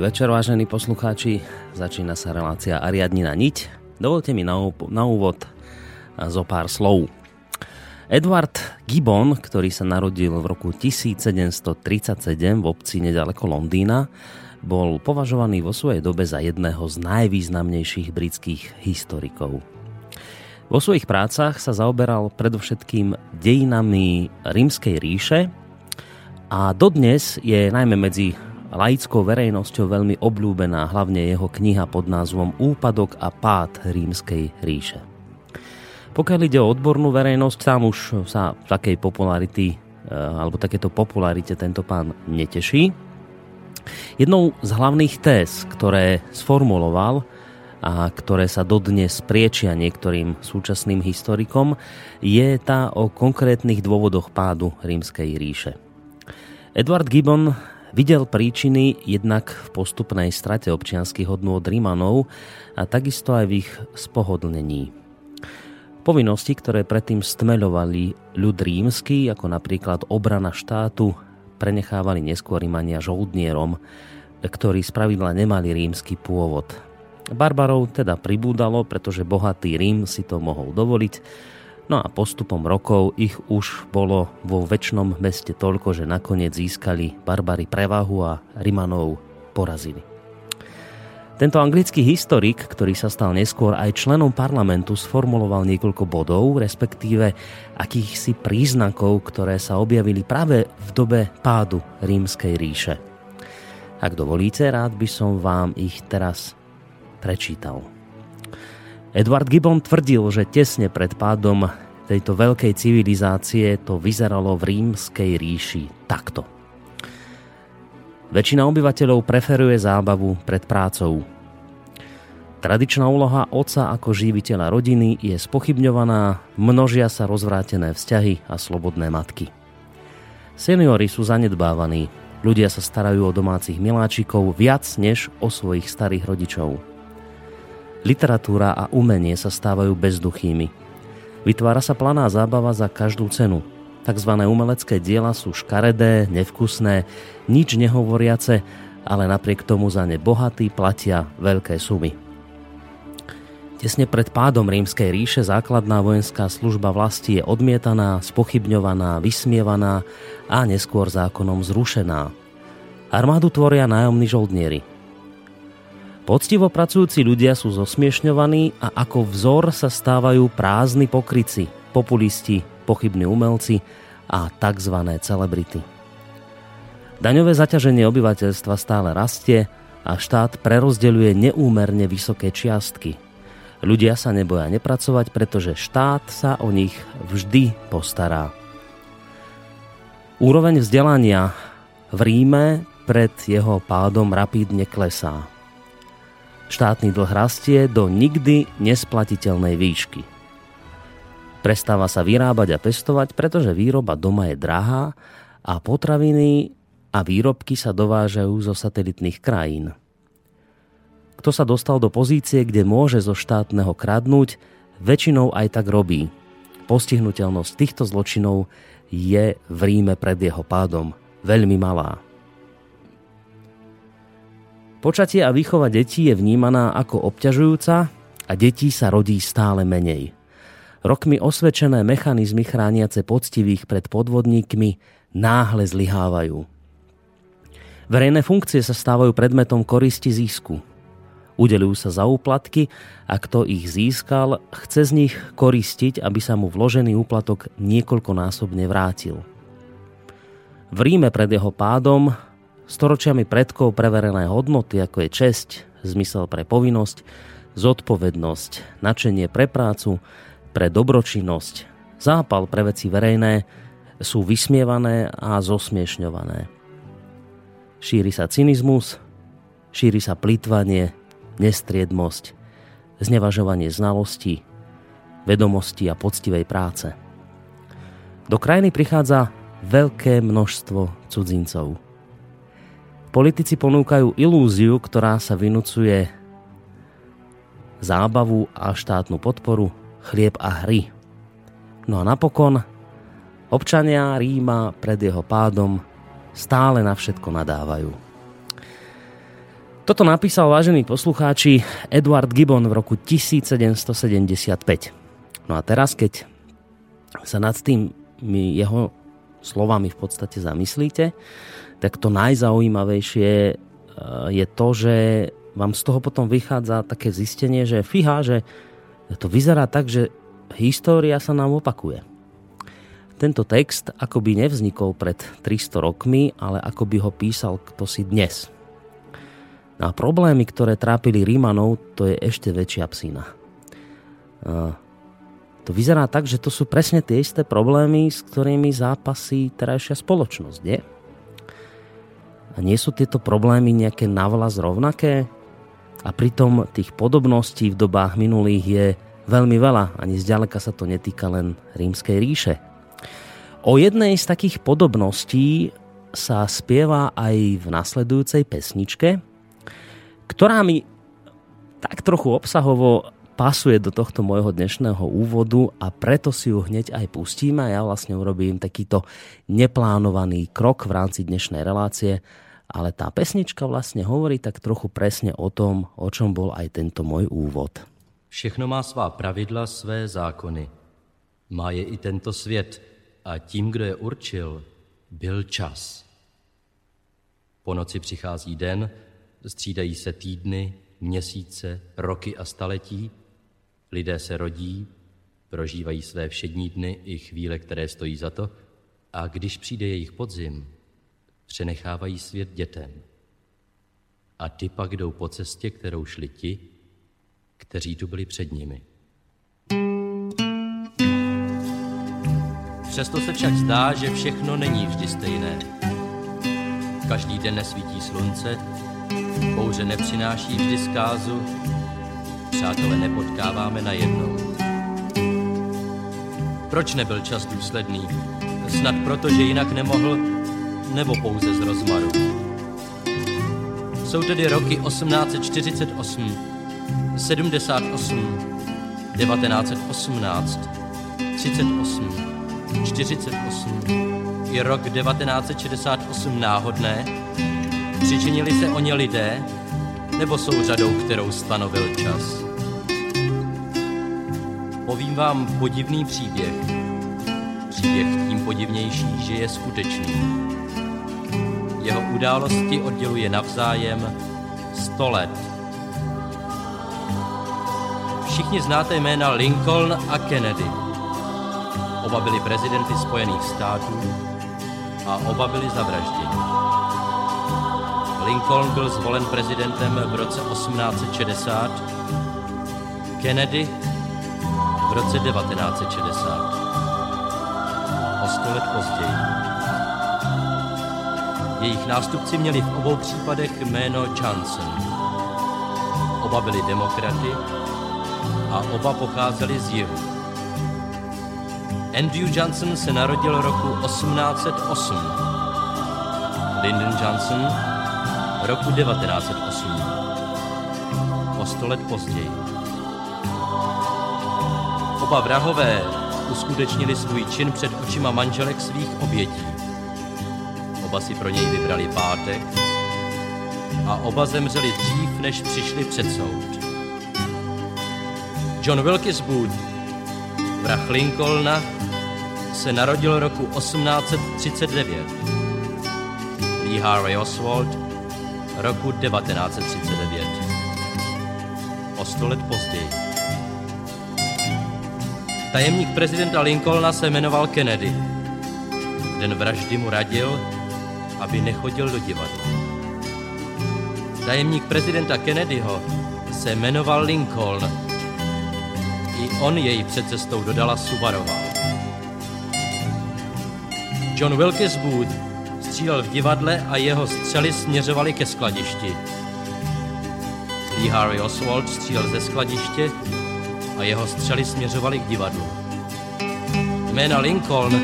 Dobrý večer, vážení poslucháči. Začína sa relácia Ariadnina niť. Dovolte mi na, na úvod zo pár slov. Edward Gibbon, ktorý sa narodil v roku 1737 v obci nedaleko Londýna, bol považovaný vo svojej dobe za jedného z najvýznamnejších britských historikov. Vo svojich prácach sa zaoberal predovšetkým dejinami rímskej ríše a dodnes je najmä medzi laickou verejnosťou veľmi obľúbená hlavne jeho kniha pod názvom Úpadok a pád rímskej ríše. Pokiaľ ide o odbornú verejnosť, tam už sa takej popularity eh, alebo takéto popularite tento pán neteší. Jednou z hlavných téz, ktoré sformuloval a ktoré sa dodnes priečia niektorým súčasným historikom, je tá o konkrétnych dôvodoch pádu rímskej ríše. Edward Gibbon Videl príčiny jednak v postupnej strate občianských hodnôt Rímanov a takisto aj v ich spohodlnení. Povinnosti, ktoré predtým stmeľovali ľud rímsky, ako napríklad obrana štátu, prenechávali neskôr Rímania žoldnierom, ktorí spravidla nemali rímsky pôvod. Barbarov teda pribúdalo, pretože bohatý Rím si to mohol dovoliť, No a postupom rokov ich už bolo vo väčšnom meste toľko, že nakoniec získali barbary prevahu a Rimanov porazili. Tento anglický historik, ktorý sa stal neskôr aj členom parlamentu, sformuloval niekoľko bodov, respektíve akýchsi príznakov, ktoré sa objavili práve v dobe pádu rímskej ríše. Ak dovolíte, rád by som vám ich teraz prečítal. Edward Gibbon tvrdil, že tesne pred pádom tejto veľkej civilizácie to vyzeralo v rímskej ríši takto. Väčšina obyvateľov preferuje zábavu pred prácou. Tradičná úloha otca ako živiteľa rodiny je spochybňovaná, množia sa rozvrátené vzťahy a slobodné matky. Seniory sú zanedbávaní, ľudia sa starajú o domácich miláčikov viac než o svojich starých rodičov – Literatúra a umenie sa stávajú bezduchými. Vytvára sa planá zábava za každú cenu. Takzvané umelecké diela sú škaredé, nevkusné, nič nehovoriace, ale napriek tomu za ne bohatí platia veľké sumy. Tesne pred pádom rímskej ríše základná vojenská služba vlasti je odmietaná, spochybňovaná, vysmievaná a neskôr zákonom zrušená. Armádu tvoria nájomní žoldnieri. Poctivo pracujúci ľudia sú zosmiešňovaní a ako vzor sa stávajú prázdni pokryci, populisti, pochybní umelci a tzv. celebrity. Daňové zaťaženie obyvateľstva stále rastie a štát prerozdeľuje neúmerne vysoké čiastky – Ľudia sa neboja nepracovať, pretože štát sa o nich vždy postará. Úroveň vzdelania v Ríme pred jeho pádom rapídne klesá. Štátny dlh rastie do nikdy nesplatiteľnej výšky. Prestáva sa vyrábať a pestovať, pretože výroba doma je drahá a potraviny a výrobky sa dovážajú zo satelitných krajín. Kto sa dostal do pozície, kde môže zo štátneho kradnúť, väčšinou aj tak robí. Postihnutelnosť týchto zločinov je v Ríme pred jeho pádom veľmi malá. Počatie a výchova detí je vnímaná ako obťažujúca a detí sa rodí stále menej. Rokmi osvedčené mechanizmy chrániace poctivých pred podvodníkmi náhle zlyhávajú. Verejné funkcie sa stávajú predmetom koristi zisku. Udelujú sa za úplatky a kto ich získal, chce z nich koristiť, aby sa mu vložený úplatok niekoľkonásobne vrátil. V Ríme pred jeho pádom storočiami predkov preverené hodnoty, ako je česť, zmysel pre povinnosť, zodpovednosť, načenie pre prácu, pre dobročinnosť, zápal pre veci verejné, sú vysmievané a zosmiešňované. Šíri sa cynizmus, šíri sa plýtvanie, nestriedmosť, znevažovanie znalostí, vedomosti a poctivej práce. Do krajiny prichádza veľké množstvo cudzincov. Politici ponúkajú ilúziu, ktorá sa vynúcuje zábavu a štátnu podporu, chlieb a hry. No a napokon občania Ríma pred jeho pádom stále na všetko nadávajú. Toto napísal, vážení poslucháči, Edward Gibbon v roku 1775. No a teraz, keď sa nad tým jeho slovami v podstate zamyslíte, tak to najzaujímavejšie e, je to, že vám z toho potom vychádza také zistenie, že fíha, že to vyzerá tak, že história sa nám opakuje. Tento text akoby nevznikol pred 300 rokmi, ale ako by ho písal kto si dnes – No a problémy, ktoré trápili Rímanov, to je ešte väčšia psína. A to vyzerá tak, že to sú presne tie isté problémy, s ktorými zápasí terajšia spoločnosť, nie? A nie sú tieto problémy nejaké navlas rovnaké? A pritom tých podobností v dobách minulých je veľmi veľa, ani zďaleka sa to netýka len rímskej ríše. O jednej z takých podobností sa spieva aj v nasledujúcej pesničke, ktorá mi tak trochu obsahovo pasuje do tohto môjho dnešného úvodu a preto si ju hneď aj pustíme ja vlastne urobím takýto neplánovaný krok v rámci dnešnej relácie, ale tá pesnička vlastne hovorí tak trochu presne o tom, o čom bol aj tento môj úvod. Všechno má svá pravidla, své zákony. Má je i tento svět a tím, kdo je určil, byl čas. Po noci přichází den, střídají se týdny, měsíce, roky a staletí, lidé se rodí, prožívají své všední dny i chvíle, které stojí za to, a když přijde jejich podzim, přenechávají svět dětem. A ty pak jdou po cestě, kterou šli ti, kteří tu byli před nimi. Přesto se však zdá, že všechno není vždy stejné. Každý den nesvítí slunce, Bouře nepřináší vždy zkázu, přátelé nepotkáváme na jednou. Proč nebyl čas důsledný? Snad proto, že jinak nemohl, nebo pouze z rozmaru. Jsou tedy roky 1848, 78, 1918, 38, 48. Je rok 1968 náhodné? Přičinili se o ně lidé, nebo jsou řadou, kterou stanovil čas? povím vám podivný příběh. Příběh tím podivnější, že je skutečný. Jeho události odděluje navzájem 100 let. Všichni znáte jména Lincoln a Kennedy. Oba byli prezidenty Spojených států a oba byli zavražděni. Lincoln byl zvolen prezidentem v roce 1860, Kennedy v roce 1960. O sto let později. Jejich nástupci měli v obou případech jméno Johnson. Oba byli demokraty a oba pocházeli z jihu. Andrew Johnson se narodil roku 1808. Lyndon Johnson roku 1908. O sto let později. Oba vrahové uskutečnili svůj čin před očima manželek svých obětí. Oba si pro něj vybrali pátek a oba zemřeli dřív, než přišli před soud. John Wilkes Booth, vrah Lincolna, se narodil roku 1839. Lee Harvey Oswald roku 1939. O sto let později. Tajemník prezidenta Lincolna se jmenoval Kennedy. Den vraždy mu radil, aby nechodil do divadla. Tajemník prezidenta Kennedyho se jmenoval Lincoln. I on jej před cestou do Dallasu varoval. John Wilkes Booth střílel v divadle a jeho střely směřovaly ke skladišti. Lee Harvey Oswald střílel ze skladiště a jeho střely směřovaly k divadlu. Jména Lincoln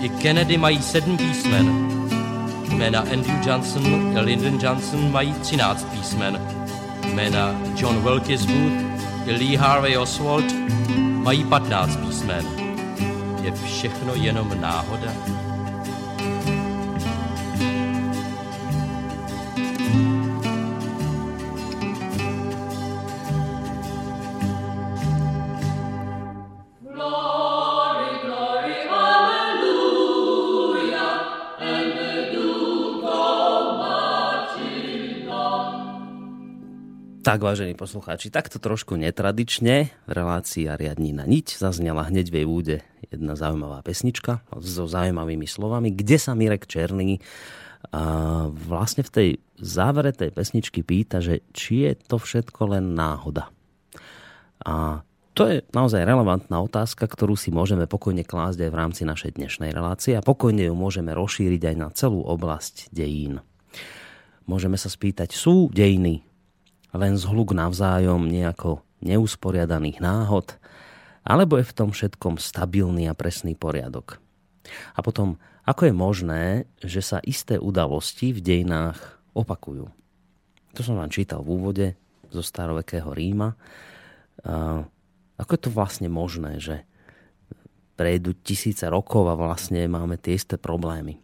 i Kennedy mají sedm písmen. Jména Andrew Johnson a Lyndon Johnson mají třináct písmen. Jména John Wilkes Booth i Lee Harvey Oswald mají patnáct písmen. Je všechno jenom náhoda? Tak, vážení poslucháči, takto trošku netradične v relácii a riadní na niť zaznela hneď v jej úde jedna zaujímavá pesnička so zaujímavými slovami, kde sa Mirek Černý a vlastne v tej závere tej pesničky pýta, že či je to všetko len náhoda. A to je naozaj relevantná otázka, ktorú si môžeme pokojne klásť aj v rámci našej dnešnej relácie a pokojne ju môžeme rozšíriť aj na celú oblasť dejín. Môžeme sa spýtať, sú dejiny len zhluk navzájom nejako neusporiadaných náhod, alebo je v tom všetkom stabilný a presný poriadok. A potom, ako je možné, že sa isté udalosti v dejinách opakujú. To som vám čítal v úvode zo starovekého Ríma. Ako je to vlastne možné, že prejdú tisíce rokov a vlastne máme tie isté problémy.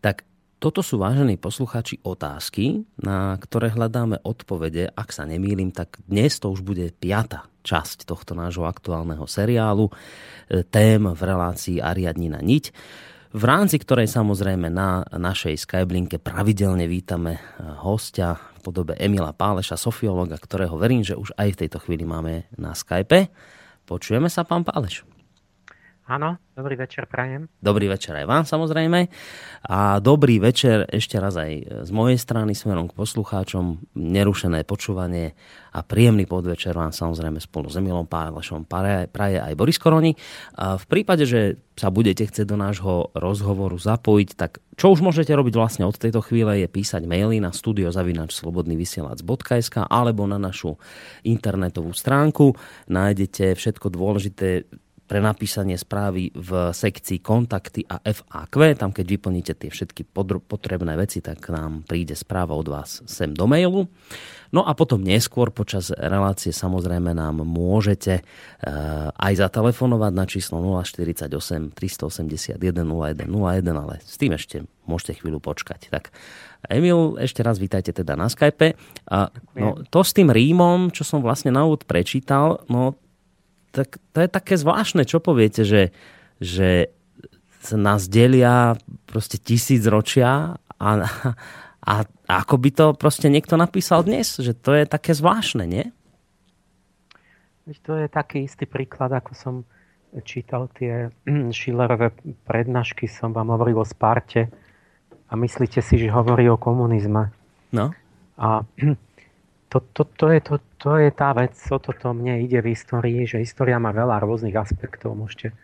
Tak toto sú, vážení poslucháči, otázky, na ktoré hľadáme odpovede. Ak sa nemýlim, tak dnes to už bude piata časť tohto nášho aktuálneho seriálu e, tém v relácii Ariadnina niť v rámci ktorej samozrejme na našej Skyblinke pravidelne vítame e, hostia v podobe Emila Páleša, sofiologa, ktorého verím, že už aj v tejto chvíli máme na Skype. Počujeme sa, pán Páleš? Áno, dobrý večer, prajem. Dobrý večer aj vám samozrejme. A dobrý večer ešte raz aj z mojej strany smerom k poslucháčom. Nerušené počúvanie a príjemný podvečer vám samozrejme spolu s Emilom Pálešom praje aj Boris Koroni. A v prípade, že sa budete chcieť do nášho rozhovoru zapojiť, tak čo už môžete robiť vlastne od tejto chvíle je písať maily na studiozavinačslobodnyvysielac.sk alebo na našu internetovú stránku. Nájdete všetko dôležité pre napísanie správy v sekcii kontakty a FAQ. Tam, keď vyplníte tie všetky potrebné veci, tak nám príde správa od vás sem do mailu. No a potom neskôr počas relácie samozrejme nám môžete uh, aj zatelefonovať na číslo 048 381 0101, ale s tým ešte môžete chvíľu počkať. Tak Emil, ešte raz vítajte teda na Skype. A, no, to s tým Rímom, čo som vlastne na úvod prečítal, no tak to je také zvláštne, čo poviete, že, že sa nás delia proste tisíc ročia a, a, a ako by to proste niekto napísal dnes, že to je také zvláštne, nie? To je taký istý príklad, ako som čítal tie Schillerové prednášky, som vám hovoril o Sparte a myslíte si, že hovorí o komunizme. No. A to, to, to, je, to, to je tá vec, o toto mne ide v histórii, že história má veľa rôznych aspektov. Môžete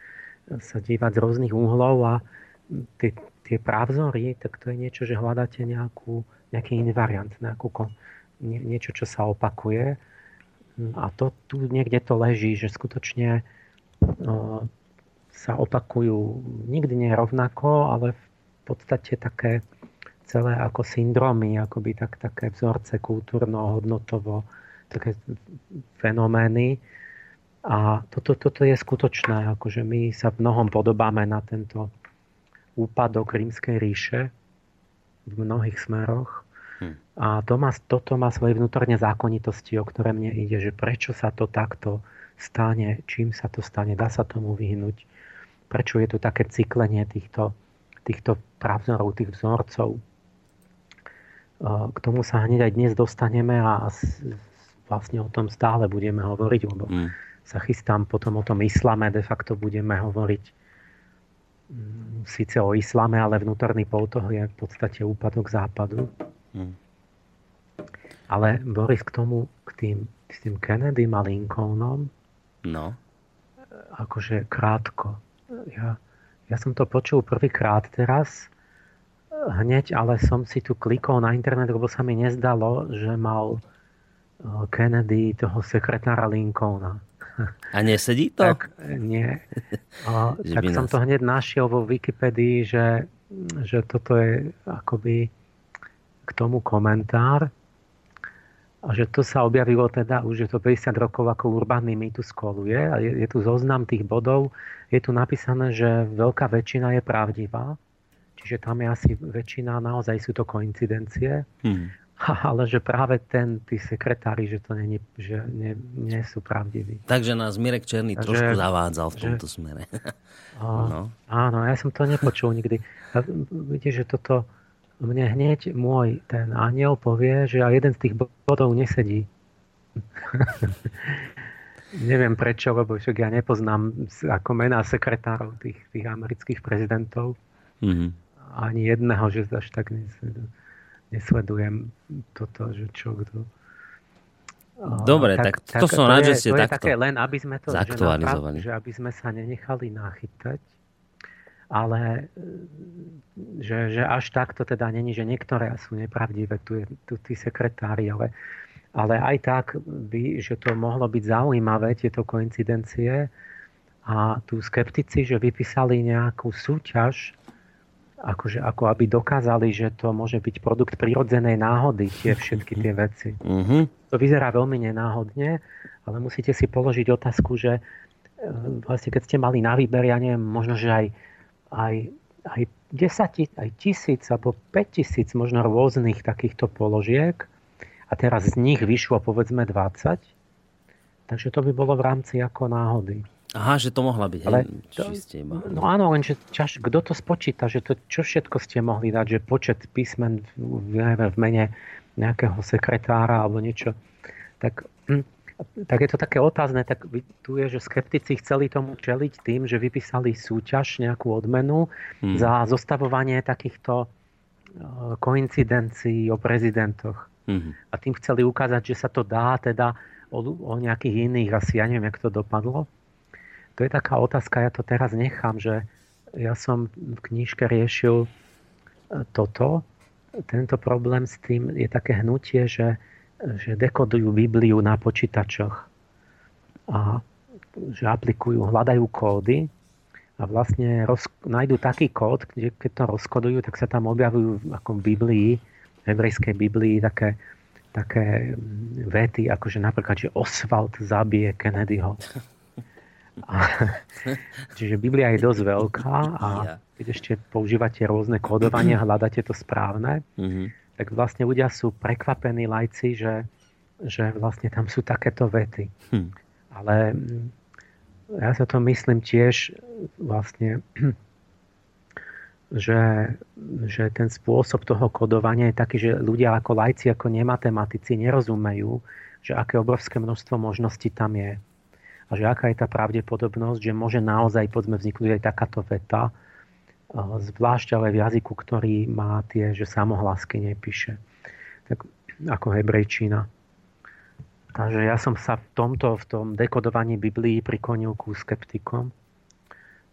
sa dívať z rôznych úhlov a tie, tie právzory, tak to je niečo, že hľadáte nejakú, nejaký invariant, nejakú, nie, niečo, čo sa opakuje. A to tu niekde to leží, že skutočne no, sa opakujú nikdy nie rovnako, ale v podstate také celé ako syndromy, akoby tak, také vzorce kultúrno, hodnotovo, také fenomény. A toto, toto je skutočné, akože my sa v mnohom podobáme na tento úpadok rímskej ríše v mnohých smeroch. Hm. A to má, toto má svoje vnútorné zákonitosti, o ktoré mne ide, že prečo sa to takto stane, čím sa to stane, dá sa tomu vyhnúť, prečo je tu také cyklenie týchto, týchto pravzorov, tých vzorcov. K tomu sa hneď aj dnes dostaneme a vlastne o tom stále budeme hovoriť, lebo mm. sa chystám potom o tom islame, de facto budeme hovoriť mm, síce o islame, ale vnútorný pol toho je v podstate úpadok západu. Mm. Ale Boris k tomu, k tým, k tým Kennedym a Lincolnom, no. akože krátko. Ja, ja som to počul prvýkrát teraz, hneď, ale som si tu klikol na internet, lebo sa mi nezdalo, že mal e, Kennedy toho sekretára Lincolna. A nesedí to? tak nie. A, tak som to hneď našiel vo Wikipedii, že, že toto je akoby k tomu komentár. A že to sa objavilo teda už je to 50 rokov ako urbanný mýtus koluje. A je, je tu zoznam tých bodov. Je tu napísané, že veľká väčšina je pravdivá Čiže tam je asi väčšina, naozaj sú to koincidencie. Hmm. Ale že práve ten, tí sekretári, že to nie, že nie, nie sú pravdiví. Takže nás Mirek Černý Takže, trošku zavádzal v tomto že, smere. A, no. Áno, ja som to nepočul nikdy. A vidíte, že toto mne hneď môj ten aniel povie, že aj jeden z tých bodov nesedí. Neviem prečo, lebo však ja nepoznám ako mená sekretárov tých, tých amerických prezidentov. Mm-hmm ani jedného, že až tak nesledujem toto, že čo kto. Dobre, tak, tak to, som rád, že ste to takto také len, aby sme to zaktualizovali. Že, že aby sme sa nenechali nachytať, ale že, že až takto teda není, že niektoré sú nepravdivé, tu, je, tu tí sekretári, ale, ale aj tak by, že to mohlo byť zaujímavé, tieto koincidencie a tu skeptici, že vypísali nejakú súťaž akože, ako aby dokázali, že to môže byť produkt prirodzenej náhody, tie všetky tie veci. Mm-hmm. To vyzerá veľmi nenáhodne, ale musíte si položiť otázku, že e, vlastne keď ste mali na výber, ja neviem, možno, že aj, aj, aj 10, aj tisíc alebo 5 tisíc možno rôznych takýchto položiek a teraz z nich vyšlo povedzme 20, takže to by bolo v rámci ako náhody. Aha, že to mohla byť. Ale to, čiste iba. No áno, lenže čaž, kto to spočíta, že to, čo všetko ste mohli dať, že počet písmen v, v mene nejakého sekretára alebo niečo, tak, hm, tak je to také otázne, tak tu je, že skeptici chceli tomu čeliť tým, že vypísali súťaž, nejakú odmenu hmm. za zostavovanie takýchto e, koincidencií o prezidentoch. Hmm. A tým chceli ukázať, že sa to dá teda o, o nejakých iných, asi ja neviem, jak to dopadlo to je taká otázka, ja to teraz nechám, že ja som v knižke riešil e, toto. Tento problém s tým je také hnutie, že, že dekodujú Bibliu na počítačoch a že aplikujú, hľadajú kódy a vlastne roz, nájdú taký kód, kde keď to rozkodujú, tak sa tam objavujú ako v Biblii, v hebrejskej Biblii také, také vety, ako že napríklad, že Oswald zabije Kennedyho. A, čiže Biblia je dosť veľká a keď ešte používate rôzne kódovanie, hľadáte to správne, mm-hmm. tak vlastne ľudia sú prekvapení lajci, že, že vlastne tam sú takéto vety. Hm. Ale ja sa to myslím tiež vlastne, že, že ten spôsob toho kodovania je taký, že ľudia ako lajci, ako nematematici nerozumejú, že aké obrovské množstvo možností tam je. A že aká je tá pravdepodobnosť, že môže naozaj, poďme, vzniknúť aj takáto veta, zvlášť ale v jazyku, ktorý má tie, že samohlasky nepíše. Tak ako hebrejčina. Takže ja som sa v tomto, v tom dekodovaní Biblii prikonil ku skeptikom,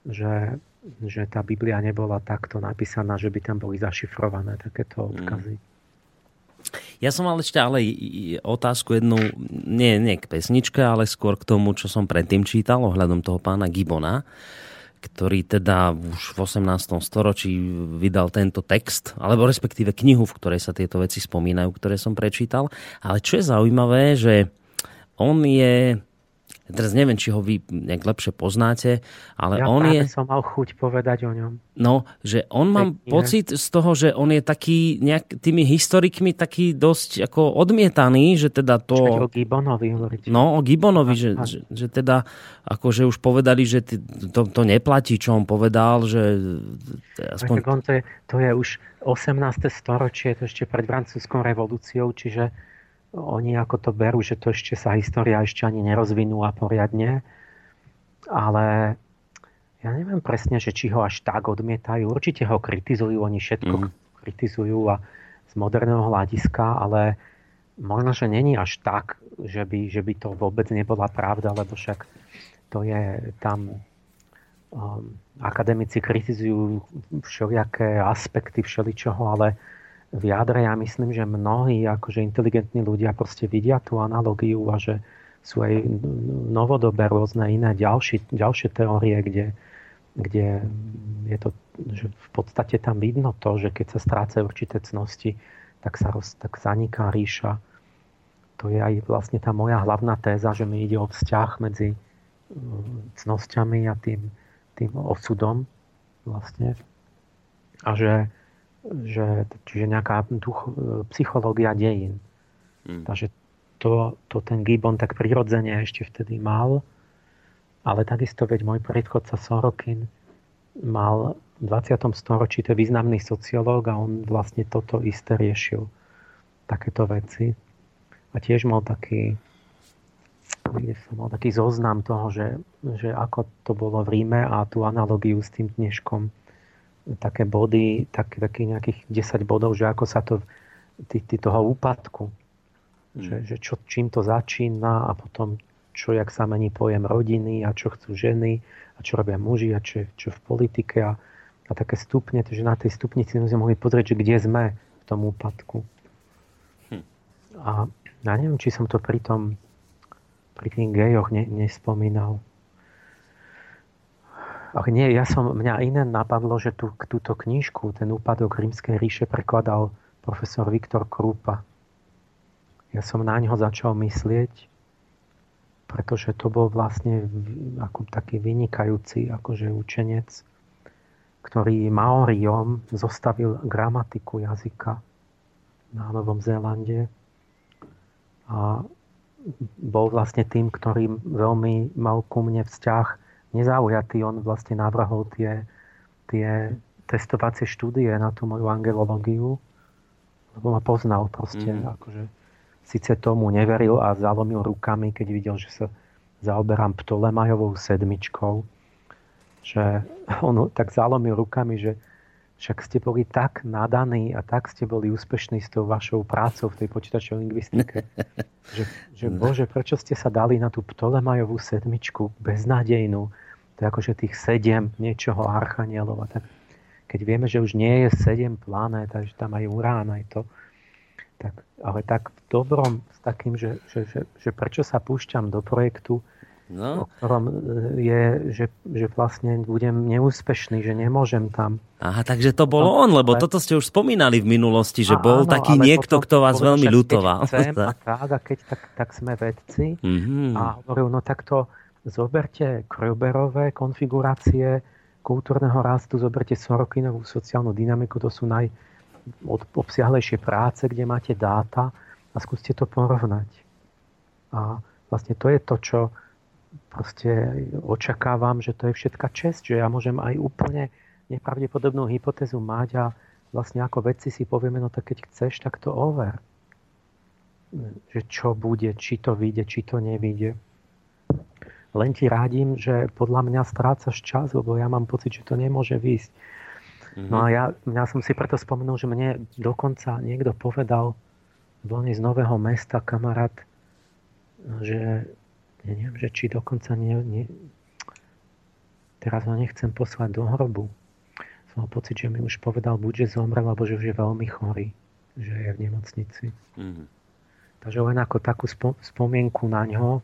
že, že tá Biblia nebola takto napísaná, že by tam boli zašifrované takéto mm. Ja som mal ešte ale otázku jednu, nie, nie k pesničke, ale skôr k tomu, čo som predtým čítal ohľadom toho pána Gibona ktorý teda už v 18. storočí vydal tento text, alebo respektíve knihu, v ktorej sa tieto veci spomínajú, ktoré som prečítal. Ale čo je zaujímavé, že on je teraz neviem, či ho vy nejak lepšie poznáte, ale ja on je... som mal chuť povedať o ňom. No, že on mám Pekne. pocit z toho, že on je taký nejak tými historikmi taký dosť ako odmietaný, že teda to... Čiže o Gibonovi hovoríte. No, o Gibonovi, že, že, že teda akože už povedali, že to, to neplatí, čo on povedal, že... Aspoň... on to, je, to je už 18. storočie, to ešte pred francúzskou revolúciou, čiže oni ako to berú, že to ešte sa história ešte ani nerozvinula poriadne, ale ja neviem presne, že či ho až tak odmietajú. Určite ho kritizujú, oni všetko mm. kritizujú a z moderného hľadiska, ale možno, že není až tak, že by, že by to vôbec nebola pravda, lebo však to je tam um, akademici kritizujú všelijaké aspekty všeličoho, ale v jadre ja myslím, že mnohí akože inteligentní ľudia proste vidia tú analogiu a že sú aj novodobé rôzne iné ďalšie, ďalšie teórie, kde, kde je to, že v podstate tam vidno to, že keď sa strácajú určité cnosti, tak, sa roz, tak zaniká ríša. To je aj vlastne tá moja hlavná téza, že mi ide o vzťah medzi cnosťami a tým, tým osudom vlastne. A že, že, čiže nejaká duch, psychológia dejín. Mm. Takže to, to ten Gibbon tak prirodzene ešte vtedy mal, ale takisto veď môj predchodca Sorokin mal v 20. storočí, to je významný sociológ a on vlastne toto isté riešil. Takéto veci. A tiež mal taký, som mal taký zoznam toho, že, že ako to bolo v Ríme a tú analogiu s tým dneškom také body, tak, takých nejakých 10 bodov, že ako sa to, ty, ty toho úpadku, mm. že, že čo, čím to začína a potom čo, jak sa mení pojem rodiny a čo chcú ženy a čo robia muži a čo, čo v politike a, a také stupne, takže na tej stupnici sme mohli pozrieť, že kde sme v tom úpadku. Hm. A ja neviem, či som to pri tom pri tých gejoch ne, nespomínal. Ach nie, ja som, mňa iné napadlo, že tú, túto knižku, ten úpadok rímskej ríše, prekladal profesor Viktor Krúpa. Ja som na ňo začal myslieť, pretože to bol vlastne ako taký vynikajúci akože učenec, ktorý Maoriom zostavil gramatiku jazyka na Novom Zélande a bol vlastne tým, ktorý veľmi mal ku mne vzťah nezaujatý. On vlastne navrhol tie, tie testovacie štúdie na tú moju angelológiu, lebo ma poznal proste. Mm. Akože, síce tomu neveril a zalomil rukami, keď videl, že sa zaoberám Ptolemajovou sedmičkou, že on tak zalomil rukami, že však ste boli tak nadaní a tak ste boli úspešní s tou vašou prácou v tej počítačovej lingvistike. že, že bože, prečo ste sa dali na tú Ptolemajovú sedmičku beznádejnú? To je akože tých sedem niečoho archanielov. A tak, keď vieme, že už nie je sedem planét, takže tam aj Urán, aj to. Tak, ale tak v dobrom s takým, že, že, že, že prečo sa púšťam do projektu, no. o ktorom e, je, že, že vlastne budem neúspešný, že nemôžem tam. Aha, takže to bolo no, on, lebo ale... toto ste už spomínali v minulosti, že a, bol áno, taký niekto, kto vás veľmi ľutoval. Keď chcem, a, tak, a keď tak, tak sme vedci mm-hmm. a hovoril, no tak to Zoberte Kroberové konfigurácie kultúrneho rastu, zoberte Sorokinovú sociálnu dynamiku, to sú najobsiahlejšie práce, kde máte dáta a skúste to porovnať. A vlastne to je to, čo proste očakávam, že to je všetka čest, že ja môžem aj úplne nepravdepodobnú hypotézu mať a vlastne ako vedci si povieme, no tak keď chceš, tak to over. Že čo bude, či to vyjde, či to nevyjde. Len ti rádim, že podľa mňa strácaš čas, lebo ja mám pocit, že to nemôže výjsť. Mm-hmm. No a ja, ja som si preto spomenul, že mne dokonca niekto povedal, bol z Nového mesta kamarát, že neviem, že či dokonca nie, nie, teraz ho nechcem poslať do hrobu. Som mal pocit, že mi už povedal buď, že zomrel, alebo že už je veľmi chorý, že je v nemocnici. Mm-hmm. Takže len ako takú spo, spomienku na ňo.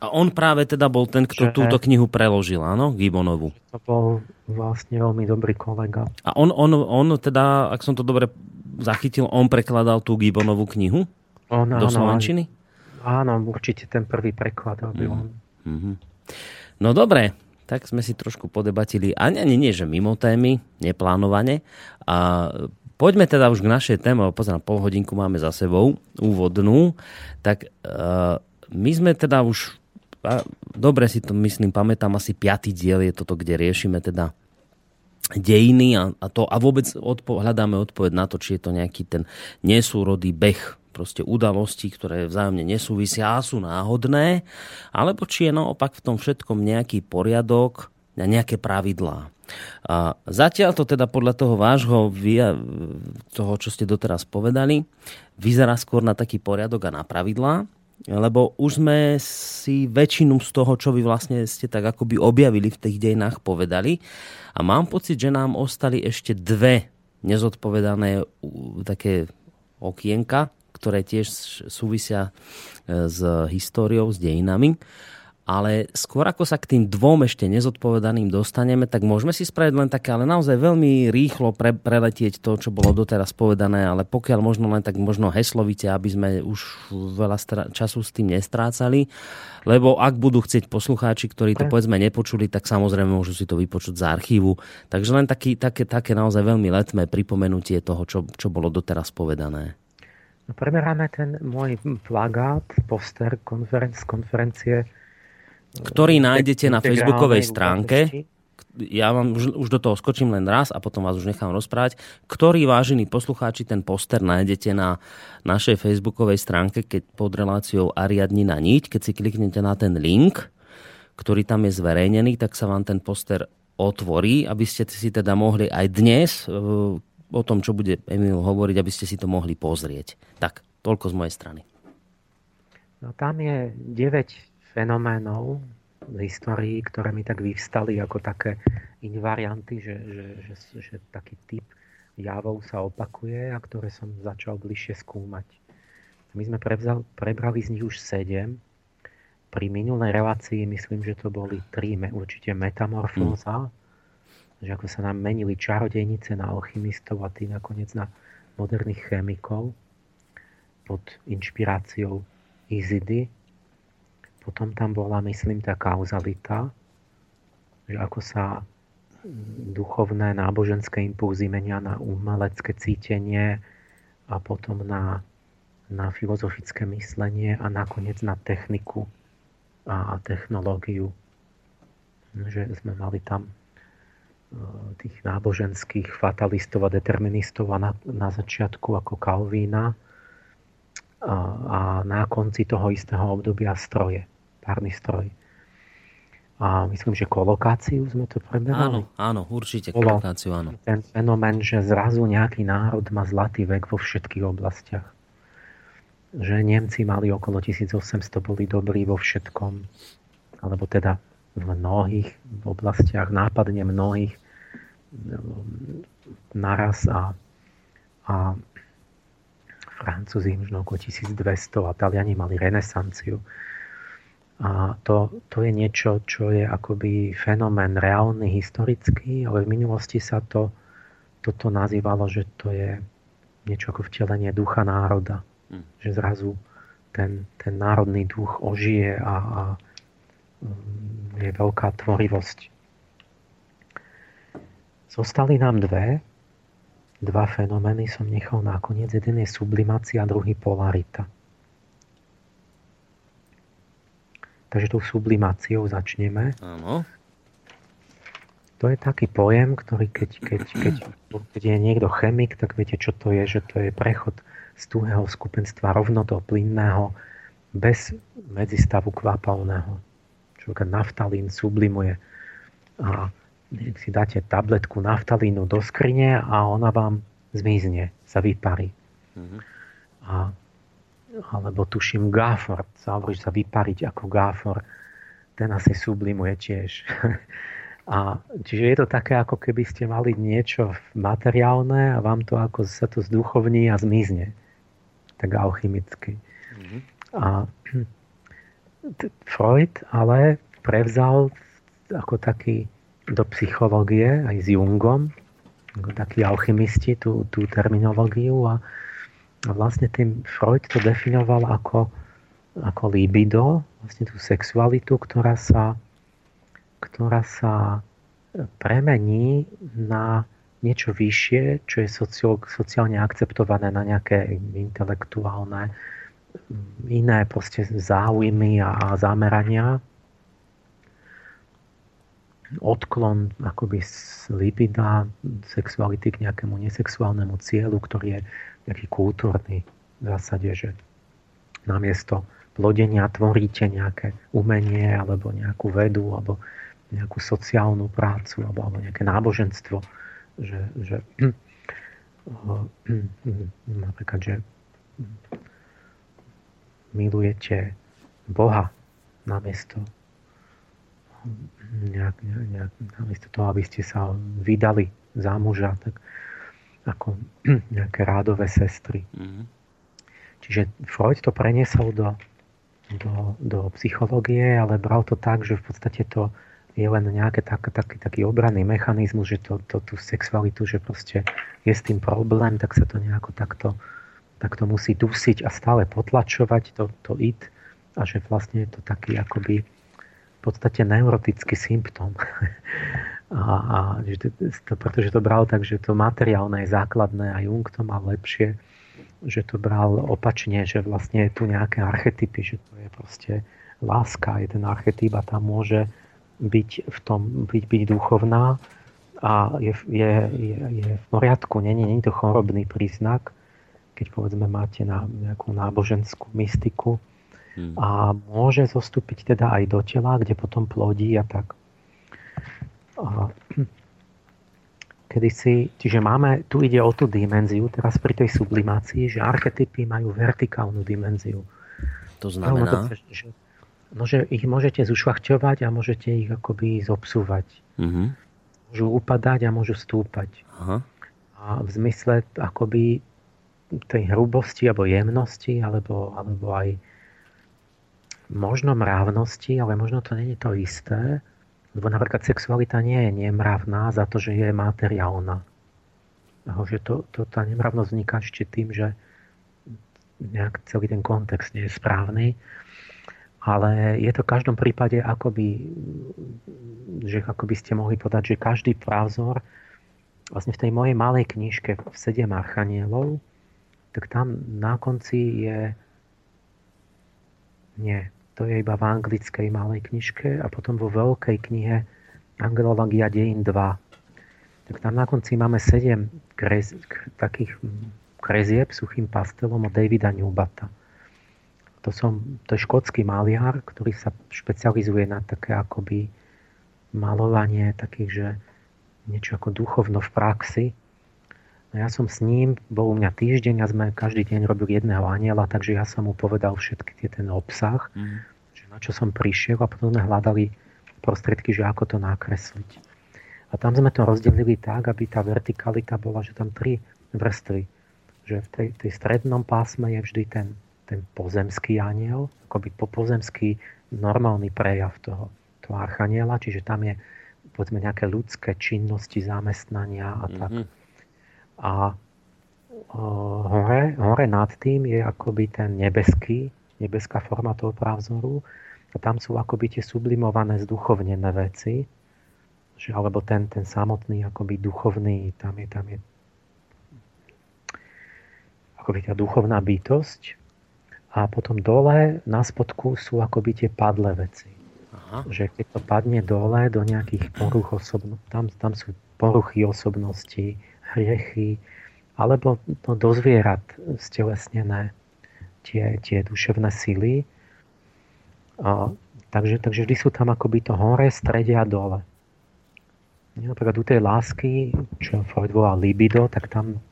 A on práve teda bol ten, kto že, túto knihu preložil, áno? Gibonovu. To bol vlastne veľmi dobrý kolega. A on, on, on teda, ak som to dobre zachytil, on prekladal tú Gibonovú knihu? On, do áno, Slovenčiny? Áno, určite ten prvý preklad robil mm. Mm-hmm. No dobre, tak sme si trošku podebatili, ani, ani nie, že mimo témy, neplánovane. A poďme teda už k našej téme, pozrám, pol hodinku máme za sebou, úvodnú. Tak uh, my sme teda už, dobre si to myslím, pamätám, asi piatý diel je toto, kde riešime teda dejiny a, a, to, a vôbec odpo- hľadáme odpoveď na to, či je to nejaký ten nesúrodý beh proste udalosti, ktoré vzájomne nesúvisia a sú náhodné, alebo či je naopak v tom všetkom nejaký poriadok a nejaké pravidlá. A zatiaľ to teda podľa toho vášho, toho, čo ste doteraz povedali, vyzerá skôr na taký poriadok a na pravidlá, lebo už sme si väčšinu z toho, čo vy vlastne ste tak akoby objavili v tých dejinách, povedali. A mám pocit, že nám ostali ešte dve nezodpovedané také okienka, ktoré tiež súvisia e, s históriou, s dejinami. Ale skôr ako sa k tým dvom ešte nezodpovedaným dostaneme, tak môžeme si spraviť len také, ale naozaj veľmi rýchlo pre, preletieť to, čo bolo doteraz povedané, ale pokiaľ možno len tak možno heslovite, aby sme už veľa času s tým nestrácali. Lebo ak budú chcieť poslucháči, ktorí to povedzme nepočuli, tak samozrejme môžu si to vypočuť z archívu. Takže len taký, také, také naozaj veľmi letmé pripomenutie toho, čo, čo bolo doteraz povedané. No, preberáme ten môj plagát, poster konferen- z konferencie. Ktorý nájdete na facebookovej stránke. Ja vám už, už do toho skočím len raz a potom vás už nechám rozprávať. Ktorý, vážení poslucháči, ten poster nájdete na našej facebookovej stránke, keď pod reláciou Ariadni na niť. Keď si kliknete na ten link, ktorý tam je zverejnený, tak sa vám ten poster otvorí, aby ste si teda mohli aj dnes o tom, čo bude Emil hovoriť, aby ste si to mohli pozrieť. Tak, toľko z mojej strany. No, tam je 9 fenoménov v histórii, ktoré mi tak vyvstali ako také invarianty, že, že, že, že taký typ javov sa opakuje a ktoré som začal bližšie skúmať. My sme prevzal, prebrali z nich už 7. Pri minulej relácii myslím, že to boli 3, určite metamorfóza, mm že ako sa nám menili čarodejnice na alchymistov a tí nakoniec na moderných chemikov pod inšpiráciou Izidy. Potom tam bola, myslím, tá kauzalita, že ako sa duchovné náboženské impulzy menia na umelecké cítenie a potom na, na filozofické myslenie a nakoniec na techniku a, technológiu. Že sme mali tam tých náboženských fatalistov a deterministov a na, na začiatku ako Kalvína a, a na konci toho istého obdobia stroje, párny stroj. A myslím, že kolokáciu sme to preberali. Áno, áno, určite kolokáciu, áno. Ten fenomén, že zrazu nejaký národ má zlatý vek vo všetkých oblastiach. Že Nemci mali okolo 1800, boli dobrí vo všetkom. Alebo teda v mnohých oblastiach, nápadne mnohých naraz a, a Francúzi možno okolo 1200 a Taliani mali renesanciu. A to, to je niečo, čo je akoby fenomén reálny, historický, ale v minulosti sa to, toto nazývalo, že to je niečo ako vtelenie ducha národa. Hmm. Že zrazu ten, ten národný duch ožije a, a mm, je veľká tvorivosť. Zostali nám dve. Dva fenomény som nechal nakoniec. Jeden je sublimácia, druhý polarita. Takže tou sublimáciou začneme. Áno. To je taký pojem, ktorý keď, keď, keď, keď je niekto chemik, tak viete, čo to je, že to je prechod z tuhého skupenstva rovno do plynného bez medzistavu kvapalného. Človek naftalín sublimuje a si dáte tabletku naftalínu do skrine a ona vám zmizne, sa vyparí. Mm-hmm. A, alebo tuším gáfor, že sa vypariť ako gáfor, ten asi sublimuje tiež. A, čiže je to také, ako keby ste mali niečo materiálne a vám to ako sa to zduchovní a zmizne. Tak alchymicky. Mm-hmm. A Freud ale prevzal ako taký do psychológie aj s Jungom, ako takí alchymisti, tú, tú terminológiu a, a vlastne tým Freud to definoval ako, ako libido, vlastne tú sexualitu, ktorá sa ktorá sa premení na niečo vyššie, čo je sociálne akceptované na nejaké intelektuálne iné proste záujmy a, zamerania. Odklon akoby z libida, sexuality k nejakému nesexuálnemu cieľu, ktorý je nejaký kultúrny v zásade, že namiesto plodenia tvoríte nejaké umenie alebo nejakú vedu alebo nejakú sociálnu prácu alebo, alebo nejaké náboženstvo, že, že napríklad, že milujete Boha namiesto nejak, nejak, namiesto toho, aby ste sa vydali za muža, tak ako nejaké rádové sestry. Mm-hmm. Čiže Freud to preniesol do do, do psychológie, ale bral to tak, že v podstate to je len nejaký tak, taký, taký obranný mechanizmus, že to, to, tú sexualitu, že proste je s tým problém, tak sa to nejako takto, takto musí dusiť a stále potlačovať to, to it a že vlastne je to taký akoby v podstate neurotický symptóm. a, a že to, pretože to bral tak, že to materiálne je základné a Jung to mal lepšie, že to bral opačne, že vlastne je tu nejaké archetypy, že to je proste láska, je ten archetyp a tam môže byť v tom, byť, byť duchovná a je, je, je, je v poriadku, nie, nie je to chorobný príznak, keď povedzme máte na nejakú náboženskú mystiku hmm. a môže zostúpiť teda aj do tela, kde potom plodí a tak. Kedysi, čiže máme, tu ide o tú dimenziu, teraz pri tej sublimácii, že archetypy majú vertikálnu dimenziu. To znamená? To, že, no, že ich môžete zušľachťovať a môžete ich akoby zobsúvať. Mm-hmm. Môžu upadať a môžu stúpať. Aha. A v zmysle akoby tej hrubosti alebo jemnosti, alebo, alebo aj možno mravnosti, ale možno to je to isté, lebo napríklad sexualita nie je nemravná za to, že je materiálna. Že to, to, tá nemravnosť vzniká ešte tým, že nejak celý ten kontext nie je správny ale je to v každom prípade akoby, že akoby ste mohli povedať, že každý prázor vlastne v tej mojej malej knižke v sedem archanielov, tak tam na konci je nie, to je iba v anglickej malej knižke a potom vo veľkej knihe Angelologia dejín 2. Tak tam na konci máme sedem krez, takých krezieb suchým pastelom od Davida Newbata. To, som, to je škótsky maliar, ktorý sa špecializuje na také akoby malovanie takých, že niečo ako duchovno v praxi. No ja som s ním, bol u mňa týždeň a sme každý deň robili jedného aniela, takže ja som mu povedal všetky tie ten obsah, mm. Na čo som prišiel a potom sme hľadali prostriedky, že ako to nakresliť. A tam sme to rozdelili tak, aby tá vertikalita bola, že tam tri vrstvy. Že v tej, tej strednom pásme je vždy ten ten pozemský aniel, akoby pozemský normálny prejav toho, toho archaniela, čiže tam je povedzme nejaké ľudské činnosti, zamestnania a tak. Mm-hmm. A o, hore, hore nad tým je akoby ten nebeský, nebeská forma toho právzoru a tam sú akoby tie sublimované, zduchovnené veci, že, alebo ten, ten samotný akoby duchovný, tam je, tam je akoby tá duchovná bytosť a potom dole na spodku sú akoby tie padlé veci. Aha. Že keď to padne dole do nejakých poruch osobnosti, tam, tam sú poruchy osobnosti, hriechy, alebo to do zvierat stelesnené tie, tie duševné sily. A, takže, takže vždy sú tam akoby to hore, strede a dole. Napríklad u tej lásky, čo Freud volal libido, tak tam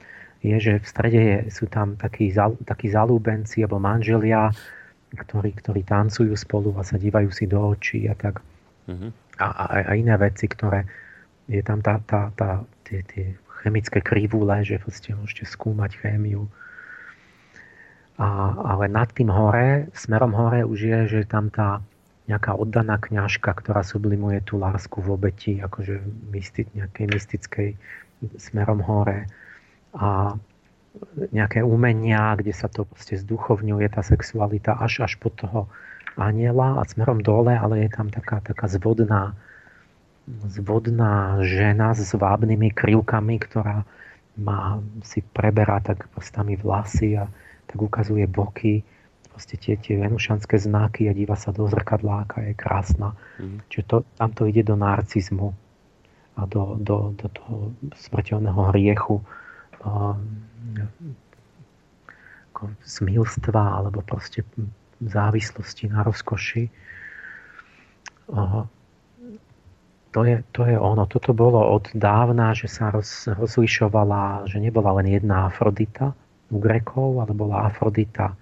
je, že v strede je, sú tam takí, takí zalúbenci alebo manželia, ktorí, ktorí tancujú spolu a sa dívajú si do očí a tak. Uh-huh. A, a, a iné veci, ktoré je tam tá, tá, tá, tie, tie chemické krivule, že vlastne môžete skúmať chémiu. A, ale nad tým hore, smerom hore už je, že tam tá nejaká oddaná kňažka, ktorá sublimuje tú lásku v obeti, akože mysti, nejakej mystickej smerom hore. A nejaké umenia, kde sa to proste zduchovňuje, tá sexualita až až po toho aniela a smerom dole, ale je tam taká, taká zvodná, zvodná žena s vábnymi krivkami, ktorá má, si preberá tak prostami vlasy a tak ukazuje boky, proste tie, tie venušanské znaky a díva sa do zrkadla, aká je krásna. Mm. Čiže to, tam to ide do narcizmu a do, do, do toho smrteľného hriechu smilstva alebo proste závislosti na rozkoši. To je, to je ono. Toto bolo od dávna, že sa roz, rozlišovala, že nebola len jedna Afrodita u Grekov, ale bola Afrodita,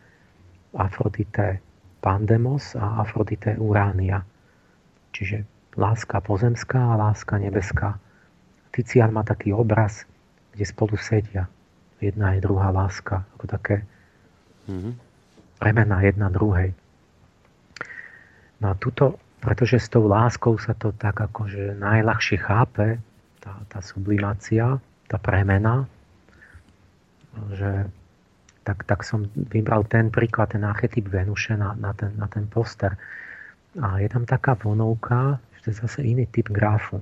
Afrodite Pandemos a Afrodite Uránia. Čiže láska pozemská a láska nebeská. Tician má taký obraz, kde spolu sedia. Jedna je druhá láska, ako také mm-hmm. premena jedna druhej. No a tuto, pretože s tou láskou sa to tak akože najľahšie chápe, tá, tá sublimácia, tá premena, že tak, tak som vybral ten príklad, ten archetyp Venuše na, na, ten, na ten poster. A je tam taká vonovka, že to je zase iný typ grafu.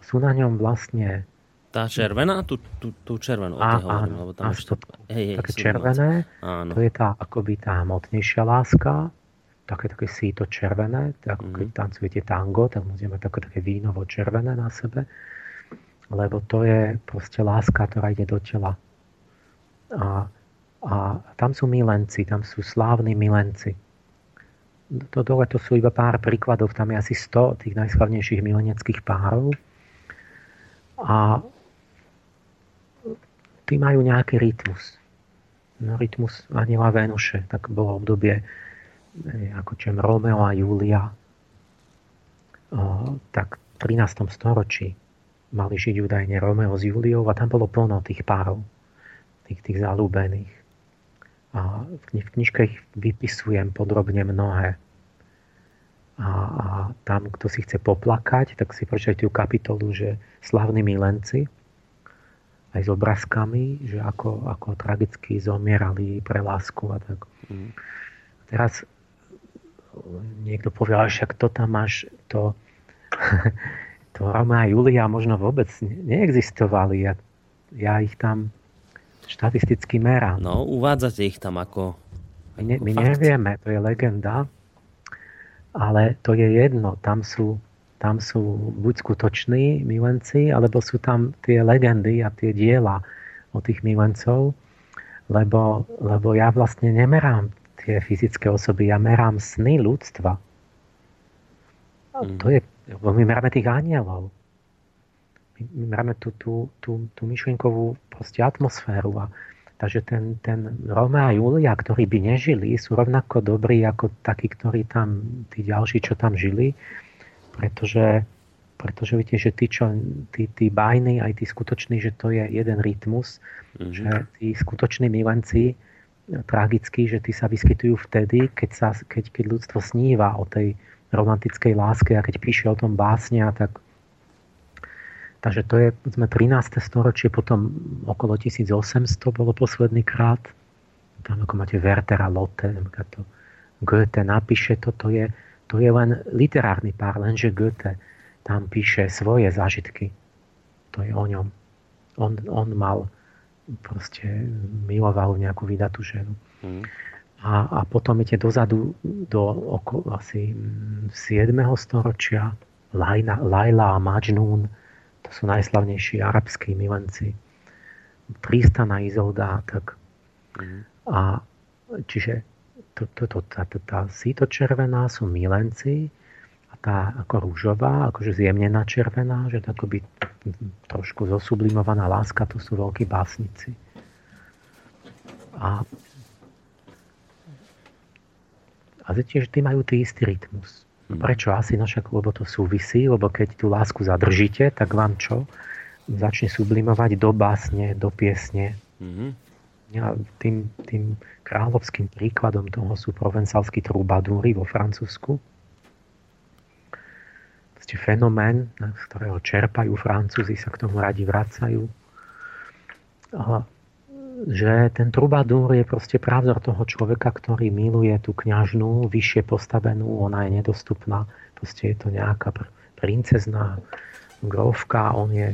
Sú na ňom vlastne tá červená? Tú, tú, tú červenú. Á, hovorím, lebo tam to, hej, hej, také červené, áno. to je tá akoby tá hmotnejšia láska, také, také síto červené, tak ako mm. keď tancujete tango, tak musíme také, také vínovo červené na sebe, lebo to je proste láska, ktorá ide do tela. A, a tam sú milenci, tam sú slávni milenci. To dole to sú iba pár príkladov, tam je asi 100 tých najslavnejších mileneckých párov. A tí majú nejaký rytmus. No, rytmus Aniela Venuše, tak bolo obdobie eh, ako čem Romeo a Julia. O, tak v 13. storočí mali žiť údajne Romeo s Juliou a tam bolo plno tých párov, tých, tých zalúbených. A v knižke ich vypisujem podrobne mnohé. A, a tam, kto si chce poplakať, tak si prečítajte tú kapitolu, že slavní milenci, aj s obrázkami, že ako, ako tragicky zomierali pre lásku a tak. Mm. Teraz niekto povie, ale však to tam máš, to, to Roma a Julia možno vôbec neexistovali. Ja, ja ich tam štatisticky merám. No, uvádzate ich tam ako, ako My, ne, my nevieme, to je legenda, ale to je jedno. Tam sú tam sú buď skutoční milenci, alebo sú tam tie legendy a tie diela o tých milencov, lebo, lebo ja vlastne nemerám tie fyzické osoby, ja merám sny ľudstva. Mm. To je, my meráme tých anielov. My, meráme tú, tú, tú, tú myšlienkovú proste atmosféru. A, takže ten, ten Rome a Julia, ktorí by nežili, sú rovnako dobrí ako takí, ktorí tam, tí ďalší, čo tam žili pretože, pretože viete, že tí, čo, tí, tí bajní, aj tí skutoční, že to je jeden rytmus, mm-hmm. že tí skutoční milenci tragickí, že tí sa vyskytujú vtedy, keď, sa, keď, keď ľudstvo sníva o tej romantickej láske a keď píše o tom básne a tak Takže to je sme 13. storočie, potom okolo 1800 bolo posledný krát. Tam ako máte Wertera Lotte, to Goethe napíše, toto je to je len literárny pár, lenže Goethe tam píše svoje zážitky. To je o ňom. On, on mal proste miloval nejakú vydatú ženu. Mm. A a, potom idete dozadu do okolo asi 7. storočia Laila, Laila a Majnún, to sú najslavnejší arabskí milenci. Tristana Izolda, tak mm. a čiže to, to, to, tá, tá, tá síto červená sú milenci a tá ako rúžová, akože zjemnená červená, že to akoby trošku zosublimovaná láska, to sú veľkí básnici. A a tiež tí majú tý istý rytmus. No prečo? Asi no však, lebo to súvisí, lebo keď tú lásku zadržíte, tak vám čo? Začne sublimovať do básne, do piesne. Mm-hmm. Ja, tým, tým kráľovským príkladom toho sú provencálsky trubadúry vo Francúzsku. Proste fenomén, z ktorého čerpajú Francúzi, sa k tomu radi vracajú. A že ten trubadúr je proste pravdor toho človeka, ktorý miluje tú kňažnú, vyššie postavenú, ona je nedostupná. Proste je to nejaká princezná grovka, on je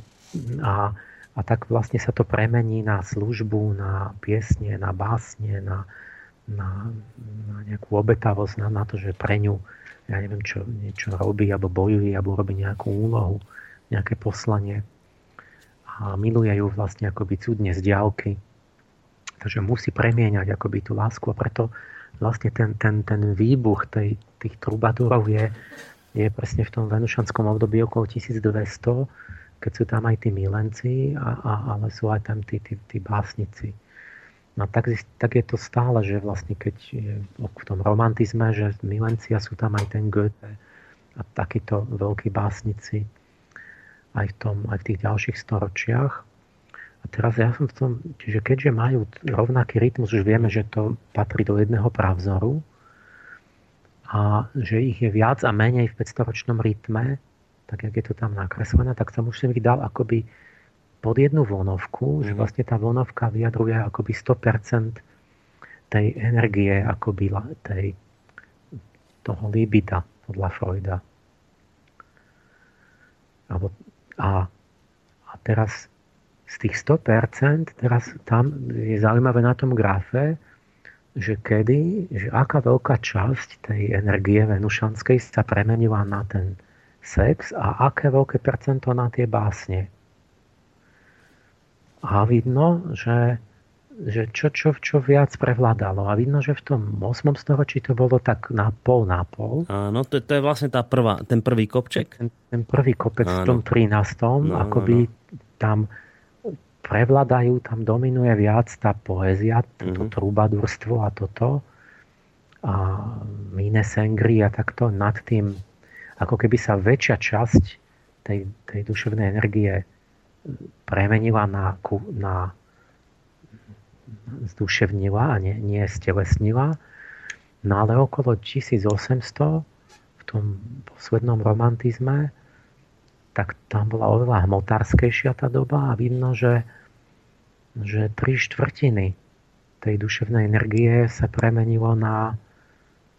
a, a tak vlastne sa to premení na službu, na piesne, na básne, na, na, na nejakú obetavosť, na, na to, že pre ňu ja neviem, čo niečo robí, alebo bojuje, alebo robí nejakú úlohu, nejaké poslanie. A miluje ju vlastne akoby cudne z diálky Takže musí premieňať akoby tú lásku a preto vlastne ten, ten, ten výbuch tej, tých trubadúrov je, je presne v tom venušanskom období okolo 1200, keď sú tam aj tí milenci, a, a, ale sú aj tam tí, tí, tí básnici. No tak, tak je to stále, že vlastne keď je v tom romantizme, že milenci a sú tam aj ten Goethe a takíto veľkí básnici aj v, tom, aj v tých ďalších storočiach. A teraz ja som v tom, čiže keďže majú rovnaký rytmus, už vieme, že to patrí do jedného pravzoru a že ich je viac a menej v 500-ročnom rytme, tak jak je to tam nakreslené, tak som už som ich dal akoby pod jednu vonovku, mm. že mhm. vlastne tá vonovka vyjadruje akoby 100% tej energie, akoby tej, toho libida podľa Freuda. a, a teraz z tých 100%, teraz tam je zaujímavé na tom grafe, že kedy, že aká veľká časť tej energie venušanskej sa premenila na ten sex a aké veľké percento na tie básne. A vidno, že, že čo, čo, čo viac prevládalo. A vidno, že v tom 8. storočí to bolo tak na pol na pol. Áno, to, to je vlastne tá prvá, ten prvý kopček. Ten, ten prvý kopec Áno. v tom 13. No, akoby no. tam prevladajú, tam dominuje viac tá poézia, toto mm-hmm. a toto a Mine Sengri a takto nad tým, ako keby sa väčšia časť tej, tej duševnej energie premenila na, na zduševnila a nie, nie stelesnila. No ale okolo 1800 v tom poslednom romantizme tak tam bola oveľa hmotárskejšia tá doba a vidno, že že tri štvrtiny tej duševnej energie sa premenilo na,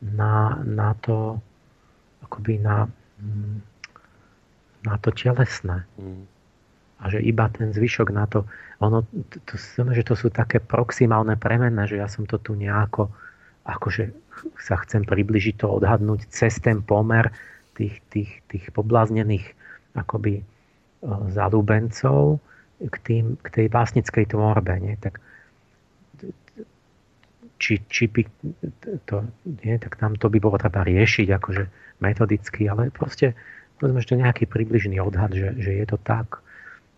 na, na to akoby na, na to telesné. Mm. A že iba ten zvyšok na to, ono, to, to, že to sú také proximálne premenné, že ja som to tu nejako, akože sa chcem približiť to odhadnúť cez ten pomer tých, tých, tých pobláznených akoby e, zalúbencov, k, tým, k tej básnickej tvorbe. Nie? Tak, či, či by to, nie, tak tam to by bolo treba riešiť akože metodicky, ale proste povedzme, že to nejaký približný odhad, že, že je to tak,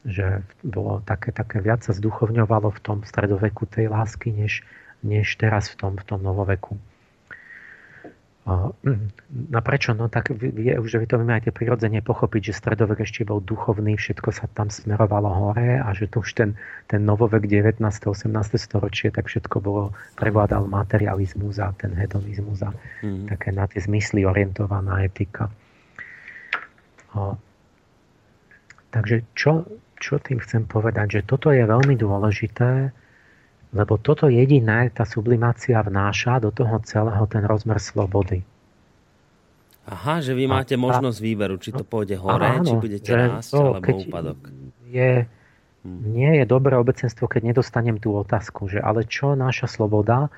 že bolo také, také viac sa zduchovňovalo v tom stredoveku tej lásky, než, než teraz v tom, v tom novoveku. No prečo? No tak je, už vy to aj tie prirodzene pochopiť, že stredovek ešte bol duchovný, všetko sa tam smerovalo hore a že tu už ten, ten novovek 19. 18. storočie, tak všetko bolo, prevládal materializmus a ten hedonizmus a mm. také na tie zmysly orientovaná etika. O, takže čo, čo tým chcem povedať? Že toto je veľmi dôležité, lebo toto jediné tá sublimácia vnáša do toho celého ten rozmer slobody. Aha, že vy máte a, možnosť výberu, či to pôjde hore, áno, či budete rásť, alebo úpadok. Je, hm. nie je dobré obecenstvo, keď nedostanem tú otázku, že ale čo naša sloboda,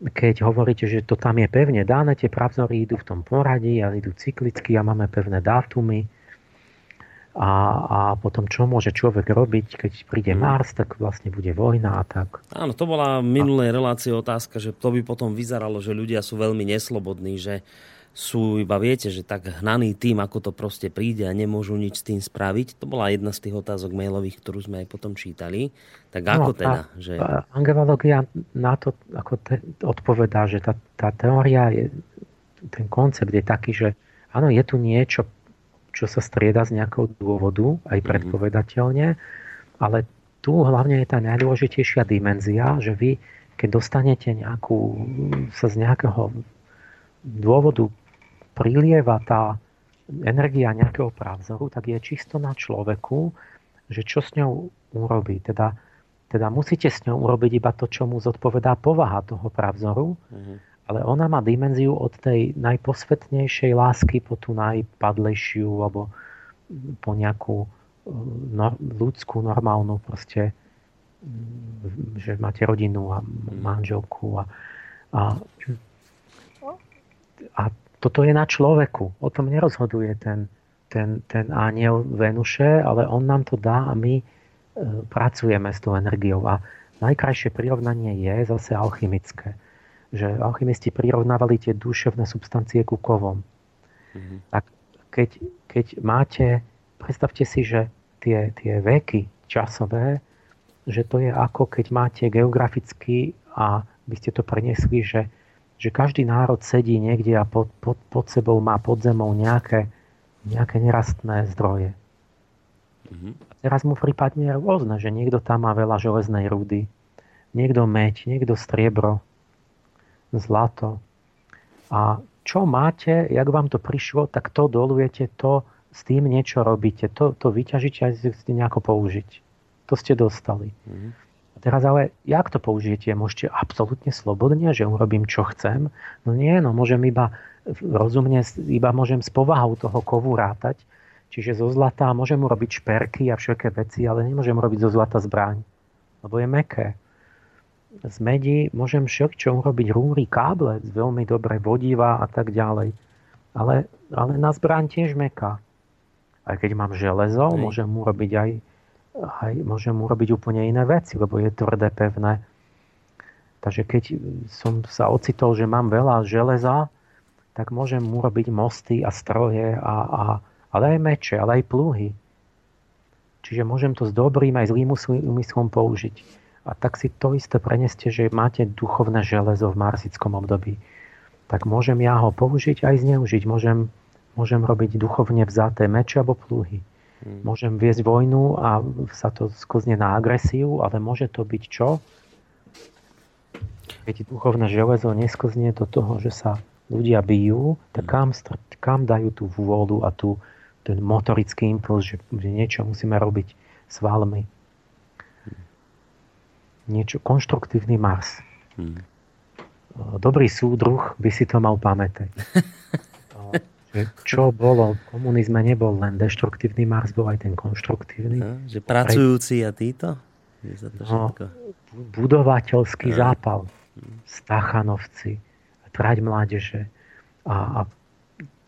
keď hovoríte, že to tam je pevne dané, tie pravzory idú v tom poradí a idú cyklicky a máme pevné dátumy. A, a potom čo môže človek robiť, keď príde mhm. Mars, tak vlastne bude vojna a tak. Áno, to bola minulej relácie otázka, že to by potom vyzeralo, že ľudia sú veľmi neslobodní, že sú iba, viete, že tak hnaný tým, ako to proste príde a nemôžu nič s tým spraviť. To bola jedna z tých otázok mailových, ktorú sme aj potom čítali. Tak no, ako no, teda? Tá, že... Angelológia na to ako te, odpovedá, že tá, tá teória, je, ten koncept je taký, že áno, je tu niečo, čo sa strieda z nejakého dôvodu, aj mhm. predpovedateľne, ale tu hlavne je tá najdôležitejšia dimenzia, že vy, keď dostanete nejakú, sa z nejakého dôvodu prilieva tá energia nejakého právzoru, tak je čisto na človeku, že čo s ňou urobí. Teda, teda musíte s ňou urobiť iba to, čo mu zodpovedá povaha toho právzoru, mm-hmm. Ale ona má dimenziu od tej najposvetnejšej lásky po tú najpadlejšiu alebo po nejakú no, ľudskú, normálnu proste že máte rodinu a manželku a, a, a toto je na človeku. O tom nerozhoduje ten, ten, ten aniel Venuše, ale on nám to dá a my e, pracujeme s tou energiou. A najkrajšie prirovnanie je zase alchymické. Že alchymisti prirovnávali tie duševné substancie ku kovom. Mm-hmm. Tak keď, keď máte, predstavte si, že tie, tie veky časové, že to je ako keď máte geograficky a by ste to preniesli, že že každý národ sedí niekde a pod, pod, pod sebou má pod zemou nejaké, nejaké nerastné zdroje. Mm-hmm. A teraz mu prípadne rôzne, že niekto tam má veľa železnej rudy, niekto meď, niekto striebro, zlato. A čo máte, jak vám to prišlo, tak to dolujete, to s tým niečo robíte, to, to vyťažíte a ste nejako použiť. To ste dostali. Mm-hmm. A teraz ale, jak to použijete? Môžete absolútne slobodne, že urobím, čo chcem? No nie, no môžem iba rozumne, iba môžem s povahou toho kovu rátať, čiže zo zlata môžem urobiť šperky a všetké veci, ale nemôžem robiť zo zlata zbraň, lebo je meké. Z medí môžem všetko urobiť rúry, káble, veľmi dobre vodiva a tak ďalej. Ale, ale na zbraň tiež meká. Aj keď mám železo, Hej. môžem urobiť aj aj môžem urobiť úplne iné veci, lebo je tvrdé, pevné. Takže keď som sa ocitol, že mám veľa železa, tak môžem urobiť mosty a stroje, a, a, ale aj meče, ale aj plúhy. Čiže môžem to s dobrým aj zlým úmyslom použiť. A tak si to isté preneste, že máte duchovné železo v marsickom období. Tak môžem ja ho použiť aj zneužiť. Môžem, môžem robiť duchovne vzaté meče alebo plúhy. Hmm. Môžem viesť vojnu a sa to sklzne na agresiu, ale môže to byť čo? Keď duchovné železo nesklzne do toho, že sa ľudia bijú, tak hmm. kam, kam dajú tú vôľu a tú, ten motorický impuls, že, že niečo musíme robiť s valmi. Hmm. Niečo, konštruktívny Mars. Hmm. Dobrý súdruh by si to mal pamätať. čo bolo, v komunizme nebol len deštruktívny Mars, bol aj ten konštruktívny. No, že pracujúci a títo? Je to no, budovateľský no. zápal. Stachanovci, trať mládeže a, a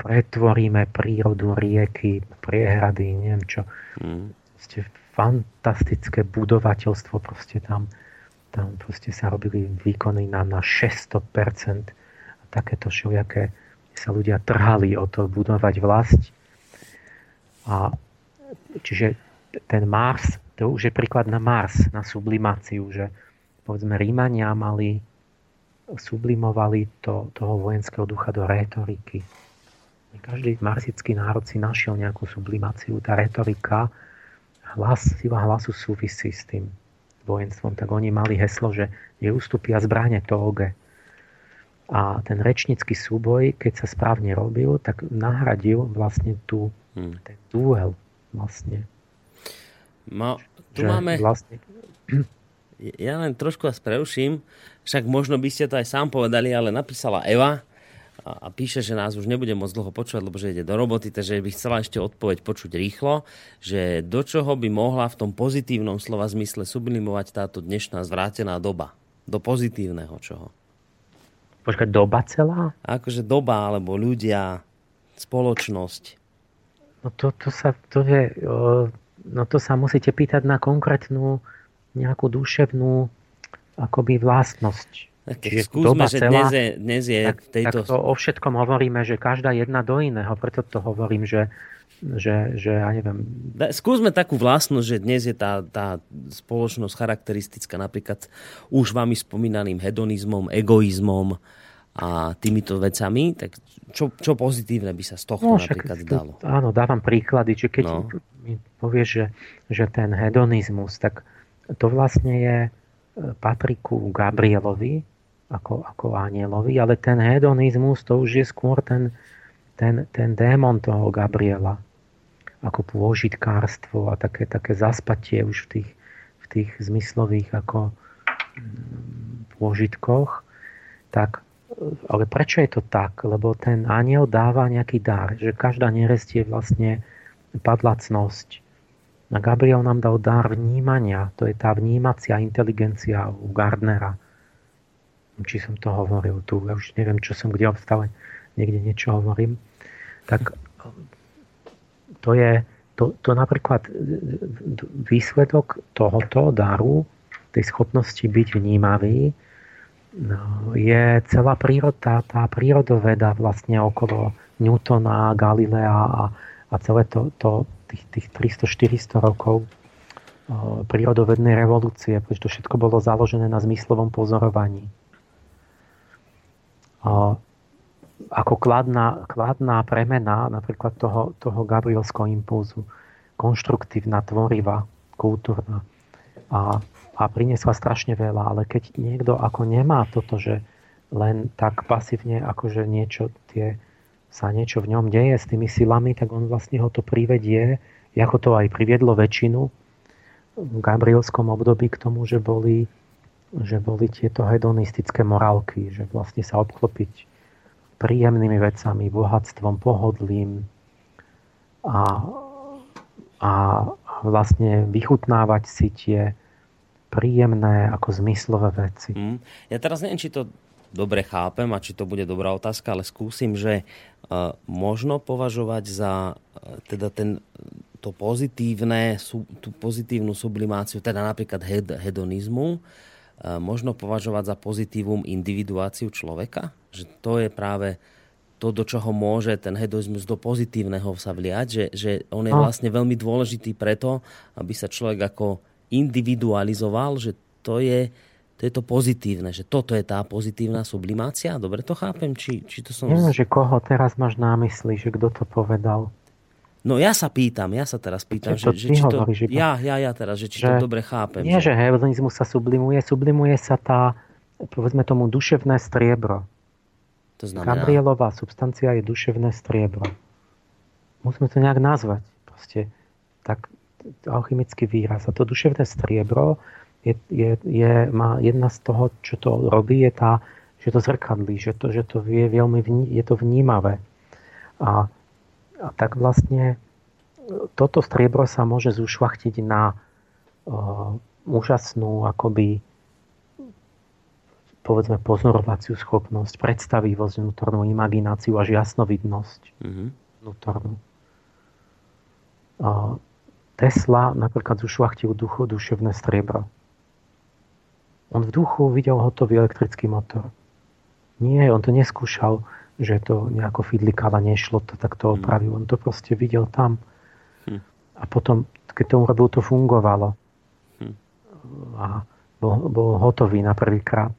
pretvoríme prírodu, rieky, priehrady, neviem čo. Mm. Proste fantastické budovateľstvo, proste tam, tam proste sa robili výkony na, na 600%. A takéto všelijaké sa ľudia trhali o to budovať vlast. A čiže ten Mars, to už je príklad na Mars, na sublimáciu, že povedzme Rímania mali, sublimovali to, toho vojenského ducha do retoriky. Každý marsický národ si našiel nejakú sublimáciu. Tá retorika, hlas, sila hlasu súvisí s tým vojenstvom. Tak oni mali heslo, že neustúpia zbranie to oge a ten rečnický súboj, keď sa správne robil, tak nahradil vlastne tú, hmm. ten duel vlastne. No, tu že máme... Vlastne... Ja len trošku vás preuším, však možno by ste to aj sám povedali, ale napísala Eva a, a píše, že nás už nebude môcť dlho počúvať, lebo že ide do roboty, takže by chcela ešte odpoveď počuť rýchlo, že do čoho by mohla v tom pozitívnom slova zmysle sublimovať táto dnešná zvrátená doba? Do pozitívneho čoho? Počkať, doba celá? Akože doba, alebo ľudia, spoločnosť. No to, to sa, to je, no to sa musíte pýtať na konkrétnu nejakú duševnú akoby vlastnosť. Čiže skúsme, že dnes je, dnes je tak, tejto... Tak to o všetkom hovoríme, že každá jedna do iného, preto to hovorím, že, že, že ja neviem... Skúsme takú vlastnosť, že dnes je tá, tá spoločnosť charakteristická napríklad už vami spomínaným hedonizmom, egoizmom a týmito vecami, tak čo, čo pozitívne by sa z tohto no, napríklad to, dalo? Áno, dávam príklady, že keď no. mi povieš, že, že ten hedonizmus, tak to vlastne je e, patrí ku Gabrielovi, ako, ako anielovi, ale ten hedonizmus to už je skôr ten, ten, ten démon toho Gabriela. Ako pôžitkárstvo a také, také zaspatie už v tých, v tých zmyslových ako mm, pôžitkoch. Tak, ale prečo je to tak? Lebo ten aniel dáva nejaký dar, že každá neresť je vlastne padlacnosť. A Gabriel nám dal dar vnímania, to je tá vnímacia inteligencia u Gardnera či som to hovoril tu, ja už neviem, čo som kde stále niekde niečo hovorím, tak to je to, to napríklad výsledok tohoto daru, tej schopnosti byť vnímavý, no, je celá príroda, tá prírodoveda vlastne okolo Newtona, Galilea a, a celé to, to tých, tých 300-400 rokov prírodovednej revolúcie, pretože to všetko bolo založené na zmyslovom pozorovaní ako kladná, kladná premena napríklad toho, toho Gabrielského impulzu. Konštruktívna, tvorivá, kultúrna. A, a priniesla strašne veľa. Ale keď niekto ako nemá toto, že len tak pasívne, akože niečo tie, sa niečo v ňom deje s tými silami, tak on vlastne ho to privedie, ako to aj priviedlo väčšinu v Gabrielskom období k tomu, že boli že boli tieto hedonistické morálky, že vlastne sa obklopiť príjemnými vecami, bohatstvom, pohodlím a, a vlastne vychutnávať si tie príjemné ako zmyslové veci. Mm. Ja teraz neviem, či to dobre chápem a či to bude dobrá otázka, ale skúsim, že uh, možno považovať za uh, teda ten, to pozitívne, tú pozitívnu sublimáciu, teda napríklad hed, hedonizmu, možno považovať za pozitívum individuáciu človeka? Že to je práve to, do čoho môže ten hedonizmus do pozitívneho sa vliať, že, že on je vlastne veľmi dôležitý preto, aby sa človek ako individualizoval, že to je, to je to pozitívne, že toto je tá pozitívna sublimácia. Dobre to chápem? Či, či to som... Neviem, že koho teraz máš na mysli, že kto to povedal. No ja sa pýtam, ja sa teraz pýtam, že, že či to... Hovoríš, ja, ja, ja teraz, že či že, to dobre chápem. Nie, že, že hedonizmus sa sublimuje, sublimuje sa tá, povedzme tomu, duševné striebro. To znamená... Gabrielová substancia je duševné striebro. Musíme to nejak nazvať. Proste tak alchymický výraz. A to duševné striebro je, je, je, má jedna z toho, čo to robí, je tá, že to zrkadlí, že to, že to je veľmi vní, je to vnímavé. A tak vlastne toto striebro sa môže zušvachtiť na uh, úžasnú akoby povedzme pozorovaciu schopnosť, predstavivosť vnútornú, imagináciu až jasnovidnosť mm-hmm. vnútornú. Uh, Tesla napríklad zušvachtil duchu duševné striebro. On v duchu videl hotový elektrický motor. Nie, on to neskúšal že to nejako fidlikala nešlo, to tak to hm. opravil. On to proste videl tam. Hm. A potom, keď to urobil, to fungovalo. Hm. A bol, bol hotový na prvýkrát.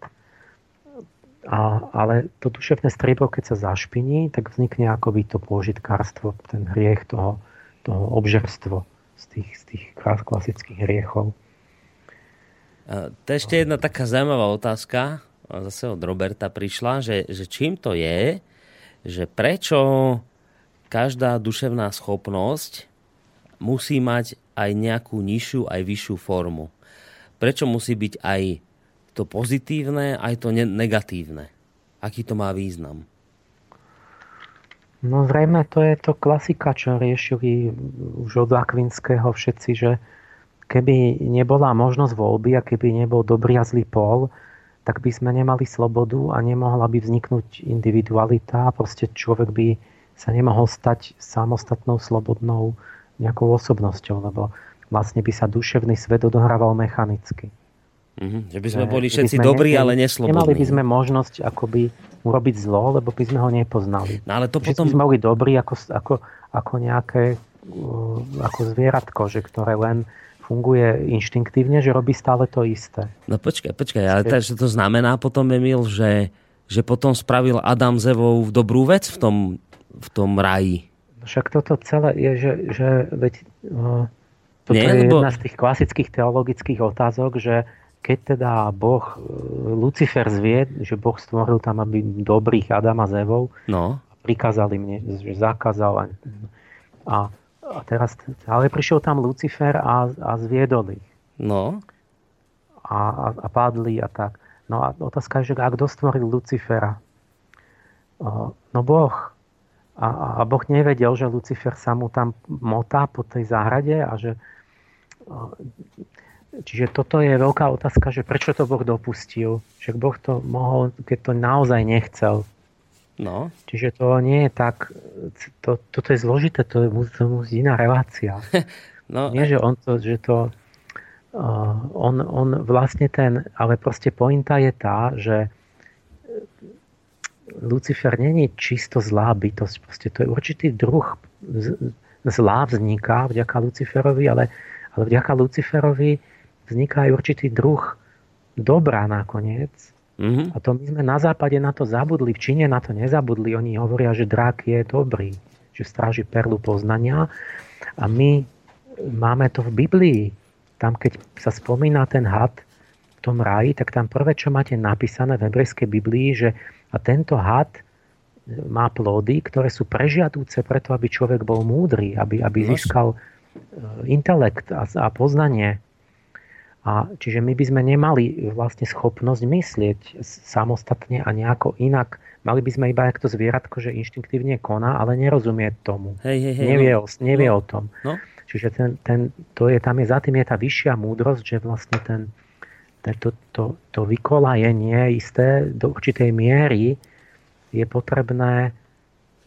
A, ale to duševné striebro, keď sa zašpiní, tak vznikne akoby to pôžitkárstvo, ten hriech toho, toho obžerstvo z tých, z tých klasických hriechov. To je ešte jedna taká zaujímavá otázka, zase od Roberta prišla, že, že čím to je, že prečo každá duševná schopnosť musí mať aj nejakú nižšiu, aj vyššiu formu. Prečo musí byť aj to pozitívne, aj to negatívne? Aký to má význam? No zrejme to je to klasika, čo riešili už od Akvinského všetci, že keby nebola možnosť voľby a keby nebol dobrý a zlý pol, tak by sme nemali slobodu a nemohla by vzniknúť individualita. Proste človek by sa nemohol stať samostatnou, slobodnou nejakou osobnosťou, lebo vlastne by sa duševný svet odohrával mechanicky. Mm-hmm. Že by sme boli všetci sme dobrí, ne, ale neslobodní. Nemali by sme možnosť akoby urobiť zlo, lebo by sme ho nepoznali. No ale to Všetci potom... by sme boli dobrí ako, ako, ako nejaké uh, ako zvieratko, že ktoré len funguje inštinktívne, že robí stále to isté. No počkaj, počkaj, ale to, to znamená potom, Emil, že, že potom spravil Adam z Evou dobrú vec v tom, v tom raji. Však toto celé je, že, že veď, uh, toto Nie, je lebo... jedna z tých klasických teologických otázok, že keď teda Boh, e, Lucifer zvie, že Boh stvoril tam, aby dobrých Adama s Evou, no. prikázali mne, že zakázal. A, a teraz, ale prišiel tam Lucifer a, a zviedol ich. No. A, a, a padli a tak. No a otázka je, že a kto stvoril Lucifera? No Boh. A, a Boh nevedel, že Lucifer sa mu tam motá po tej záhrade a že Čiže toto je veľká otázka, že prečo to Boh dopustil. Však Boh to mohol, keď to naozaj nechcel. No. Čiže to nie je tak, to, toto je zložité, to je, to musí iná relácia. no. Nie, že on to, že to, uh, on, on vlastne ten, ale proste pointa je tá, že Lucifer není čisto zlá bytosť, proste to je určitý druh zlá vzniká vďaka Luciferovi, ale, ale vďaka Luciferovi vzniká aj určitý druh dobrá nakoniec. Mm-hmm. A to my sme na západe na to zabudli, v Číne na to nezabudli. Oni hovoria, že drak je dobrý, že stráži perlu poznania. A my máme to v Biblii. Tam, keď sa spomína ten had v tom raji, tak tam prvé, čo máte napísané v hebrejskej Biblii, že a tento had má plody, ktoré sú prežiadúce preto, aby človek bol múdry, aby, aby získal e, intelekt a, a poznanie. A čiže my by sme nemali vlastne schopnosť myslieť samostatne a nejako inak. Mali by sme iba jak to zvieratko, že inštinktívne koná, ale nerozumie tomu. Hej, hej, hej, nevie, no. o, nevie no. o tom. No. Čiže ten, ten, to je, tam je za tým je tá vyššia múdrosť, že vlastne ten, ten, to, to, to vykolajenie isté do určitej miery je potrebné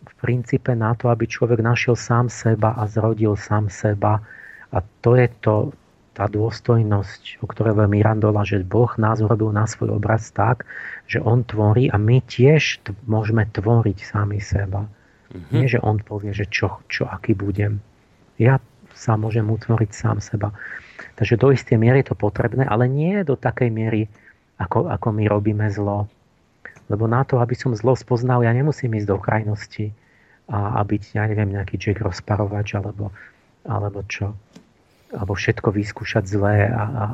v princípe na to, aby človek našiel sám seba a zrodil sám seba. A to je to, tá dôstojnosť, o ktorej veľmi Mirandola, že Boh nás urobil na svoj obraz tak, že On tvorí a my tiež t- môžeme tvoriť sami seba. Mm-hmm. Nie, že On povie, že čo, čo, aký budem. Ja sa môžem utvoriť sám seba. Takže do istej miery je to potrebné, ale nie do takej miery, ako, ako my robíme zlo. Lebo na to, aby som zlo spoznal, ja nemusím ísť do krajnosti a, a byť, ja neviem, nejaký Jack rozparovač alebo, alebo čo alebo všetko vyskúšať zlé. A, a,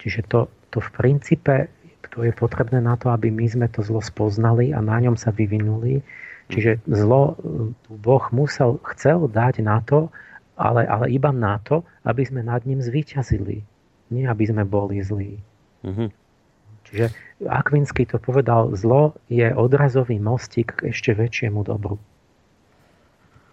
čiže to, to v princípe to je potrebné na to, aby my sme to zlo spoznali a na ňom sa vyvinuli. Čiže zlo Boh musel, chcel dať na to, ale, ale iba na to, aby sme nad ním zvíťazili. Nie, aby sme boli zlí. Mm-hmm. Čiže Akvinsky to povedal, zlo je odrazový mostík k ešte väčšiemu dobru.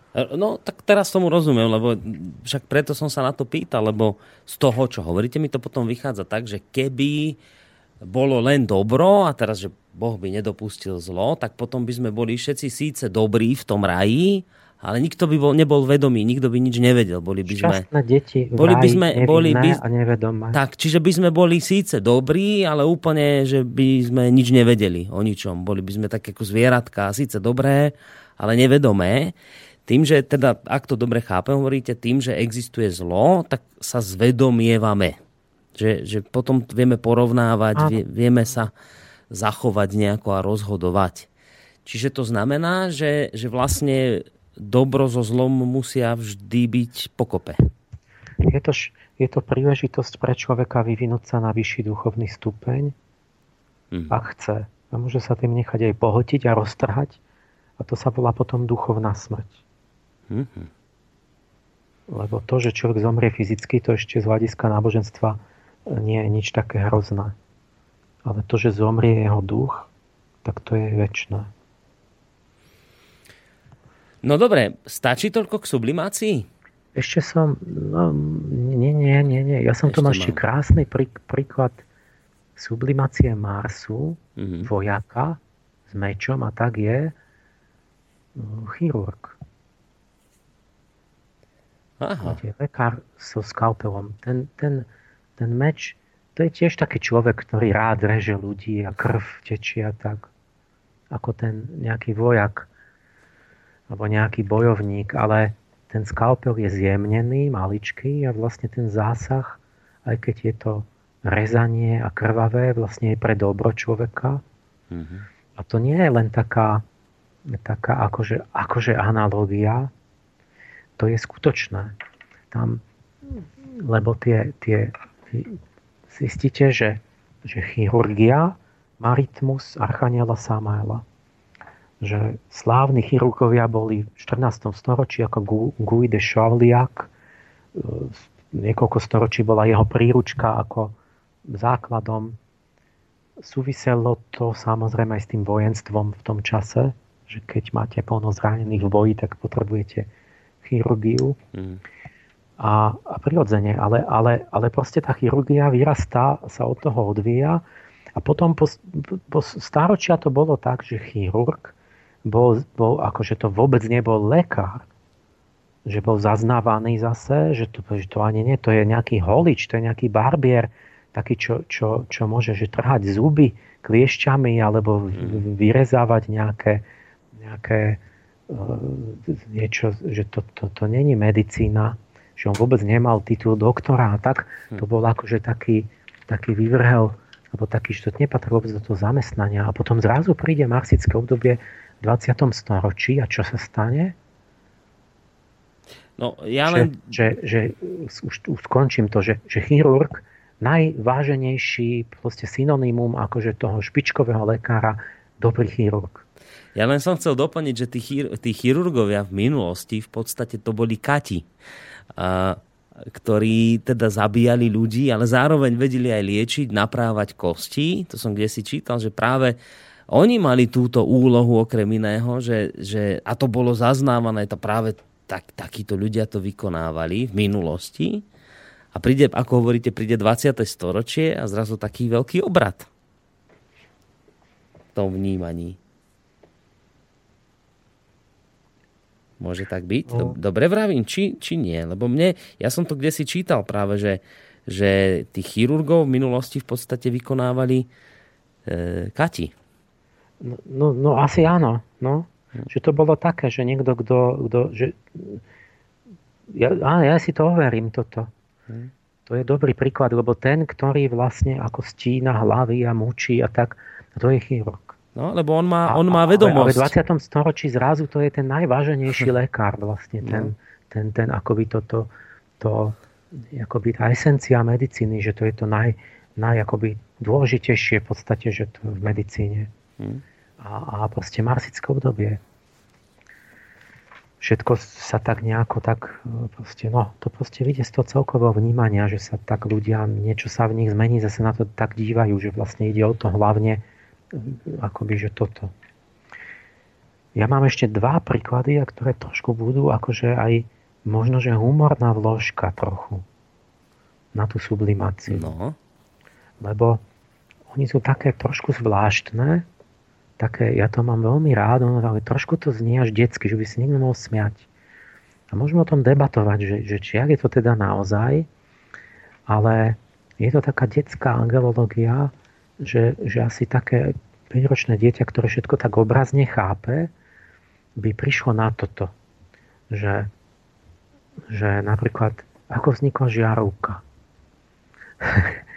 No, tak teraz tomu rozumiem, lebo však preto som sa na to pýtal, lebo z toho, čo hovoríte, mi to potom vychádza tak, že keby bolo len dobro a teraz, že Boh by nedopustil zlo, tak potom by sme boli všetci síce dobrí v tom raji, ale nikto by bol, nebol vedomý, nikto by nič nevedel. Boli by sme, Šťastné deti, boli by sme, boli by, a nevedomé. Tak, čiže by sme boli síce dobrí, ale úplne, že by sme nič nevedeli o ničom. Boli by sme tak ako zvieratka, síce dobré, ale nevedomé. Tým, že teda, ak to dobre chápem, hovoríte, tým, že existuje zlo, tak sa zvedomievame. Že, že potom vieme porovnávať, vie, vieme sa zachovať nejako a rozhodovať. Čiže to znamená, že, že vlastne dobro so zlom musia vždy byť pokope. Je to, je to príležitosť pre človeka vyvinúť sa na vyšší duchovný stupeň, hmm. ak chce. A môže sa tým nechať aj pohotiť a roztrhať. A to sa volá potom duchovná smrť. Mm-hmm. Lebo to, že človek zomrie fyzicky, to ešte z hľadiska náboženstva nie je nič také hrozné. Ale to, že zomrie jeho duch, tak to je väčšie. No dobre, stačí toľko k sublimácii? Ešte som, no, nie, nie, nie, nie. Ja som ešte tu mal ešte krásny prí, príklad sublimácie Marsu, mm-hmm. vojaka s mečom a tak je uh, chirurg. Aha. Lekár so skalpelom. Ten, ten, ten meč, to je tiež taký človek, ktorý rád reže ľudí a krv tečia tak, ako ten nejaký vojak alebo nejaký bojovník, ale ten skalpel je zjemnený, maličký a vlastne ten zásah, aj keď je to rezanie a krvavé, vlastne je pre dobro človeka. Mm-hmm. A to nie je len taká, taká akože, akože analogia, to je skutočné. Tam, lebo tie, tie zistíte, že, že chirurgia má rytmus Archaniela Samaela že slávni chirurgovia boli v 14. storočí ako Guy de Chauliac. E, niekoľko storočí bola jeho príručka ako základom. Súviselo to samozrejme aj s tým vojenstvom v tom čase, že keď máte plno zranených v boji, tak potrebujete chirurgiu. Mm. A, a prirodzene, ale, ale, ale proste tá chirurgia vyrastá, sa od toho odvíja. A potom po, po staročia to bolo tak, že chirurg bol, bol akože to vôbec nebol lekár. Že bol zaznávaný zase, že to, že to ani nie, to je nejaký holič, to je nejaký barbier, taký, čo, čo, čo môže že trhať zuby kliešťami alebo mhm. vyrezávať nejaké, nejaké niečo, že to, to, to není medicína, že on vôbec nemal titul doktora a tak, to hm. bol akože taký, taký vyvrhel alebo taký, že to nepatrí vôbec do toho zamestnania. A potom zrazu príde marxické obdobie, 20. storočí a čo sa stane? No, ja len... Že, že, že už, už skončím to, že, že chirurg najváženejší proste synonymum akože toho špičkového lekára, dobrý chirurg. Ja len som chcel doplniť, že tí, tí chirurgovia v minulosti v podstate to boli kati, a, ktorí teda zabíjali ľudí, ale zároveň vedeli aj liečiť, naprávať kosti. To som kde si čítal, že práve oni mali túto úlohu okrem iného, že, že a to bolo zaznávané, to práve tak, takíto ľudia to vykonávali v minulosti. A príde, ako hovoríte, príde 20. storočie a zrazu taký veľký obrad v tom vnímaní. Môže tak byť? No. Dobre vravím, či, či nie? Lebo mne, ja som to kde si čítal práve, že, že tých chirurgov v minulosti v podstate vykonávali e, kati. No, no, no asi áno. No. Že to bolo také, že niekto, kto... kto že, ja, áno, ja si to overím, toto. Hmm. To je dobrý príklad, lebo ten, ktorý vlastne ako stína hlavy a mučí a tak, to je chirurg. No, lebo on má, on má vedomosť. Ale, ale v 20. storočí zrazu to je ten najváženejší lekár vlastne. Ten, no. ten, ten akoby toto, to, akoby tá esencia medicíny, že to je to naj, naj akoby dôležitejšie v podstate, že to v medicíne. Hmm a, a proste marsické obdobie. Všetko sa tak nejako tak proste, no, to proste vidie z toho celkového vnímania, že sa tak ľudia, niečo sa v nich zmení, zase na to tak dívajú, že vlastne ide o to hlavne, akoby, že toto. Ja mám ešte dva príklady, ktoré trošku budú akože aj možno, že humorná vložka trochu na tú sublimáciu. No. Lebo oni sú také trošku zvláštne, také, ja to mám veľmi rád, ale trošku to znie až detsky, že by si niekto mohol smiať. A môžeme o tom debatovať, že, že či je to teda naozaj, ale je to taká detská angelológia, že, že asi také 5-ročné dieťa, ktoré všetko tak obrazne chápe, by prišlo na toto, že, že napríklad ako vznikla žiarovka.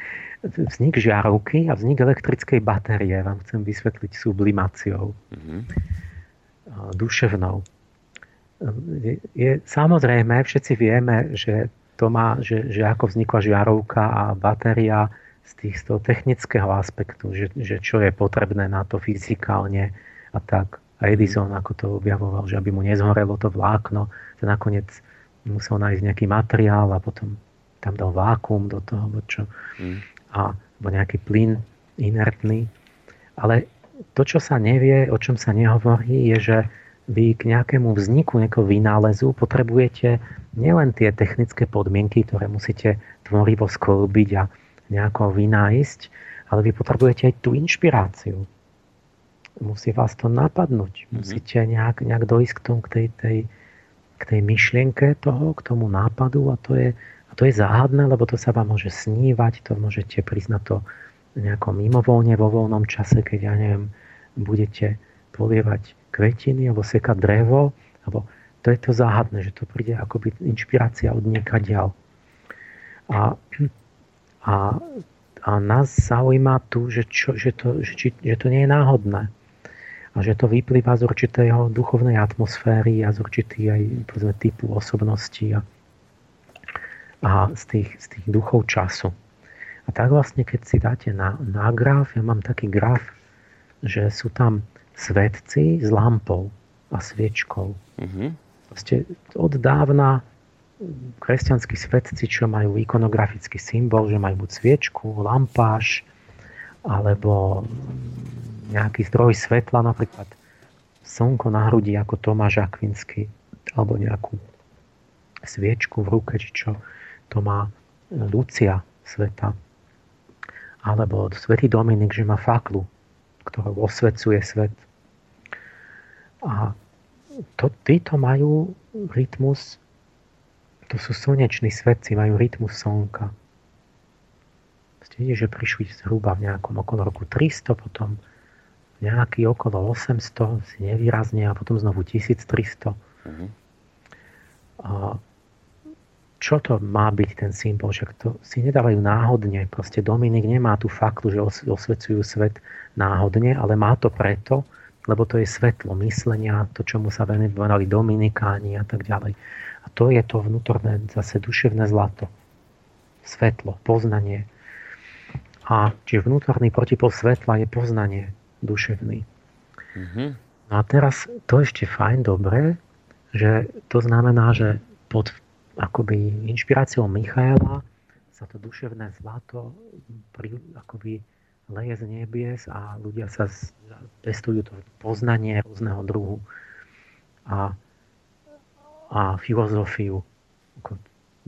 vznik žiarovky a vznik elektrickej batérie vám chcem vysvetliť sublimáciou. Mm-hmm. Duševnou. Je, je, samozrejme, všetci vieme, že to má, že, že ako vznikla žiarovka a batéria z, tých, z toho technického aspektu, že, že čo je potrebné na to fyzikálne a tak. A Edison ako to objavoval, že aby mu nezhorelo to vlákno, to nakoniec musel nájsť nejaký materiál a potom tam dal vákum do toho, čo. Mm a, alebo nejaký plyn inertný. Ale to, čo sa nevie, o čom sa nehovorí, je, že vy k nejakému vzniku nejakého vynálezu potrebujete nielen tie technické podmienky, ktoré musíte tvorivo sklbiť a nejako vynájsť, ale vy potrebujete aj tú inšpiráciu. Musí vás to napadnúť. Mm-hmm. Musíte nejak, nejak dojsť k tomu, k tej, tej, k tej myšlienke toho, k tomu nápadu a to je, a to je záhadné, lebo to sa vám môže snívať, to môžete priznať to nejako mimovolne vo voľnom čase, keď ja neviem, budete polievať kvetiny alebo sekať drevo, alebo to je to záhadné, že to príde akoby inšpirácia od ďal. A, a, a nás zaujíma tu, že, čo, že, to, že, či, že to nie je náhodné. A že to vyplýva z určitého duchovnej atmosféry a z určitých aj povedzme, typu osobnosti a, a z, tých, z tých duchov času. A tak vlastne, keď si dáte na, na graf, ja mám taký graf, že sú tam svetci s lampou a sviečkou. Mm-hmm. Proste od dávna kresťanskí svetci, čo majú ikonografický symbol, že majú buď sviečku, lampáš, alebo nejaký zdroj svetla, napríklad slnko na hrudi ako Tomáš Akvinsky, alebo nejakú sviečku v ruke, či čo to má Lucia sveta. Alebo svätý Dominik, že má faklu, ktorou osvecuje svet. A to, títo majú rytmus, to sú slneční svetci, majú rytmus slnka. Vidíte, že prišli zhruba v nejakom okolo roku 300, potom nejaký okolo 800, si nevýrazne, a potom znovu 1300. Mm-hmm. A čo to má byť ten symbol? Však to si nedávajú náhodne. Proste Dominik nemá tú faktu, že osvecujú svet náhodne, ale má to preto, lebo to je svetlo myslenia, to, čomu sa venovali Dominikáni a tak ďalej. To je to vnútorné, zase duševné zlato. Svetlo, poznanie. A čiže vnútorný protipol svetla je poznanie duševný. Mm-hmm. No a teraz to ešte fajn, dobre, že to znamená, že pod akoby inšpiráciou Michaela sa to duševné zlato pri, akoby leje z nebies a ľudia sa testujú to poznanie rôzneho druhu a, a filozofiu ako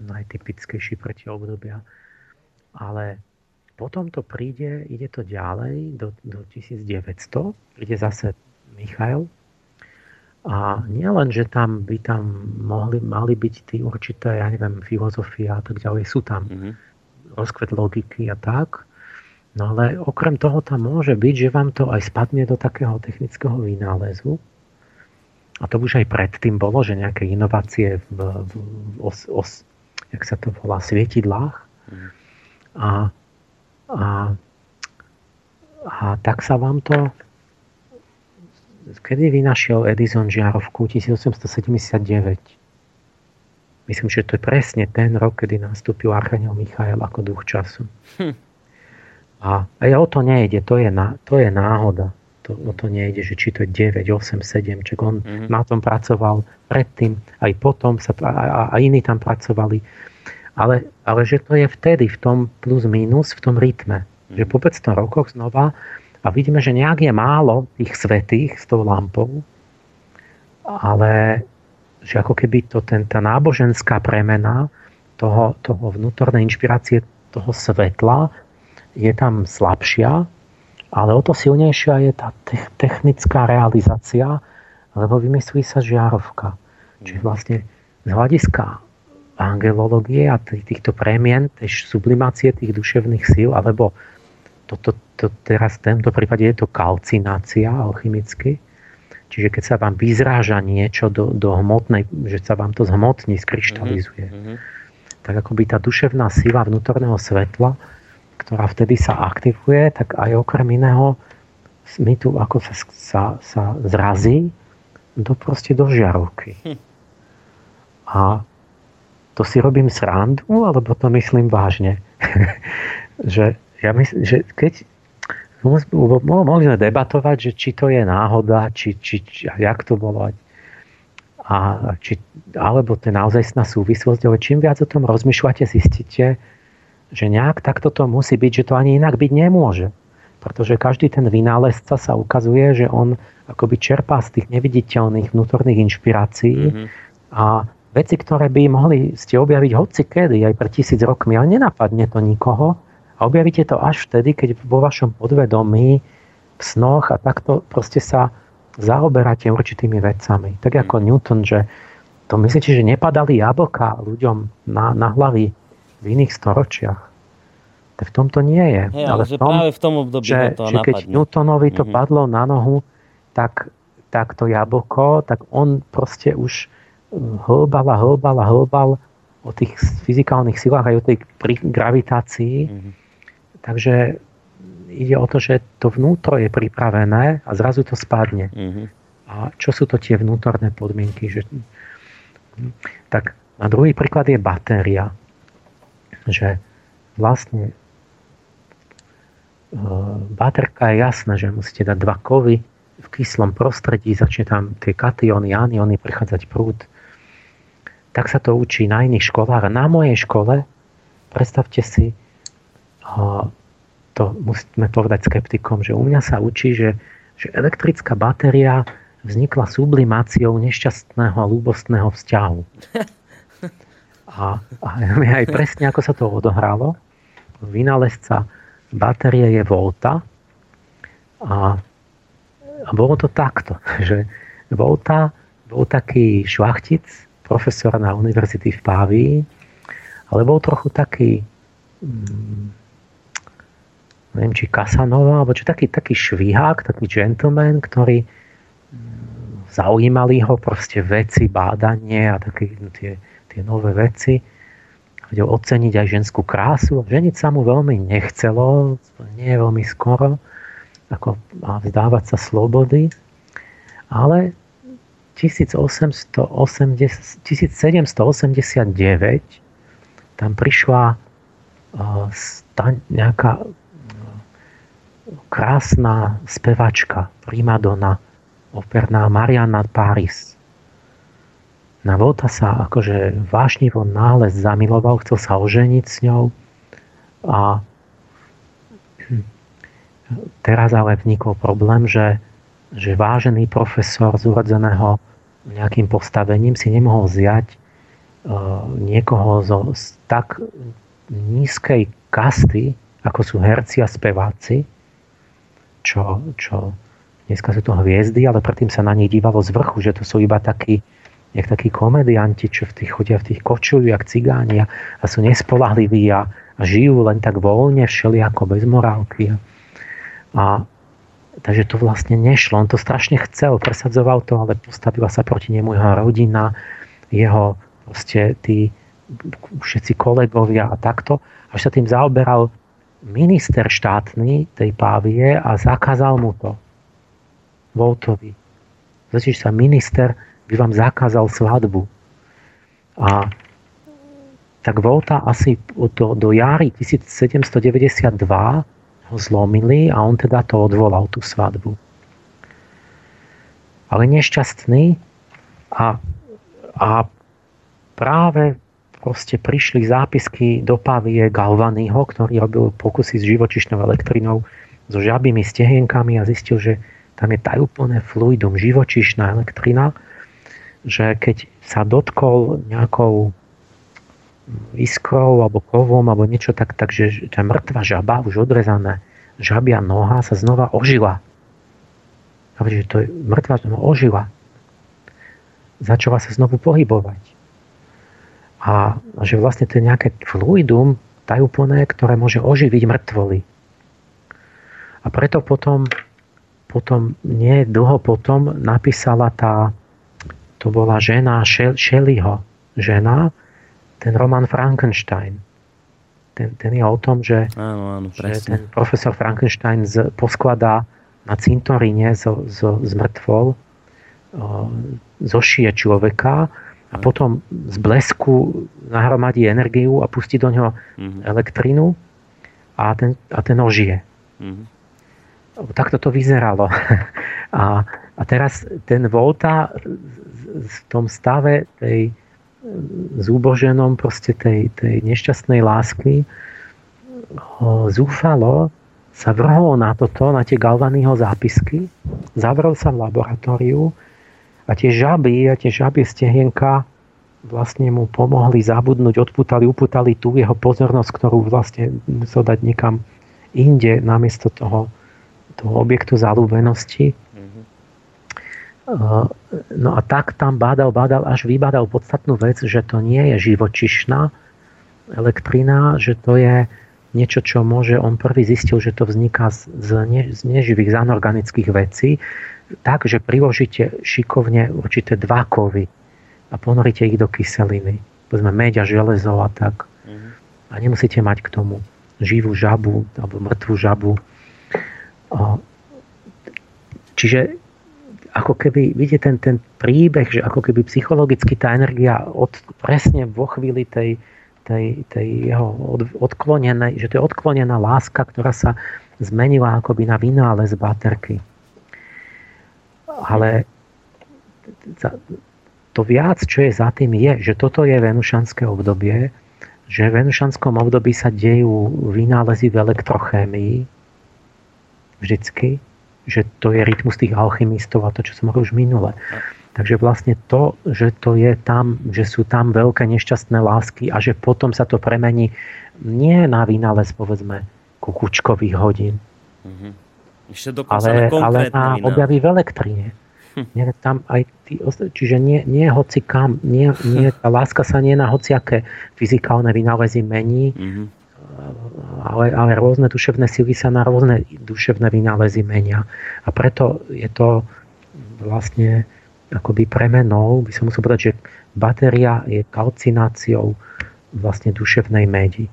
najtypickejší pre tie obdobia. Ale potom to príde, ide to ďalej do, do 1900, príde zase Michail a nie len, že tam by tam mohli, mali byť tí určité, ja neviem, filozofia a tak ďalej, sú tam mm-hmm. rozkvet logiky a tak, No ale okrem toho tam môže byť, že vám to aj spadne do takého technického vynálezu. A to už aj predtým bolo, že nejaké inovácie v, v os, os, jak sa to volá, svietidlách. Mm. A, a, a tak sa vám to kedy vynašiel Edison žiarovku? 1879. Myslím, že to je presne ten rok, kedy nastúpil Archaniel Michael ako duch času. Hm. A aj o to nejde, to je, na, to je náhoda. To, o to nejde, že či to je 9, 8, 7, či on mm-hmm. na tom pracoval predtým, aj potom sa, a, a iní tam pracovali. Ale, ale že to je vtedy, v tom plus minus, v tom rytme. Mm-hmm. Že po 500 rokoch znova a vidíme, že nejak je málo tých svetých s tou lampou, ale že ako keby to ten, tá náboženská premena toho, toho vnútornej inšpirácie toho svetla je tam slabšia, ale o to silnejšia je tá technická realizácia, lebo vymyslí sa žiarovka. Čiže vlastne z hľadiska angelológie a týchto premien, tej sublimácie tých duševných síl, alebo toto, to, teraz v tomto prípade je to kalcinácia alchymicky, čiže keď sa vám vyzráža niečo do, do hmotnej, že sa vám to zhmotní, skryštalizuje, mm-hmm. tak akoby tá duševná sila vnútorného svetla ktorá vtedy sa aktivuje, tak aj okrem iného my tu ako sa, sa, sa zrazí do proste do žiarovky. Hm. A to si robím srandu, alebo to myslím vážne. že ja myslím, že keď mohli sme debatovať, že či to je náhoda, či, či, či jak to bolo. A, či, alebo to je naozaj súvislosť, ale čím viac o tom rozmýšľate, zistíte, že nejak takto to musí byť, že to ani inak byť nemôže. Pretože každý ten vynálezca sa ukazuje, že on akoby čerpá z tých neviditeľných vnútorných inšpirácií mm-hmm. a veci, ktoré by mohli ste objaviť hoci kedy, aj pre tisíc rokmi, ale nenapadne to nikoho, A objavíte to až vtedy, keď vo vašom podvedomí, v snoch a takto proste sa zaoberáte určitými vecami. Tak ako mm. Newton, že to myslíte, že nepadali jablka ľuďom na, na hlavy v iných storočiach? To v tomto nie je. Hey, ale, ale v tom, práve v tom období že, to že keď Newtonovi to mm-hmm. padlo na nohu, tak, tak to jablko, tak on proste už hlbal a hlbal a hlbal o tých fyzikálnych silách aj o tej gravitácii. Mm-hmm. Takže ide o to, že to vnútro je pripravené a zrazu to spadne. Mm-hmm. A čo sú to tie vnútorné podmienky? Že... Tak na druhý príklad je batéria. Že vlastne e, baterka je jasné, že musíte dať dva kovy v kyslom prostredí, začne tam tie kationy, aniony prechádzať prúd tak sa to učí na iných školách. A na mojej škole, predstavte si, to musíme povedať skeptikom, že u mňa sa učí, že, že elektrická batéria vznikla sublimáciou nešťastného a ľúbostného vzťahu. A, a aj presne ako sa to odohralo. Vynálezca batérie je Volta a, a bolo to takto, že Volta bol taký šlachtic, profesor na univerzity v Pávii, ale bol trochu taký mm, neviem, či Casanova, alebo čo taký, taký švihák, taký gentleman, ktorý mm, zaujímali ho proste veci, bádanie a také no, tie, tie nové veci. Vedel oceniť aj ženskú krásu. Ženiť sa mu veľmi nechcelo, nie veľmi skoro, ako a vzdávať sa slobody. Ale 1789 tam prišla nejaká krásna spevačka, primadona, operná Mariana Paris. Na Volta sa akože vášnivo nález zamiloval, chcel sa oženiť s ňou a teraz ale vnikol problém, že že vážený profesor z urodzeného nejakým postavením si nemohol zjať uh, niekoho zo, z tak nízkej kasty, ako sú herci a speváci, čo, čo dneska sú to hviezdy, ale predtým sa na nich dívalo z vrchu, že to sú iba takí, jak takí komedianti, čo v tých chodia v tých kočujú, jak cigáni a, a sú nespolahliví a, a žijú len tak voľne, všelijako bez morálky. A, Takže to vlastne nešlo. On to strašne chcel, presadzoval to, ale postavila sa proti nemu jeho rodina, jeho proste tí všetci kolegovia a takto. Až sa tým zaoberal minister štátny tej Pávie a zakázal mu to. Voltovi. Začíš sa minister by vám zakázal svadbu. A tak Volta asi do, do jary 1792 ho zlomili a on teda to odvolal, tú svadbu. Ale nešťastný a, a práve proste prišli zápisky do Pavie Galvanyho, ktorý robil pokusy s živočišnou elektrinou so žabými stehienkami a zistil, že tam je tajúplné fluidum, živočišná elektrina, že keď sa dotkol nejakou iskrou alebo kovom alebo niečo tak, takže tá mŕtva žaba, už odrezané žabia noha sa znova ožila. A že to je mŕtva znova ožila. Začala sa znovu pohybovať. A že vlastne to je nejaké fluidum tajúplné, ktoré môže oživiť mŕtvoly. A preto potom, potom nie dlho potom napísala tá, to bola žena Shelleyho, žena, ten román Frankenstein. Ten, ten je o tom, že, áno, áno, že ten profesor Frankenstein z, poskladá na cintoríne zo, zo, z mŕtvol zošije človeka a potom z blesku nahromadí energiu a pustí do neho mm-hmm. elektrinu a ten, a ten ožije. Mm-hmm. Takto to vyzeralo. a, a teraz ten Volta v tom stave tej, zúboženom proste tej, tej nešťastnej lásky ho zúfalo sa vrhol na toto, na tie Galvanyho zápisky, zavrel sa v laboratóriu a tie žaby a tie žabie stehienka vlastne mu pomohli zabudnúť, odputali, uputali tú jeho pozornosť, ktorú vlastne musel dať niekam inde namiesto toho, toho objektu zalúbenosti. No a tak tam bádal, bádal, až vybádal podstatnú vec, že to nie je živočišná elektrina, že to je niečo, čo môže, on prvý zistil, že to vzniká z, z, ne, z neživých, z anorganických vecí, tak, že priložíte šikovne určité dva kovy a ponoríte ich do kyseliny. Povedzme meď a železo a tak. Mm-hmm. A nemusíte mať k tomu živú žabu alebo mŕtvú žabu. Čiže ako keby, vidíte ten, ten príbeh, že ako keby psychologicky tá energia od, presne vo chvíli tej, tej, tej jeho od, odklonenej, že to je odklonená láska, ktorá sa zmenila akoby na vynález baterky. Ale to viac, čo je za tým, je, že toto je venušanské obdobie, že v venušanskom období sa dejú vynálezy v elektrochémii vždycky, že to je rytmus tých alchymistov a to, čo som hovoril už minule. Takže vlastne to, že to je tam, že sú tam veľké nešťastné lásky a že potom sa to premení nie na vynález, povedzme, kukučkových hodín, mm-hmm. Ešte ale, na ale na objavy v elektrine. Nie, tam aj tí, čiže nie, nie hoci kam, nie, nie, tá láska sa nie na hociaké fyzikálne vynálezy mení, mm-hmm. Ale, ale rôzne duševné sily sa na rôzne duševné vynálezy menia. A preto je to vlastne akoby premenou, by som musel povedať, že batéria je kalcináciou vlastne duševnej médi.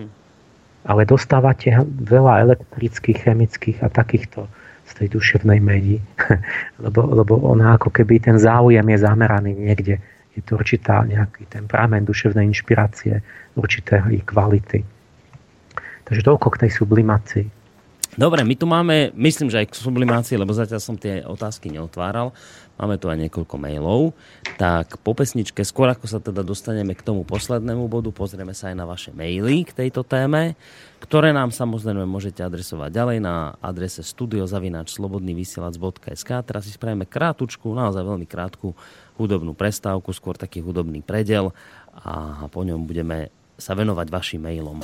Hm. Ale dostávate veľa elektrických, chemických a takýchto z tej duševnej medi. lebo, lebo ona ako keby ten záujem je zameraný niekde. Je to určitá nejaký temperament duševnej inšpirácie, určité kvality. Takže toľko k tej sublimácii. Dobre, my tu máme, myslím, že aj k sublimácii, lebo zatiaľ som tie otázky neotváral. Máme tu aj niekoľko mailov. Tak po pesničke, skôr ako sa teda dostaneme k tomu poslednému bodu, pozrieme sa aj na vaše maily k tejto téme, ktoré nám samozrejme môžete adresovať ďalej na adrese studiozavináčslobodnyvysielac.sk. Teraz si spravíme krátučku, naozaj veľmi krátku hudobnú prestávku, skôr taký hudobný predel a po ňom budeme sa venovať vašim mailom.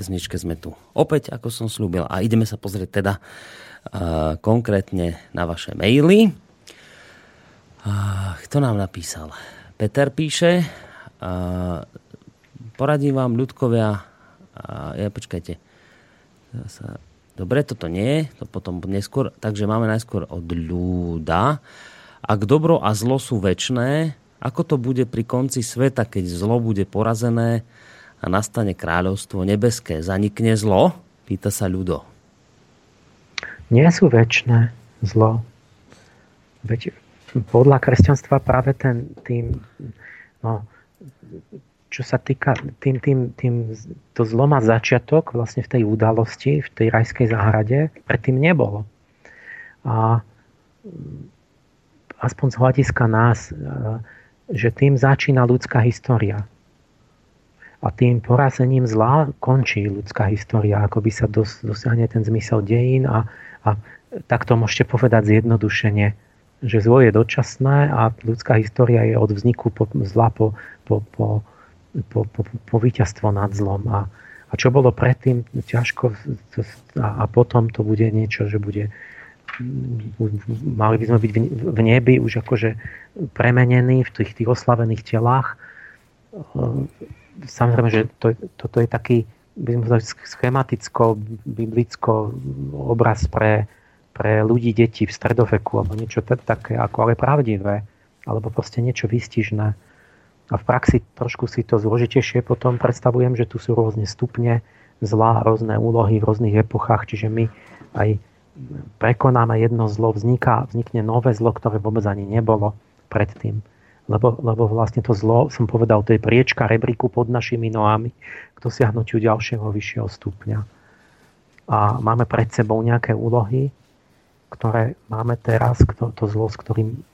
Pesničke sme tu opäť, ako som slúbil. A ideme sa pozrieť teda uh, konkrétne na vaše maily. Uh, kto nám napísal? Peter píše, uh, poradím vám, ľudkovia, uh, ja počkajte, sa, dobre, toto nie, to potom neskôr, takže máme najskôr od ľuda. Ak dobro a zlo sú väčné, ako to bude pri konci sveta, keď zlo bude porazené, a nastane kráľovstvo nebeské. Zanikne zlo? Pýta sa ľudo. Nie sú väčšie zlo. Veď podľa kresťanstva práve ten, tým, no, čo sa týka, tým, tým, tým, to zlo má začiatok vlastne v tej udalosti, v tej rajskej záhrade, predtým nebolo. A, aspoň z hľadiska nás, že tým začína ľudská história. A tým porazením zla končí ľudská história, ako by sa dos, dosiahne ten zmysel dejín a, a tak to môžete povedať zjednodušene, že zlo je dočasné a ľudská história je od vzniku po, zla po, po, po, po, po, po víťazstvo nad zlom. A, a čo bolo predtým, ťažko a, a potom to bude niečo, že bude mali by sme byť v nebi už akože premenení v tých, tých oslavených telách. Samozrejme, že to, toto je taký by sme povedali, schematicko, biblicko obraz pre, pre ľudí, deti v stredoveku, alebo niečo také, ako ale pravdivé, alebo proste niečo výstižné. A v praxi trošku si to zložitejšie potom predstavujem, že tu sú rôzne stupne zlá, rôzne úlohy v rôznych epochách, čiže my aj prekonáme jedno zlo, vzniká, vznikne nové zlo, ktoré vôbec ani nebolo predtým. Lebo, lebo vlastne to zlo, som povedal, to je priečka rebríku pod našimi nohami k dosiahnutiu ďalšieho vyššieho stupňa. A máme pred sebou nejaké úlohy, ktoré máme teraz, to, to zlo, s ktorým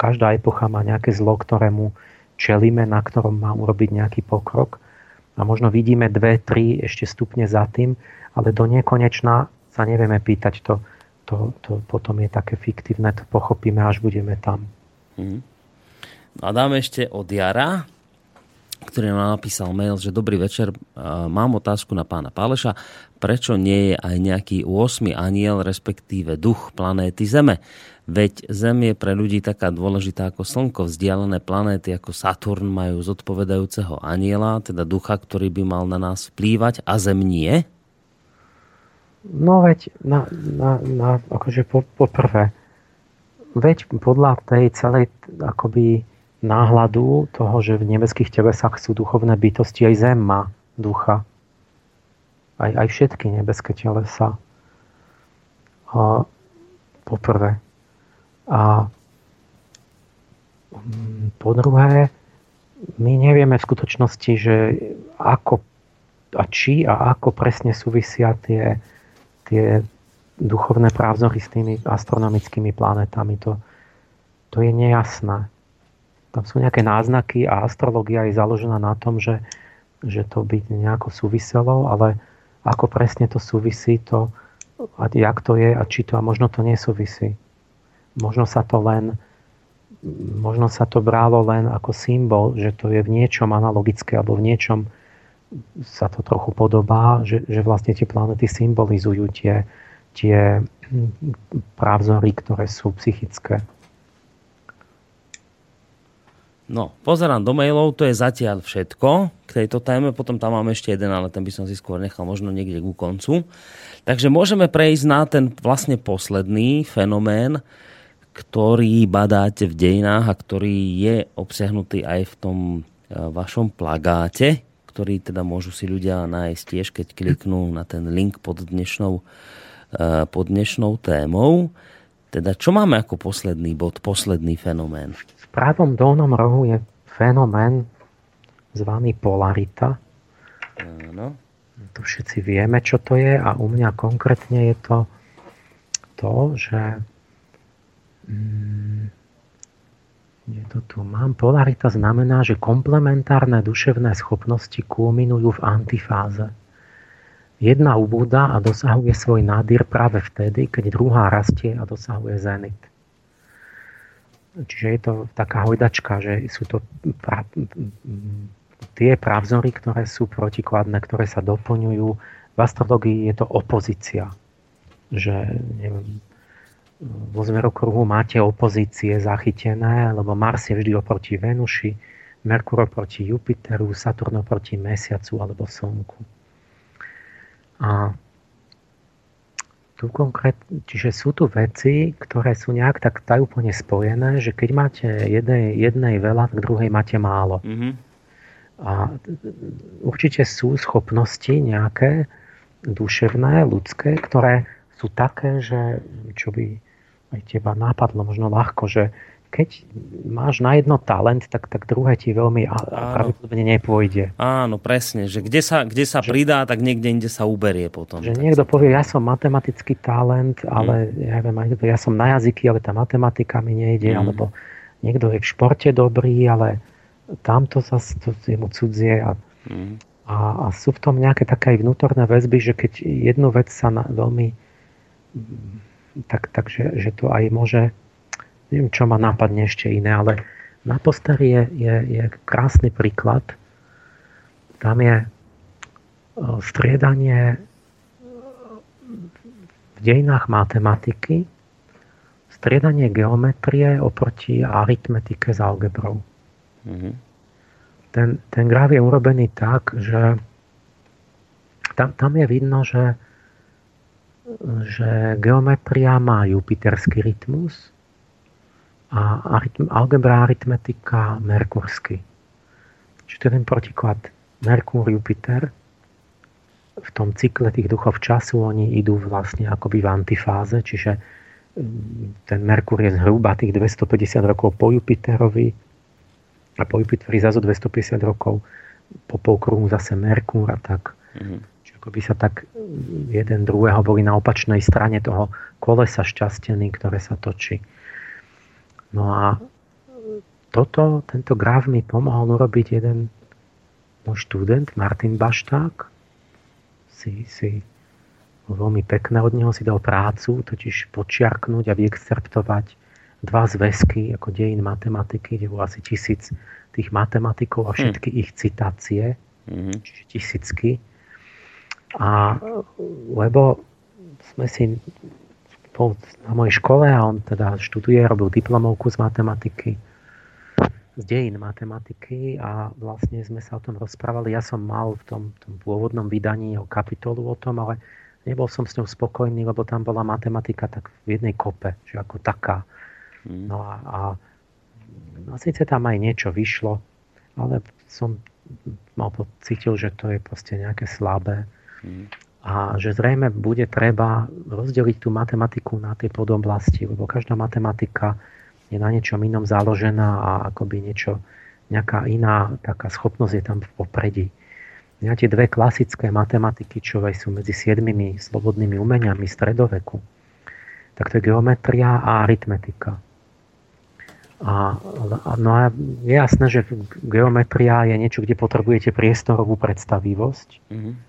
každá epocha má nejaké zlo, ktorému čelíme, na ktorom má urobiť nejaký pokrok. A možno vidíme dve, tri ešte stupne za tým, ale do nekonečna sa nevieme pýtať. To, to, to potom je také fiktívne, to pochopíme, až budeme tam. Hmm. A dáme ešte od Jara, ktorý nám napísal mail, že dobrý večer, mám otázku na pána Páleša. Prečo nie je aj nejaký 8. aniel, respektíve duch planéty Zeme? Veď Zem je pre ľudí taká dôležitá ako Slnko. Vzdialené planéty ako Saturn majú zodpovedajúceho aniela, teda ducha, ktorý by mal na nás vplývať a Zem nie? No veď, na, na, na, akože po, po veď podľa tej celej akoby náhľadu toho, že v nebeských telesách sú duchovné bytosti, aj zem má ducha. Aj, aj všetky nebeské telesa. A, poprvé. A mm, po druhé, my nevieme v skutočnosti, že ako a či a ako presne súvisia tie, tie duchovné právzory s tými astronomickými planetami. To, to je nejasné tam sú nejaké náznaky a astrologia je založená na tom, že, že to by nejako súviselo, ale ako presne to súvisí, to, a jak to je a či to, a možno to nesúvisí. Možno sa to len možno sa to bralo len ako symbol, že to je v niečom analogické alebo v niečom sa to trochu podobá, že, že vlastne tie planety symbolizujú tie, tie právzory, ktoré sú psychické. No, pozerám do mailov, to je zatiaľ všetko k tejto téme, potom tam mám ešte jeden, ale ten by som si skôr nechal možno niekde ku koncu. Takže môžeme prejsť na ten vlastne posledný fenomén, ktorý badáte v dejinách a ktorý je obsiahnutý aj v tom e, vašom plagáte, ktorý teda môžu si ľudia nájsť tiež, keď kliknú na ten link pod dnešnou, e, pod dnešnou témou. Teda čo máme ako posledný bod, posledný fenomén? Pravom dolnom rohu je fenomén zvaný polarita. Áno. To všetci vieme, čo to je a u mňa konkrétne je to to, že mm, je to tu mám. Polarita znamená, že komplementárne duševné schopnosti kulminujú v antifáze. Jedna ubúda a dosahuje svoj nádýr práve vtedy, keď druhá rastie a dosahuje zenit. Čiže je to taká hojdačka, že sú to pra, tie právzory, ktoré sú protikladné, ktoré sa doplňujú. V astrologii je to opozícia. Že neviem, vo zmerokruhu máte opozície zachytené, lebo Mars je vždy oproti Venuši, Merkur oproti Jupiteru, Saturn oproti Mesiacu alebo Slnku. A tu konkrét, čiže sú tu veci, ktoré sú nejak tak úplne spojené, že keď máte jednej, jednej veľa, tak druhej máte málo. Mm-hmm. A určite sú schopnosti nejaké duševné, ľudské, ktoré sú také, že čo by aj teba nápadlo možno ľahko, že keď máš na jedno talent, tak, tak druhé ti veľmi pravdepodobne nepôjde. Áno, presne, že kde sa, kde sa že, pridá, tak niekde inde sa uberie potom. Že niekto sa... povie, ja som matematický talent, ale hmm. ja, viem, ja som na jazyky, ale tá matematika mi nejde, hmm. alebo niekto je v športe dobrý, ale tamto sa to je mu cudzie a, hmm. a, a sú v tom nejaké také vnútorné väzby, že keď jednu vec sa na, veľmi tak, takže že to aj môže neviem, čo ma nápadne ešte iné, ale na posteri je, je, je krásny príklad. Tam je e, striedanie v dejinách matematiky, striedanie geometrie oproti aritmetike s algebrou. Mm-hmm. Ten, ten graf je urobený tak, že tam, tam je vidno, že, že geometria má jupiterský rytmus, a aritm, algebra aritmetika merkursky. Čiže to je ten protiklad Merkur, Jupiter. V tom cykle tých duchov času oni idú vlastne akoby v antifáze, čiže mm, ten Merkur je zhruba tých 250 rokov po Jupiterovi a po Jupiteri zase 250 rokov po polkruhu zase Merkur a tak. Mm-hmm. Čiže akoby sa tak jeden druhého boli na opačnej strane toho kolesa šťastený, ktoré sa točí. No a toto, tento graf mi pomohol urobiť jeden môj študent, Martin Bašták. Si, si veľmi pekné od neho si dal prácu, totiž počiarknúť a vyexcerptovať dva zväzky ako dejin matematiky, kde bolo asi tisíc tých matematikov a všetky mm. ich citácie, mm-hmm. čiže tisícky. A lebo sme si bol na mojej škole a on teda študuje, robil diplomovku z matematiky, z dejín matematiky a vlastne sme sa o tom rozprávali. Ja som mal v tom, tom pôvodnom vydaní o kapitolu o tom, ale nebol som s ňou spokojný, lebo tam bola matematika tak v jednej kope, že ako taká. Mm. No a, a no síce tam aj niečo vyšlo, ale som mal pocítil, že to je proste nejaké slabé. Mm a že zrejme bude treba rozdeliť tú matematiku na tie podoblasti, lebo každá matematika je na niečom inom založená a akoby niečo, nejaká iná taká schopnosť je tam v popredí. Ja tie dve klasické matematiky, čo aj sú medzi siedmimi slobodnými umeniami stredoveku, tak to je geometria a aritmetika. A, no a je jasné, že geometria je niečo, kde potrebujete priestorovú predstavivosť. Mm-hmm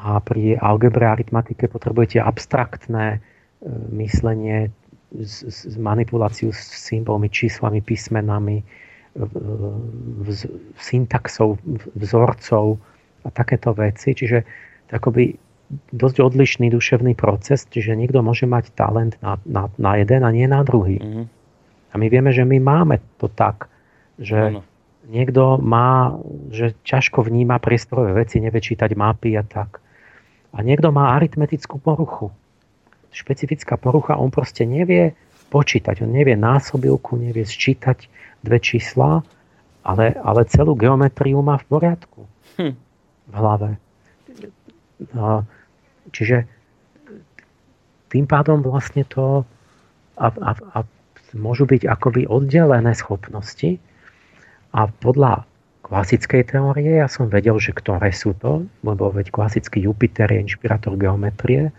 a pri algebre a aritmatike potrebujete abstraktné e, myslenie, z, manipuláciu s symbolmi, číslami, písmenami, vz, syntaxou, vzorcov a takéto veci. Čiže to akoby dosť odlišný duševný proces, čiže niekto môže mať talent na, na, na jeden a nie na druhý. Mm-hmm. A my vieme, že my máme to tak, že ano. niekto má, že ťažko vníma priestorové veci, nevie čítať mapy a tak. A niekto má aritmetickú poruchu. Špecifická porucha, on proste nevie počítať, on nevie násobilku, nevie sčítať dve čísla, ale, ale celú geometriu má v poriadku hm. v hlave. No, čiže tým pádom vlastne to a, a, a môžu byť akoby oddelené schopnosti a podľa klasickej teórie. Ja som vedel, že ktoré sú to, lebo veď klasický Jupiter je inšpirátor geometrie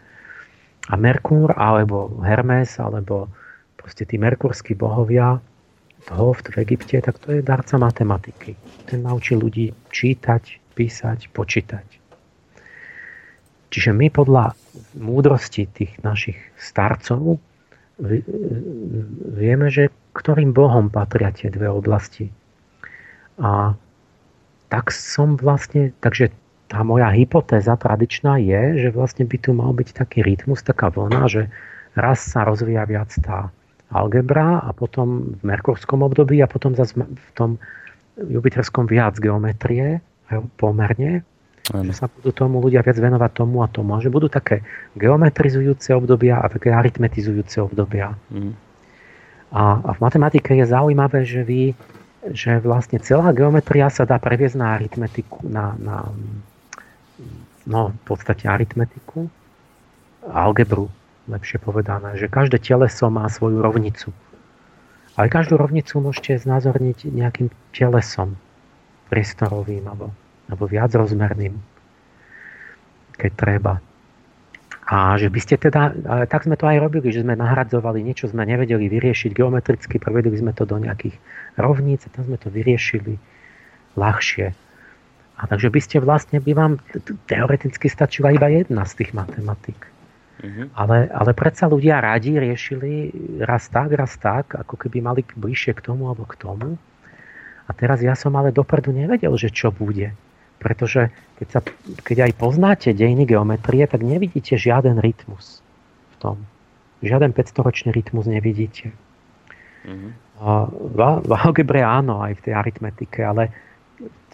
a Merkúr alebo Hermes alebo proste tí merkurskí bohovia Hoft v Egypte, tak to je darca matematiky. Ten naučí ľudí čítať, písať, počítať. Čiže my podľa múdrosti tých našich starcov vieme, že ktorým bohom patria tie dve oblasti. A tak som vlastne, takže tá moja hypotéza tradičná je, že vlastne by tu mal byť taký rytmus, taká vlna, že raz sa rozvíja viac tá algebra a potom v merkurskom období a potom zase v tom jupiterskom viac geometrie, pomerne, ano. že sa budú tomu ľudia viac venovať tomu a tomu. A že budú také geometrizujúce obdobia a také aritmetizujúce obdobia. Mm. A, a v matematike je zaujímavé, že vy že vlastne celá geometria sa dá previesť na aritmetiku, na, na no, v podstate aritmetiku, algebru, lepšie povedané, že každé teleso má svoju rovnicu. Ale každú rovnicu môžete znázorniť nejakým telesom priestorovým alebo, alebo viacrozmerným, keď treba. A že by ste teda, tak sme to aj robili, že sme nahradzovali niečo, sme nevedeli vyriešiť geometricky, prevedli sme to do nejakých rovníc a tam sme to vyriešili ľahšie. A takže by ste vlastne, by vám teoreticky stačila iba jedna z tých matematik. Mm-hmm. Ale, ale predsa ľudia radi riešili raz tak, raz tak, ako keby mali bližšie k tomu alebo k tomu. A teraz ja som ale dopredu nevedel, že čo bude. Pretože keď, sa, keď aj poznáte dejiny geometrie, tak nevidíte žiaden rytmus v tom. Žiaden 500-ročný rytmus nevidíte. Mm-hmm. V, v algebre áno, aj v tej aritmetike, ale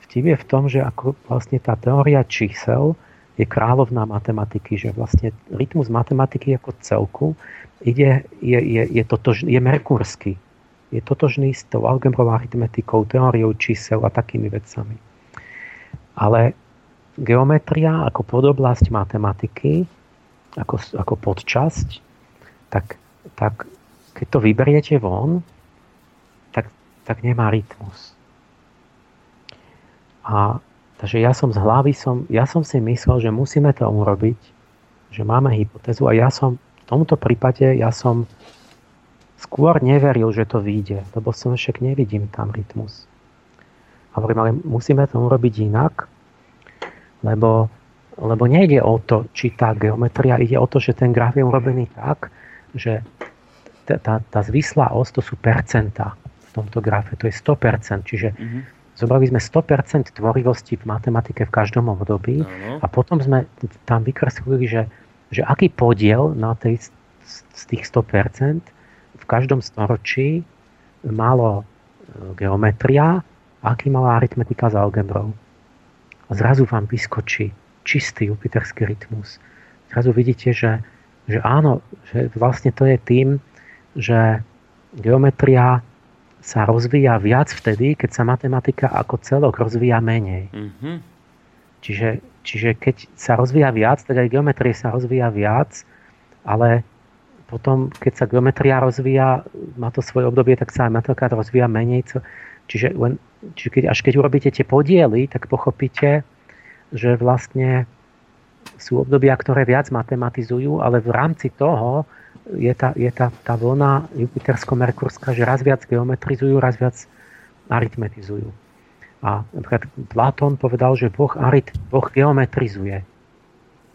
vtip je v tom, že ako vlastne tá teória čísel je kráľovná matematiky, že vlastne rytmus matematiky ako celku ide, je, je, je, totož, je merkurský. Je totožný s tou algebrovou aritmetikou, teóriou čísel a takými vecami. Ale geometria ako podoblasť matematiky, ako, ako podčasť, tak, tak keď to vyberiete von, tak, tak nemá rytmus. A takže ja som z hlavy, som, ja som si myslel, že musíme to urobiť, že máme hypotézu a ja som v tomto prípade, ja som skôr neveril, že to vyjde, lebo som však nevidím tam rytmus. A hovorím, ale musíme to urobiť inak, lebo, lebo nejde o to, či tá geometria, ide o to, že ten graf je urobený tak, že tá, tá, zvislá os to sú percenta v tomto grafe, to je 100%, čiže mm-hmm Zobrali sme 100% tvorivosti v matematike v každom období ano. a potom sme tam vykreslili, že, že aký podiel na tej, z tých 100% v každom storočí malo e, geometria aký mala aritmetika za algebrou. A zrazu vám vyskočí čistý jupiterský rytmus. Zrazu vidíte, že, že áno, že vlastne to je tým, že geometria sa rozvíja viac vtedy, keď sa matematika ako celok rozvíja menej. Mm-hmm. Čiže, čiže keď sa rozvíja viac, tak aj geometrie sa rozvíja viac, ale potom, keď sa geometria rozvíja, má to svoje obdobie, tak sa aj matematika rozvíja menej. Čiže, len, čiže keď, až keď urobíte tie podiely, tak pochopíte, že vlastne sú obdobia, ktoré viac matematizujú, ale v rámci toho je tá, je tá, tá vlna jupitersko-merkurská, že raz viac geometrizujú, raz viac aritmetizujú. A napríklad Platón povedal, že Boh, arit, boh geometrizuje.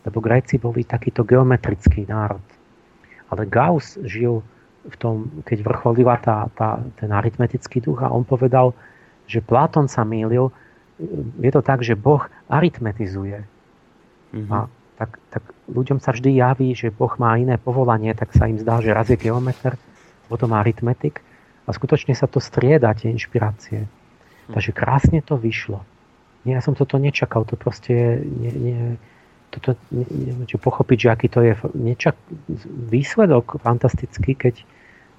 Lebo Gréci boli takýto geometrický národ. Ale Gauss žil v tom, keď vrcholila tá, tá, ten aritmetický duch a on povedal, že Platón sa mýlil, je to tak, že Boh aritmetizuje. Mm-hmm. A tak, tak ľuďom sa vždy javí, že Boh má iné povolanie, tak sa im zdá, že raz je geometer, potom aritmetik a skutočne sa to strieda, tie inšpirácie. Hm. Takže krásne to vyšlo. Nie, ja som toto nečakal, to proste je, nie, nie, toto, nie, pochopiť, že aký to je nečak, výsledok fantastický, keď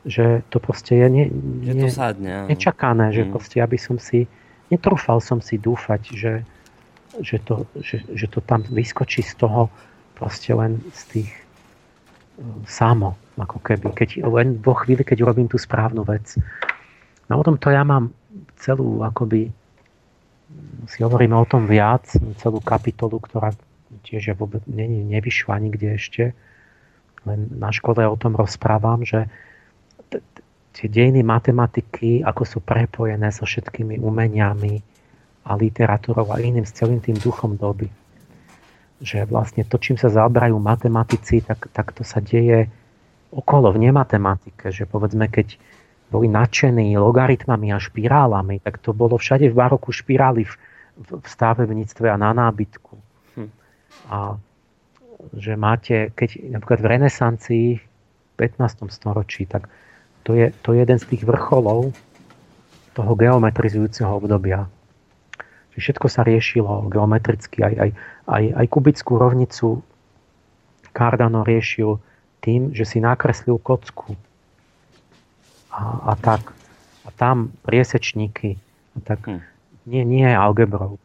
že to proste je nie, nie, to sadne, nečakané, že mm. proste aby som si, netrúfal som si dúfať, že, že to, že, že to tam vyskočí z toho proste len z tých e, samo, ako keby, keď, len vo chvíli, keď urobím tú správnu vec. No o tomto ja mám celú, akoby, si hovoríme o tom viac, celú kapitolu, ktorá tiež vôbec ne, nevyšla nikde ešte, len na škole o tom rozprávam, že tie dejiny matematiky, ako sú prepojené so všetkými umeniami, a literatúrou a iným, s celým tým duchom doby. Že vlastne to, čím sa zaoberajú matematici, tak, tak to sa deje okolo v nematematike. Že povedzme, keď boli nadšení logaritmami a špirálami, tak to bolo všade v baroku špirály v, v, v stavebníctve a na nábytku. Hm. A že máte, keď napríklad v renesancii v 15. storočí, tak to je, to je jeden z tých vrcholov toho geometrizujúceho obdobia Všetko sa riešilo geometricky, aj, aj, aj, aj kubickú rovnicu Cardano riešil tým, že si nakreslil kocku. A, a tak. A tam priesečníky. A tak. Hm. Nie, nie algebrou.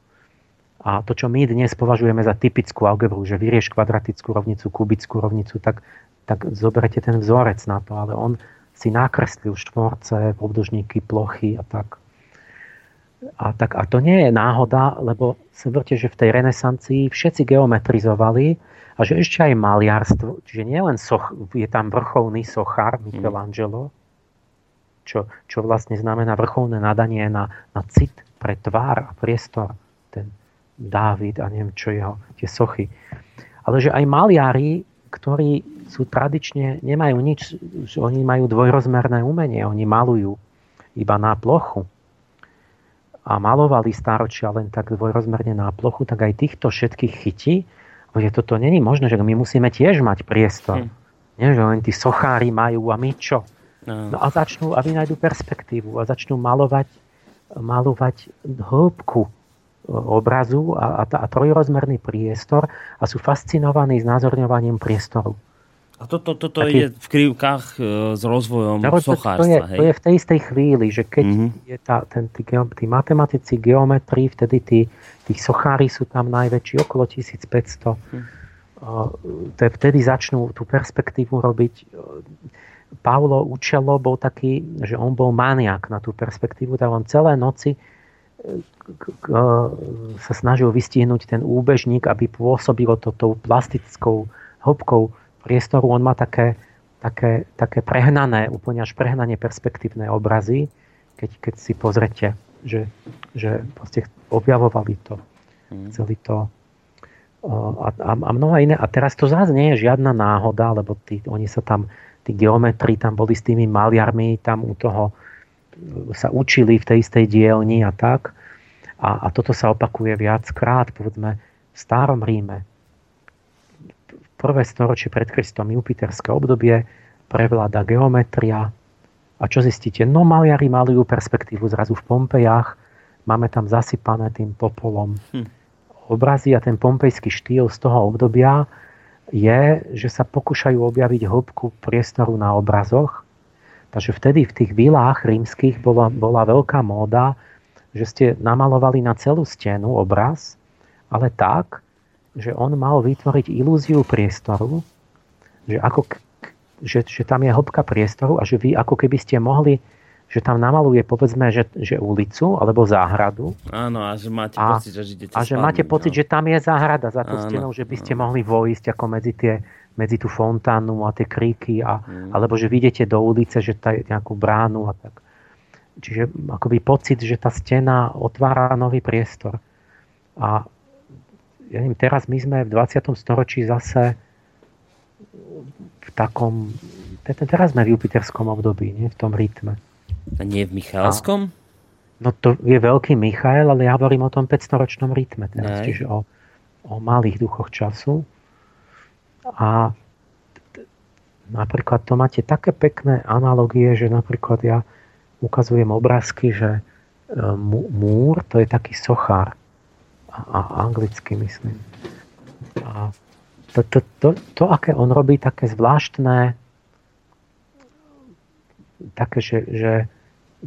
A to, čo my dnes považujeme za typickú algebru, že vyrieš kvadratickú rovnicu, kubickú rovnicu, tak, tak zoberete ten vzorec na to. Ale on si nakreslil štvorce, obdĺžníky, plochy a tak. A, tak. a to nie je náhoda, lebo si verte, že v tej renesancii všetci geometrizovali a že ešte aj maliarstvo, čiže nie len soch, je tam vrcholný sochár Michelangelo, čo, čo vlastne znamená vrcholné nadanie na, na cit pre tvár a priestor, ten Dávid a neviem čo jeho, tie sochy. Ale že aj maliari, ktorí sú tradične, nemajú nič, oni majú dvojrozmerné umenie, oni malujú iba na plochu a malovali stáročia len tak dvojrozmerne na plochu, tak aj týchto všetkých chytí, že toto není možné, že my musíme tiež mať priestor. Hm. Nie, že len tí sochári majú a my čo? No. no a začnú, a vynajdu perspektívu a začnú malovať, malovať hĺbku obrazu a, a, a trojrozmerný priestor a sú fascinovaní znázorňovaním priestoru. A toto, toto Taký, je v krivkách e, s rozvojom to sochárstva. To je, hej? to je v tej istej chvíli, že keď mm-hmm. je tá, ten, tí, tí matematici geometrii, vtedy tí, tí sochári sú tam najväčší, okolo 1500. Mm. Uh, vtedy začnú tú perspektívu robiť. Paulo Učelo bol taký, že on bol maniak na tú perspektívu, tak on celé noci sa snažil vystihnúť ten úbežník, aby pôsobilo to tou plastickou hĺbkou priestoru on má také, také, také prehnané, úplne až prehnanie perspektívne obrazy, keď, keď si pozrete, že, že proste objavovali to. Mm. Chceli to. A, a, a mnoha iné. A teraz to zase nie je žiadna náhoda, lebo tí, oni sa tam, tí geometri tam boli s tými maliarmi, tam u toho sa učili v tej istej dielni a tak. A, a toto sa opakuje viackrát, povedzme, v starom Ríme prvé storočie pred Kristom Jupiterské obdobie prevláda geometria. A čo zistíte? No maliari malujú perspektívu zrazu v Pompejach. Máme tam zasypané tým popolom hm. obrazy a ten pompejský štýl z toho obdobia je, že sa pokúšajú objaviť hĺbku priestoru na obrazoch. Takže vtedy v tých vilách rímskych bola, bola veľká móda, že ste namalovali na celú stenu obraz, ale tak, že on mal vytvoriť ilúziu priestoru, že, ako, že, že tam je hĺbka priestoru a že vy ako keby ste mohli že tam namaluje povedzme, že, že ulicu alebo záhradu. Áno, a že máte a, pocit, že idete A že máte pocit, no. že tam je záhrada za tú stenou, že by ste áno. mohli vojsť ako medzi, tie, medzi tú fontánu a tie kríky, a, mm. alebo že vidíte do ulice, že tá je nejakú bránu a tak. Čiže akoby pocit, že tá stena otvára nový priestor. A ja neviem, teraz my sme v 20. storočí zase v takom, teraz sme v jupiterskom období, nie? v tom rytme. A nie v Michalskom? A, no to je veľký Michael, ale ja hovorím o tom 500-ročnom rytme teraz, Aj. čiže o, o malých duchoch času. A napríklad to máte také pekné analogie, že napríklad ja ukazujem obrázky, že e, múr to je taký sochár a anglicky myslím. A to, to, to, to, aké on robí, také zvláštne, také, že, že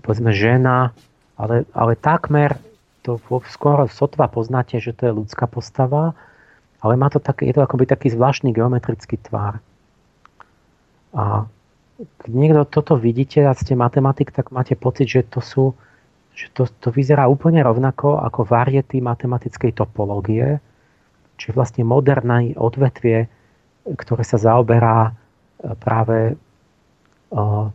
povedzme žena, ale, ale takmer to skoro sotva poznáte, že to je ľudská postava, ale má to také, je to akoby taký zvláštny geometrický tvár. A keď niekto toto vidíte a ste matematik, tak máte pocit, že to sú že to, to vyzerá úplne rovnako ako variety matematickej topológie, čiže vlastne moderné odvetvie, ktoré sa zaoberá e, práve uh,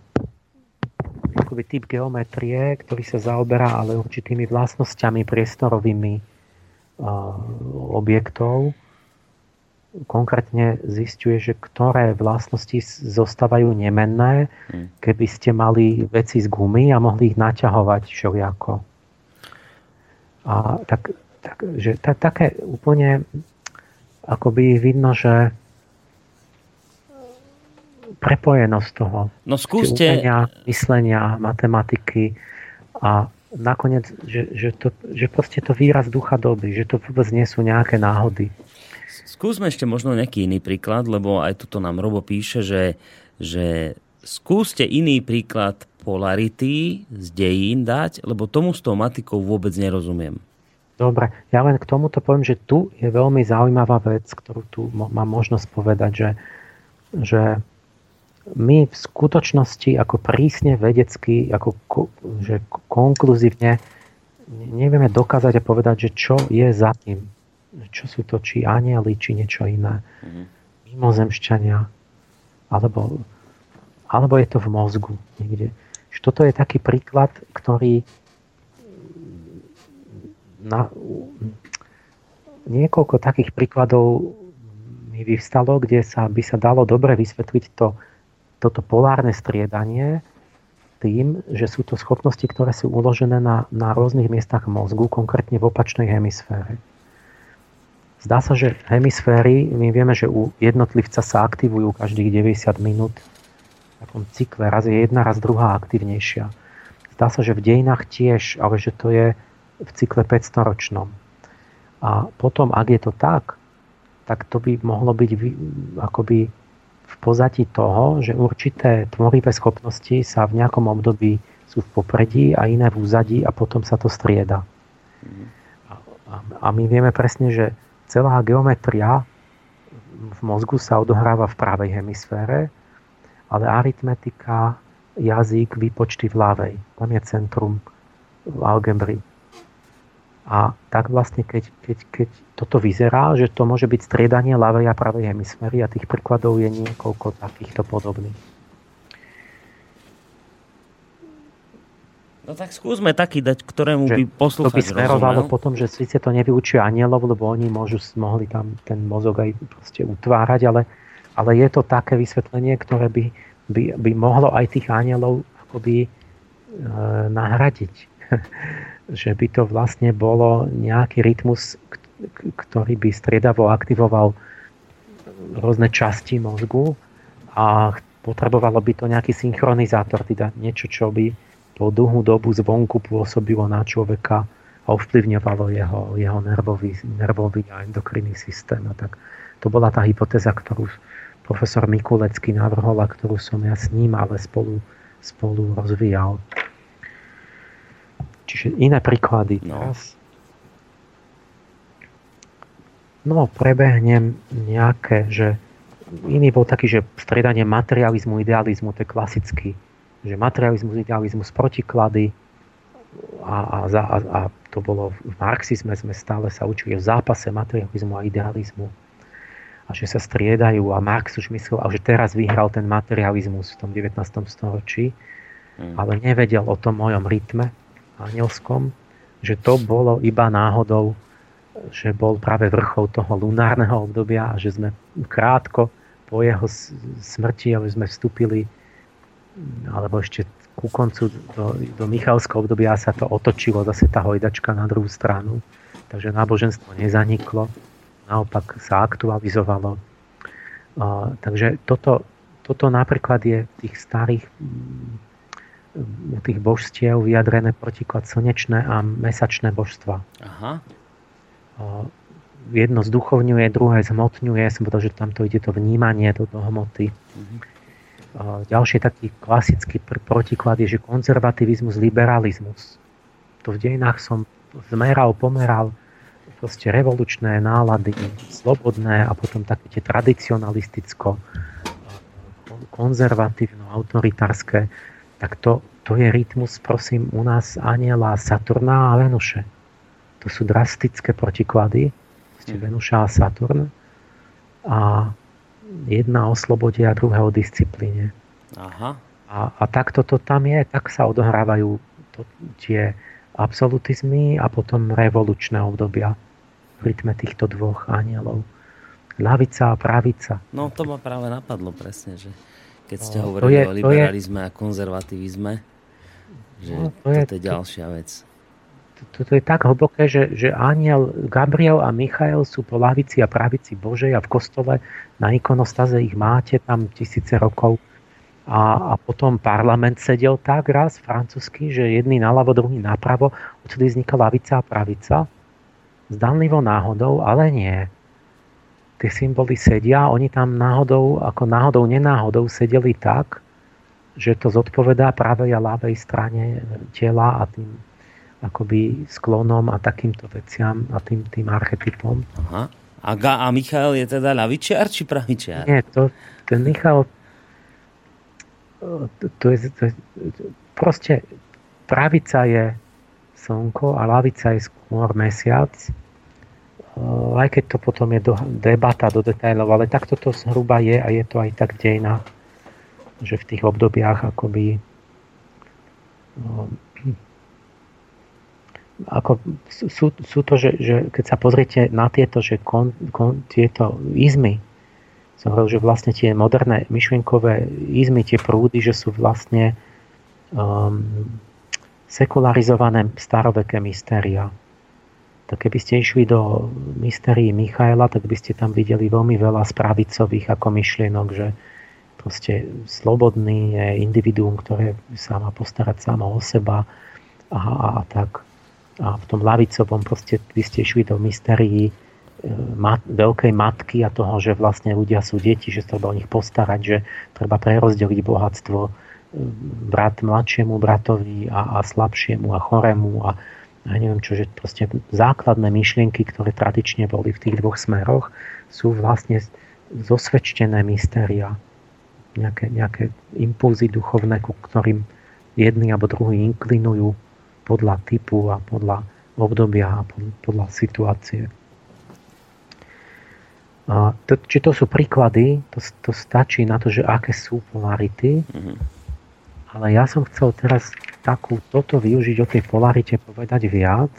typ geometrie, ktorý sa zaoberá ale určitými vlastnosťami priestorovými uh, objektov konkrétne zistuje, že ktoré vlastnosti zostávajú nemenné, hm. keby ste mali veci z gumy a mohli ich naťahovať všelijako. A tak, tak, že, tak, také úplne akoby vidno, že prepojenosť toho. No skúste... Umenia, myslenia, matematiky a nakoniec, že, že, to, že proste to výraz ducha doby, že to vôbec nie sú nejaké náhody. Skúsme ešte možno nejaký iný príklad, lebo aj tuto nám Robo píše, že, že skúste iný príklad polarity z dejín dať, lebo tomu s tou matikou vôbec nerozumiem. Dobre, ja len k tomuto poviem, že tu je veľmi zaujímavá vec, ktorú tu mám možnosť povedať, že, že my v skutočnosti ako prísne vedecky, ako že konkluzívne nevieme dokázať a povedať, že čo je za tým. Čo sú to, či anieli, či niečo iné. Mm-hmm. Mimozemšťania. Alebo, alebo je to v mozgu niekde. Toto je taký príklad, ktorý na, niekoľko takých príkladov mi vyvstalo, kde sa, by sa dalo dobre vysvetliť to, toto polárne striedanie tým, že sú to schopnosti, ktoré sú uložené na, na rôznych miestach mozgu, konkrétne v opačnej hemisfére. Zdá sa, že hemisféry, my vieme, že u jednotlivca sa aktivujú každých 90 minút v takom cykle, raz je jedna, raz druhá aktivnejšia. Zdá sa, že v dejinách tiež, ale že to je v cykle 500 ročnom. A potom, ak je to tak, tak to by mohlo byť akoby v pozadí toho, že určité tvorivé schopnosti sa v nejakom období sú v popredí a iné v úzadí a potom sa to strieda. A, a my vieme presne, že celá geometria v mozgu sa odohráva v pravej hemisfére, ale aritmetika, jazyk, výpočty v ľavej. Tam je centrum v algebry. A tak vlastne, keď, keď, keď toto vyzerá, že to môže byť striedanie ľavej a pravej hemisféry a tých príkladov je niekoľko takýchto podobných. No tak skúsme taký dať, ktorému že by posluchač To by smerovalo rozumel. potom, že síce to nevyučuje anielov, lebo oni môžu, mohli tam ten mozog aj proste utvárať, ale, ale je to také vysvetlenie, ktoré by, by, by mohlo aj tých anielov akoby e, nahradiť. že by to vlastne bolo nejaký rytmus, ktorý by striedavo aktivoval rôzne časti mozgu a potrebovalo by to nejaký synchronizátor, teda niečo, čo by po dlhú dobu zvonku pôsobilo na človeka a ovplyvňovalo jeho, jeho nervový, nervový a endokrinný systém. A tak to bola tá hypotéza, ktorú profesor Mikulecký navrhol a ktorú som ja s ním ale spolu, spolu rozvíjal. Čiže iné príklady. No. no, prebehnem nejaké, že iný bol taký, že stredanie materializmu, idealizmu, to je klasický, že materializmus, idealizmus, protiklady a, a, a, a to bolo v marxizme, sme stále sa učili o zápase materializmu a idealizmu a že sa striedajú a Marx už myslel, a že teraz vyhral ten materializmus v tom 19. storočí, mm. ale nevedel o tom mojom rytme, anielskom, že to bolo iba náhodou, že bol práve vrchol toho lunárneho obdobia a že sme krátko po jeho smrti, ale sme vstúpili alebo ešte ku koncu do, do Michalského obdobia sa to otočilo, zase tá hojdačka na druhú stranu. Takže náboženstvo nezaniklo, naopak sa aktualizovalo. Uh, takže toto, toto napríklad je v tých starých u tých božstiev vyjadrené protiklad slnečné a mesačné božstva. Aha. Jedno zduchovňuje, druhé zhmotňuje. Som povedal, že tamto ide to vnímanie do, do hmoty. Uh-huh. Ďalší taký klasický pr- protiklad je, že konzervativizmus, liberalizmus. To v dejinách som zmeral, pomeral proste revolučné nálady, slobodné a potom také tie tradicionalisticko konzervatívno, autoritárske tak to, to je rytmus, prosím, u nás Aniela, Saturna a Venuše. To sú drastické protiklady, mm. Venuša a Saturn. A jedna o slobode a druhá o disciplíne. Aha. A, a takto to tam je, tak sa odohrávajú to, tie absolutizmy a potom revolučné obdobia v rytme týchto dvoch anielov. Lavica a pravica. No to ma práve napadlo presne, že keď ste no, hovorili je, o liberalizme je, a konzervativizme, že no, to je, je ďalšia vec. Toto je tak hlboké, že, že aniel Gabriel a Michael sú po lavici a pravici Božej a v kostole na ikonostaze ich máte tam tisíce rokov. A, a potom parlament sedel tak raz francúzsky, že jedný naľavo, druhý napravo, odtedy vzniká lavica a pravica. Zdanlivo náhodou, ale nie tie symboly sedia, oni tam náhodou, ako náhodou, nenáhodou sedeli tak, že to zodpovedá pravej a ľavej strane tela a tým akoby sklonom a takýmto veciam a tým, tým archetypom. Aha. A, Ga, a Michal je teda ľavičiar či pravičiar? Nie, to, ten Michal to je, to je, proste pravica je slnko a lavica je skôr mesiac, aj keď to potom je do, debata do detailov, ale takto to zhruba je a je to aj tak v dejinách, že v tých obdobiach akoby ako sú, sú to, že, že keď sa pozriete na tieto, že kon, kon, tieto izmy, som hovoril, že vlastne tie moderné myšlienkové izmy, tie prúdy, že sú vlastne um, sekularizované staroveké mystéria. Tak keby ste išli do mystérií Michaela, tak by ste tam videli veľmi veľa správicových ako myšlienok, že proste slobodný je individuum, ktoré sa má postarať samo o seba a, a, a tak. A v tom lavicovom proste vy ste išli do mystérií mat, veľkej matky a toho, že vlastne ľudia sú deti, že treba o nich postarať, že treba prerozdeliť bohatstvo e, brat mladšiemu bratovi a, a slabšiemu a chorému a, a neviem čo, že proste základné myšlienky, ktoré tradične boli v tých dvoch smeroch, sú vlastne zosvedčené mystéria. Nejaké, nejaké impulzy duchovné, ku ktorým jedni alebo druhí inklinujú podľa typu a podľa obdobia a podľa situácie. A to, či to sú príklady, to, to stačí na to, že aké sú polarity. Mm-hmm. Ale ja som chcel teraz takú, toto využiť o tej polarite povedať viac.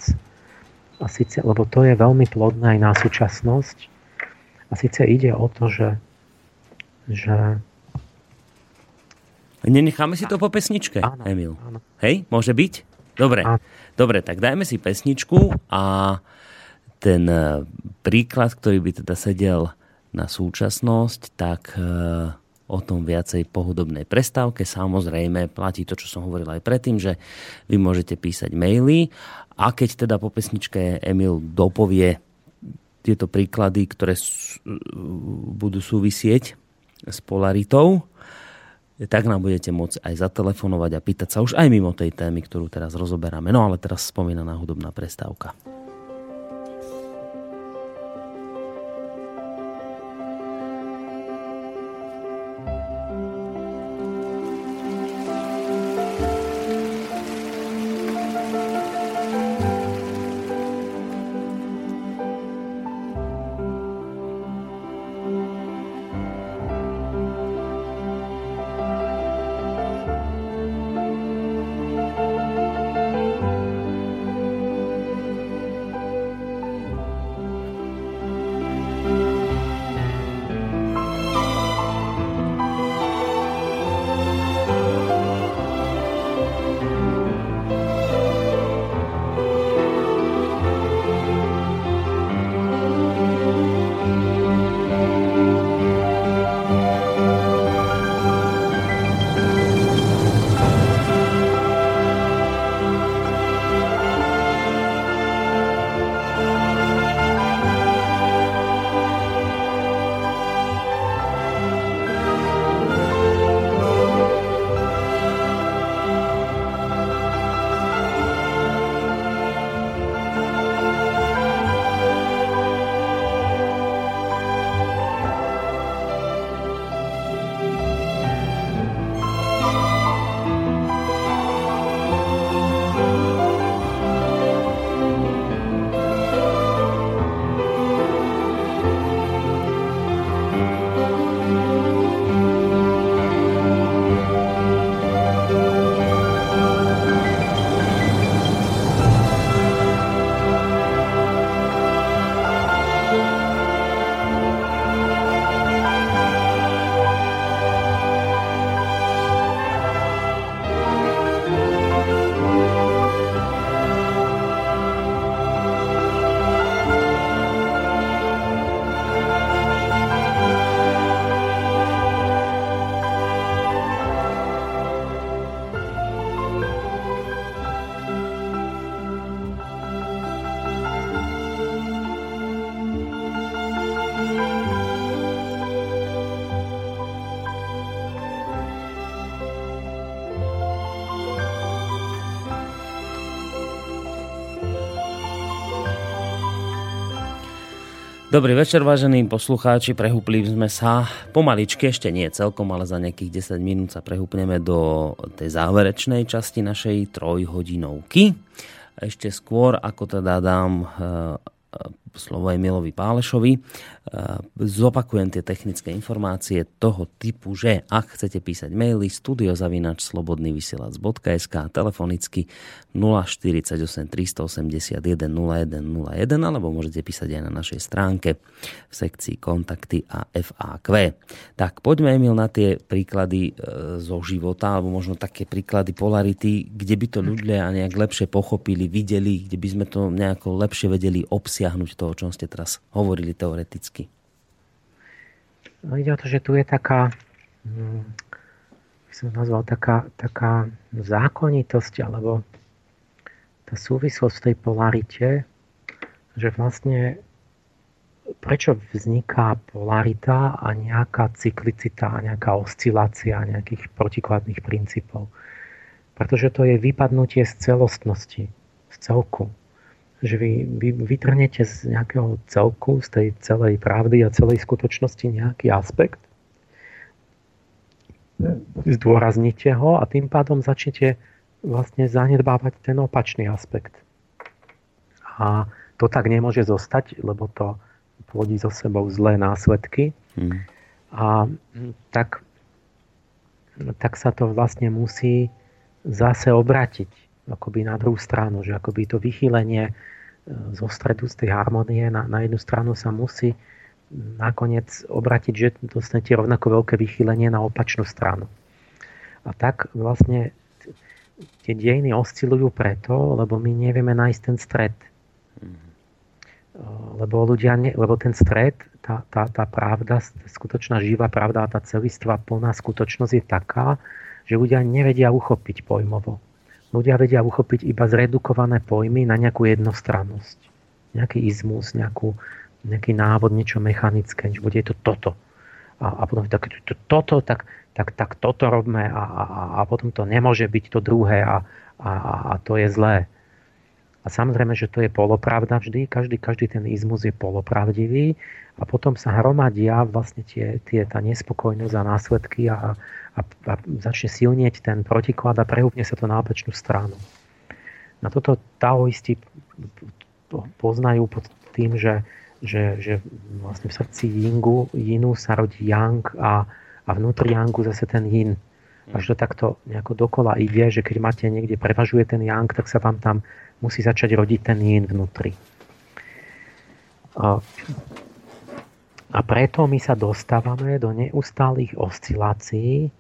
A síce, lebo to je veľmi plodné aj na súčasnosť. A síce ide o to, že, že Nenecháme si to po pesničke, áno, Emil. Áno. Hej, môže byť? Dobre. Dobre, tak dajme si pesničku a ten e, príklad, ktorý by teda sedel na súčasnosť, tak e, o tom viacej po hudobnej prestávke. Samozrejme, platí to, čo som hovoril aj predtým, že vy môžete písať maily a keď teda po pesničke Emil dopovie tieto príklady, ktoré budú súvisieť s polaritou, tak nám budete môcť aj zatelefonovať a pýtať sa už aj mimo tej témy, ktorú teraz rozoberáme. No ale teraz spomínaná hudobná prestávka. Dobrý večer, vážení poslucháči. Prehúpli sme sa pomaličky, ešte nie celkom, ale za nejakých 10 minút sa prehúpneme do tej záverečnej časti našej trojhodinovky. Ešte skôr, ako teda dám eh, slovo Emilovi Pálešovi. E, zopakujem tie technické informácie toho typu, že ak chcete písať maily studiozavinač slobodnyvysielac.sk telefonicky 048 381 0101 alebo môžete písať aj na našej stránke v sekcii kontakty a FAQ. Tak poďme Emil na tie príklady e, zo života alebo možno také príklady polarity, kde by to ľudia nejak lepšie pochopili, videli, kde by sme to nejako lepšie vedeli obsiahnuť to o čom ste teraz hovorili teoreticky? No ide o to, že tu je taká, hm, by som nazval, taká, taká zákonitosť, alebo tá súvislosť v tej polarite, že vlastne prečo vzniká polarita a nejaká cyklicita, nejaká oscilácia nejakých protikladných princípov. Pretože to je vypadnutie z celostnosti, z celku že vy, vy vytrhnete z nejakého celku, z tej celej pravdy a celej skutočnosti nejaký aspekt, zdôraznite ho a tým pádom začnete vlastne zanedbávať ten opačný aspekt. A to tak nemôže zostať, lebo to plodí so sebou zlé následky. Hmm. A tak, tak sa to vlastne musí zase obrátiť akoby na druhú stranu, že akoby to vychýlenie e, zo stredu z tej harmonie na, na jednu stranu sa musí nakoniec obratiť, že dostanete rovnako veľké vychýlenie na opačnú stranu. A tak vlastne tie dejiny oscilujú preto, lebo my nevieme nájsť ten stred. Mhm. Lebo, ľudia ne, lebo ten stred, tá, tá, tá pravda, skutočná živá pravda tá celistvá plná skutočnosť je taká, že ľudia nevedia uchopiť pojmovo ľudia vedia uchopiť iba zredukované pojmy na nejakú jednostrannosť. Nejaký izmus, nejakú, nejaký návod, niečo mechanické, že bude to toto. A, a potom tak, to, toto, tak, tak, tak toto robme a, a, a potom to nemôže byť to druhé a, a, a to je zlé. A samozrejme, že to je polopravda vždy, každý, každý ten izmus je polopravdivý a potom sa hromadia vlastne tie, tie, tá nespokojnosť a následky a, a, a začne silnieť ten protiklad a prehúpne sa to na opačnú stranu. Na toto taoisti poznajú pod tým, že, že, že vlastne v srdci Yingu, Yinu sa rodí Yang a, a vnútri Yangu zase ten Yin. Až to takto nejako dokola ide, že keď máte niekde prevažuje ten Yang, tak sa vám tam musí začať rodiť ten Yin vnútri. A, preto my sa dostávame do neustálých oscilácií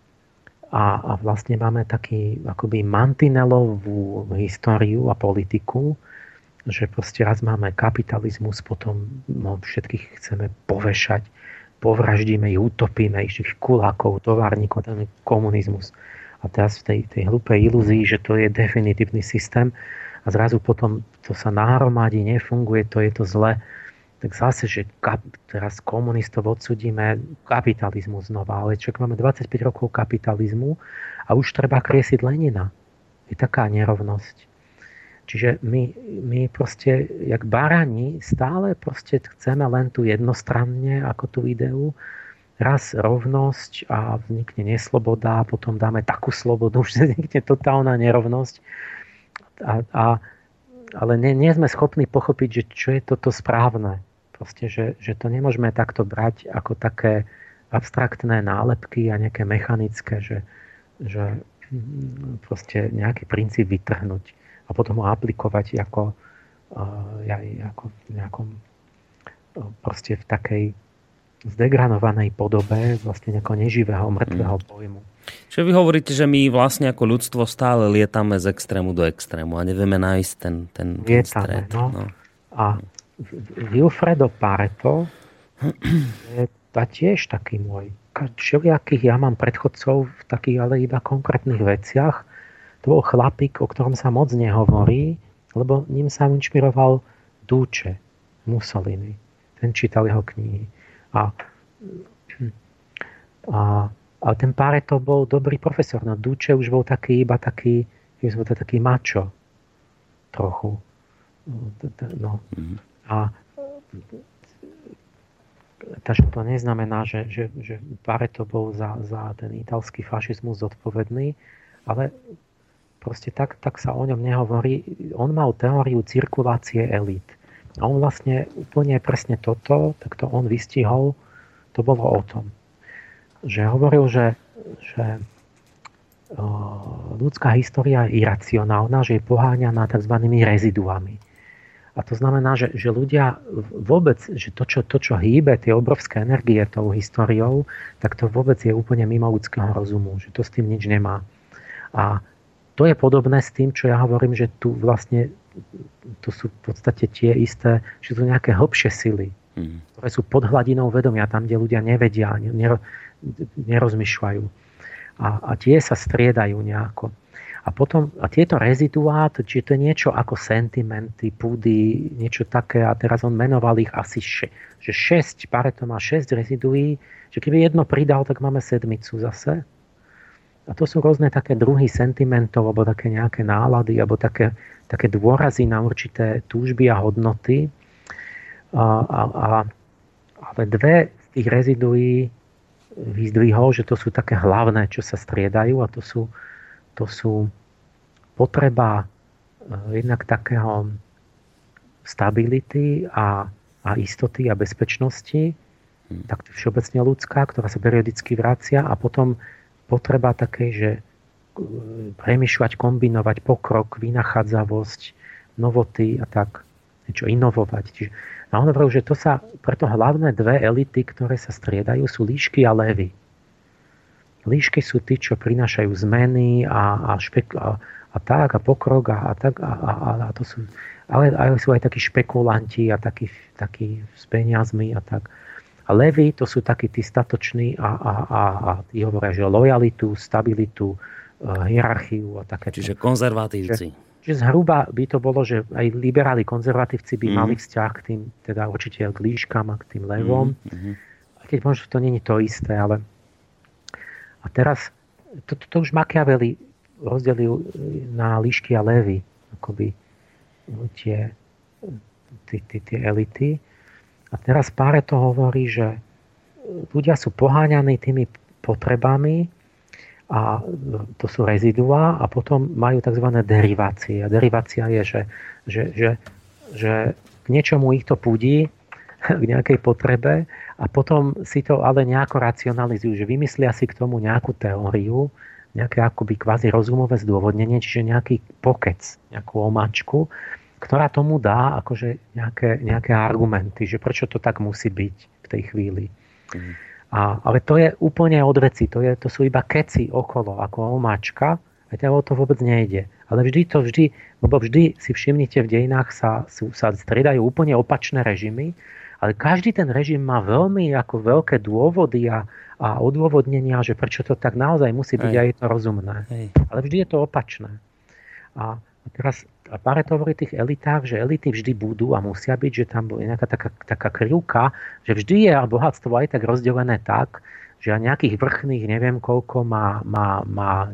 a, a vlastne máme taký akoby mantinelovú históriu a politiku, že proste raz máme kapitalizmus, potom no, všetkých chceme povešať, povraždíme utopíme ich, kulákov, továrnikov, ten komunizmus. A teraz v tej, tej hlúpej ilúzii, že to je definitívny systém a zrazu potom to sa nahromadí, nefunguje, to je to zle tak zase, že kap, teraz komunistov odsudíme kapitalizmu znova, ale čo máme 25 rokov kapitalizmu a už treba kriesiť Lenina. Je taká nerovnosť. Čiže my, my proste, jak barani, stále proste chceme len tu jednostranne, ako tú ideu, raz rovnosť a vznikne nesloboda, potom dáme takú slobodu, že vznikne totálna nerovnosť. A, a, ale nie, nie sme schopní pochopiť, že čo je toto správne. Proste, že, že to nemôžeme takto brať ako také abstraktné nálepky a nejaké mechanické, že, že mm, proste nejaký princíp vytrhnúť a potom ho aplikovať ako, ako v nejakom proste v takej zdegranovanej podobe vlastne nejakého neživého, mŕtvého mm. Čiže vy hovoríte, že my vlastne ako ľudstvo stále lietame z extrému do extrému a nevieme nájsť ten, ten, ten lietame, stred. No. No. A Wilfredo Pareto je ta tiež taký môj. Všelijakých ja mám predchodcov v takých ale iba konkrétnych veciach. To bol chlapík, o ktorom sa moc nehovorí, lebo ním sa inšpiroval Duce Mussolini. Ten čítal jeho knihy. A, a, ale ten Pareto bol dobrý profesor. No Duce už bol taký iba taký, taký mačo trochu. No. Mm-hmm. A takže to neznamená, že, že, že Pareto bol za, za ten italský fašizmus zodpovedný, ale proste tak, tak sa o ňom nehovorí. On mal teóriu cirkulácie elít. A on vlastne úplne presne toto, tak to on vystihol, to bolo o tom. Že hovoril, že, že ľudská história je iracionálna, že je poháňaná tzv. reziduami. A to znamená, že, že ľudia vôbec, že to čo, to, čo hýbe, tie obrovské energie tou históriou, tak to vôbec je úplne mimo ľudského rozumu, že to s tým nič nemá. A to je podobné s tým, čo ja hovorím, že tu vlastne to sú v podstate tie isté, že sú nejaké hlbšie sily, ktoré sú pod hladinou vedomia, tam, kde ľudia nevedia, nerozmýšľajú. A, a tie sa striedajú nejako. A potom, a tieto reziduá, čiže to je niečo ako sentimenty, púdy, niečo také, a teraz on menoval ich asi še, že 6, Pareto má 6 reziduí, že keby jedno pridal, tak máme sedmicu zase. A to sú rôzne také druhy sentimentov, alebo také nejaké nálady, alebo také, také dôrazy na určité túžby a hodnoty. A, a, a, ale dve z tých reziduí vyzdvihol, že to sú také hlavné, čo sa striedajú a to sú to sú potreba eh, jednak takého stability a, a istoty a bezpečnosti, hmm. tak všeobecne ľudská, ktorá sa periodicky vracia a potom potreba takej, že eh, premyšľať, kombinovať pokrok, vynachádzavosť, novoty a tak, niečo inovovať. Čiže, a on hovoril, že to sa, preto hlavné dve elity, ktoré sa striedajú, sú líšky a lévy. Líšky sú tí, čo prinášajú zmeny a, a, špek, a, a tak a pokrok a, a tak a, a, a to sú, ale, ale sú aj takí špekulanti a takí, takí s peniazmi a tak. A levy to sú takí tí statoční a, a, a, a tí hovoria, že lojalitu, stabilitu, uh, hierarchiu a také. Čiže konzervatívci. Čiže, čiže zhruba by to bolo, že aj liberáli, konzervatívci by mm. mali vzťah k tým, teda určite k líškam a k tým levom. Mm. Aj keď možno to není to isté, ale a teraz, to, to, to už Machiavelli rozdelil na líšky a levy, akoby tie, tie, tie, tie elity. A teraz páre to hovorí, že ľudia sú poháňaní tými potrebami a to sú rezidua a potom majú tzv. derivácie. A derivácia je, že, že, že, že k niečomu ich to púdi, k nejakej potrebe a potom si to ale nejako racionalizujú, že vymyslia si k tomu nejakú teóriu, nejaké akoby kvázi rozumové zdôvodnenie, čiže nejaký pokec, nejakú omačku, ktorá tomu dá akože nejaké, nejaké argumenty, že prečo to tak musí byť v tej chvíli. Mm. A, ale to je úplne od veci, to, je, to sú iba keci okolo, ako omáčka, a o to vôbec nejde. Ale vždy to vždy, lebo vždy si všimnite v dejinách sa, sú, sa striedajú úplne opačné režimy ale každý ten režim má veľmi ako veľké dôvody a, a odôvodnenia, že prečo to tak naozaj musí byť Hej. a je to rozumné. Hej. Ale vždy je to opačné. A teraz a Pareto hovorí tých elitách, že elity vždy budú a musia byť, že tam je nejaká taká, taká krivka, že vždy je bohatstvo aj tak rozdelené tak, že nejakých vrchných neviem koľko má, má, má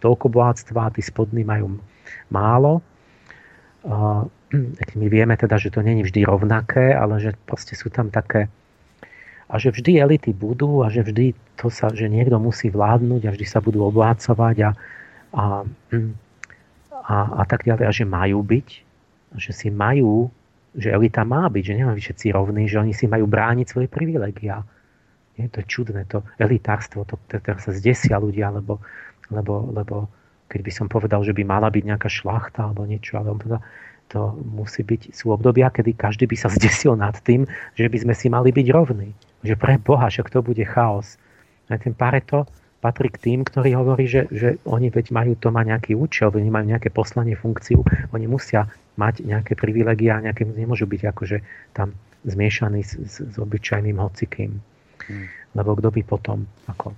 toľko bohatstva a tí spodní majú málo. my vieme teda, že to není vždy rovnaké, ale že proste sú tam také a že vždy elity budú a že vždy to sa, že niekto musí vládnuť a vždy sa budú oblácovať a, a, a, a tak ďalej a že majú byť, že si majú, že elita má byť, že nemajú všetci rovní, že oni si majú brániť svoje privilegia. Nie, to je čudné, to elitárstvo, to, to sa zdesia ľudia, lebo, lebo, lebo keď by som povedal, že by mala byť nejaká šlachta alebo niečo, ale on povedal, to musí byť, sú obdobia, kedy každý by sa zdesil nad tým, že by sme si mali byť rovní. Že pre Boha, však to bude chaos. A ten Pareto patrí k tým, ktorí hovorí, že, že oni veď majú to má nejaký účel, oni majú nejaké poslanie, funkciu, oni musia mať nejaké privilegia, nejaké, nemôžu byť akože tam zmiešaní s, s, s obyčajným hocikým. Hmm. Lebo kto by potom ako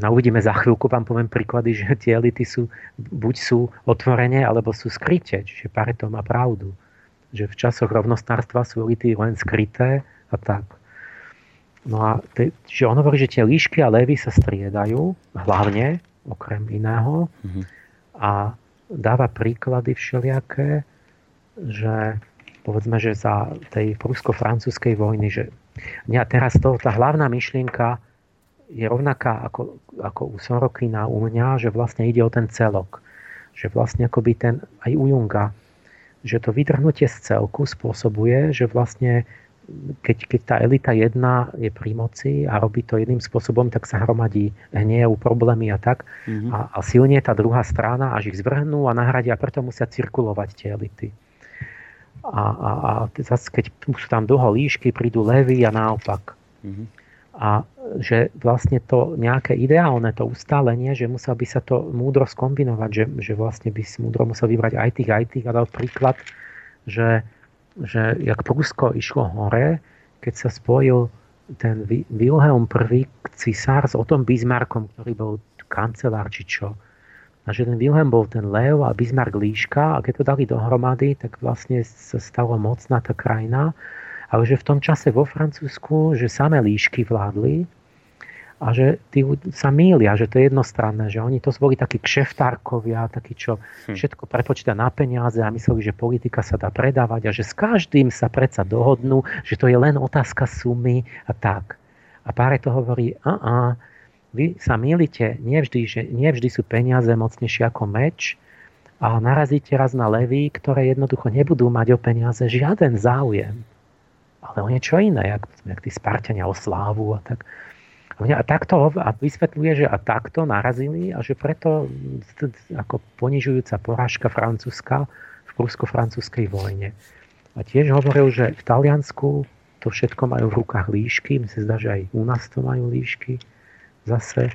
no uvidíme za chvíľku, vám poviem príklady, že tie elity sú, buď sú otvorené, alebo sú skryté. Čiže Pareto má pravdu. Že v časoch rovnostárstva sú elity len skryté a tak. No a te, čiže on hovorí, že tie líšky a levy sa striedajú, hlavne, okrem iného. Mm-hmm. A dáva príklady všelijaké, že povedzme, že za tej prusko-francúzskej vojny, že Ja teraz to, tá hlavná myšlienka je rovnaká ako, ako u Sorokina, u mňa, že vlastne ide o ten celok. Že vlastne akoby ten, aj u Junga, že to vytrhnutie z celku spôsobuje, že vlastne keď, keď tá elita jedna je pri moci a robí to jedným spôsobom, tak sa hromadí hniev, problémy a tak. Mm-hmm. A, a silne tá druhá strana, až ich zvrhnú a nahradia, preto musia cirkulovať tie elity. A, a, a zase, keď sú tam dlho líšky, prídu levy a naopak. Mm-hmm. A že vlastne to nejaké ideálne, to ustálenie, že musel by sa to múdro skombinovať, že, že vlastne by si múdro musel vybrať aj tých, aj tých a dal príklad, že že jak Prusko išlo hore, keď sa spojil ten Wilhelm I cisár s Otom Bismarckom, ktorý bol kancelár či čo. A že ten Wilhelm bol ten lev a Bismarck líška a keď to dali dohromady, tak vlastne sa stalo mocná tá krajina. Ale že v tom čase vo Francúzsku, že samé líšky vládli, a že tí sa mýlia, že to je jednostranné, že oni to boli takí kšeftárkovia, takí, čo hm. všetko prepočíta na peniaze a mysleli, že politika sa dá predávať a že s každým sa predsa dohodnú, že to je len otázka sumy a tak. A páre to hovorí, a, a vy sa mýlite, nevždy, že nevždy sú peniaze mocnejšie ako meč a narazíte raz na levy, ktoré jednoducho nebudú mať o peniaze žiaden záujem. Ale o niečo iné, jak, jak tí Spartania o slávu a tak. A takto a vysvetľuje, že a takto narazili a že preto ako ponižujúca porážka francúzska v prusko-francúzskej vojne. A tiež hovoril, že v Taliansku to všetko majú v rukách líšky, mi sa zdá, že aj u nás to majú líšky zase.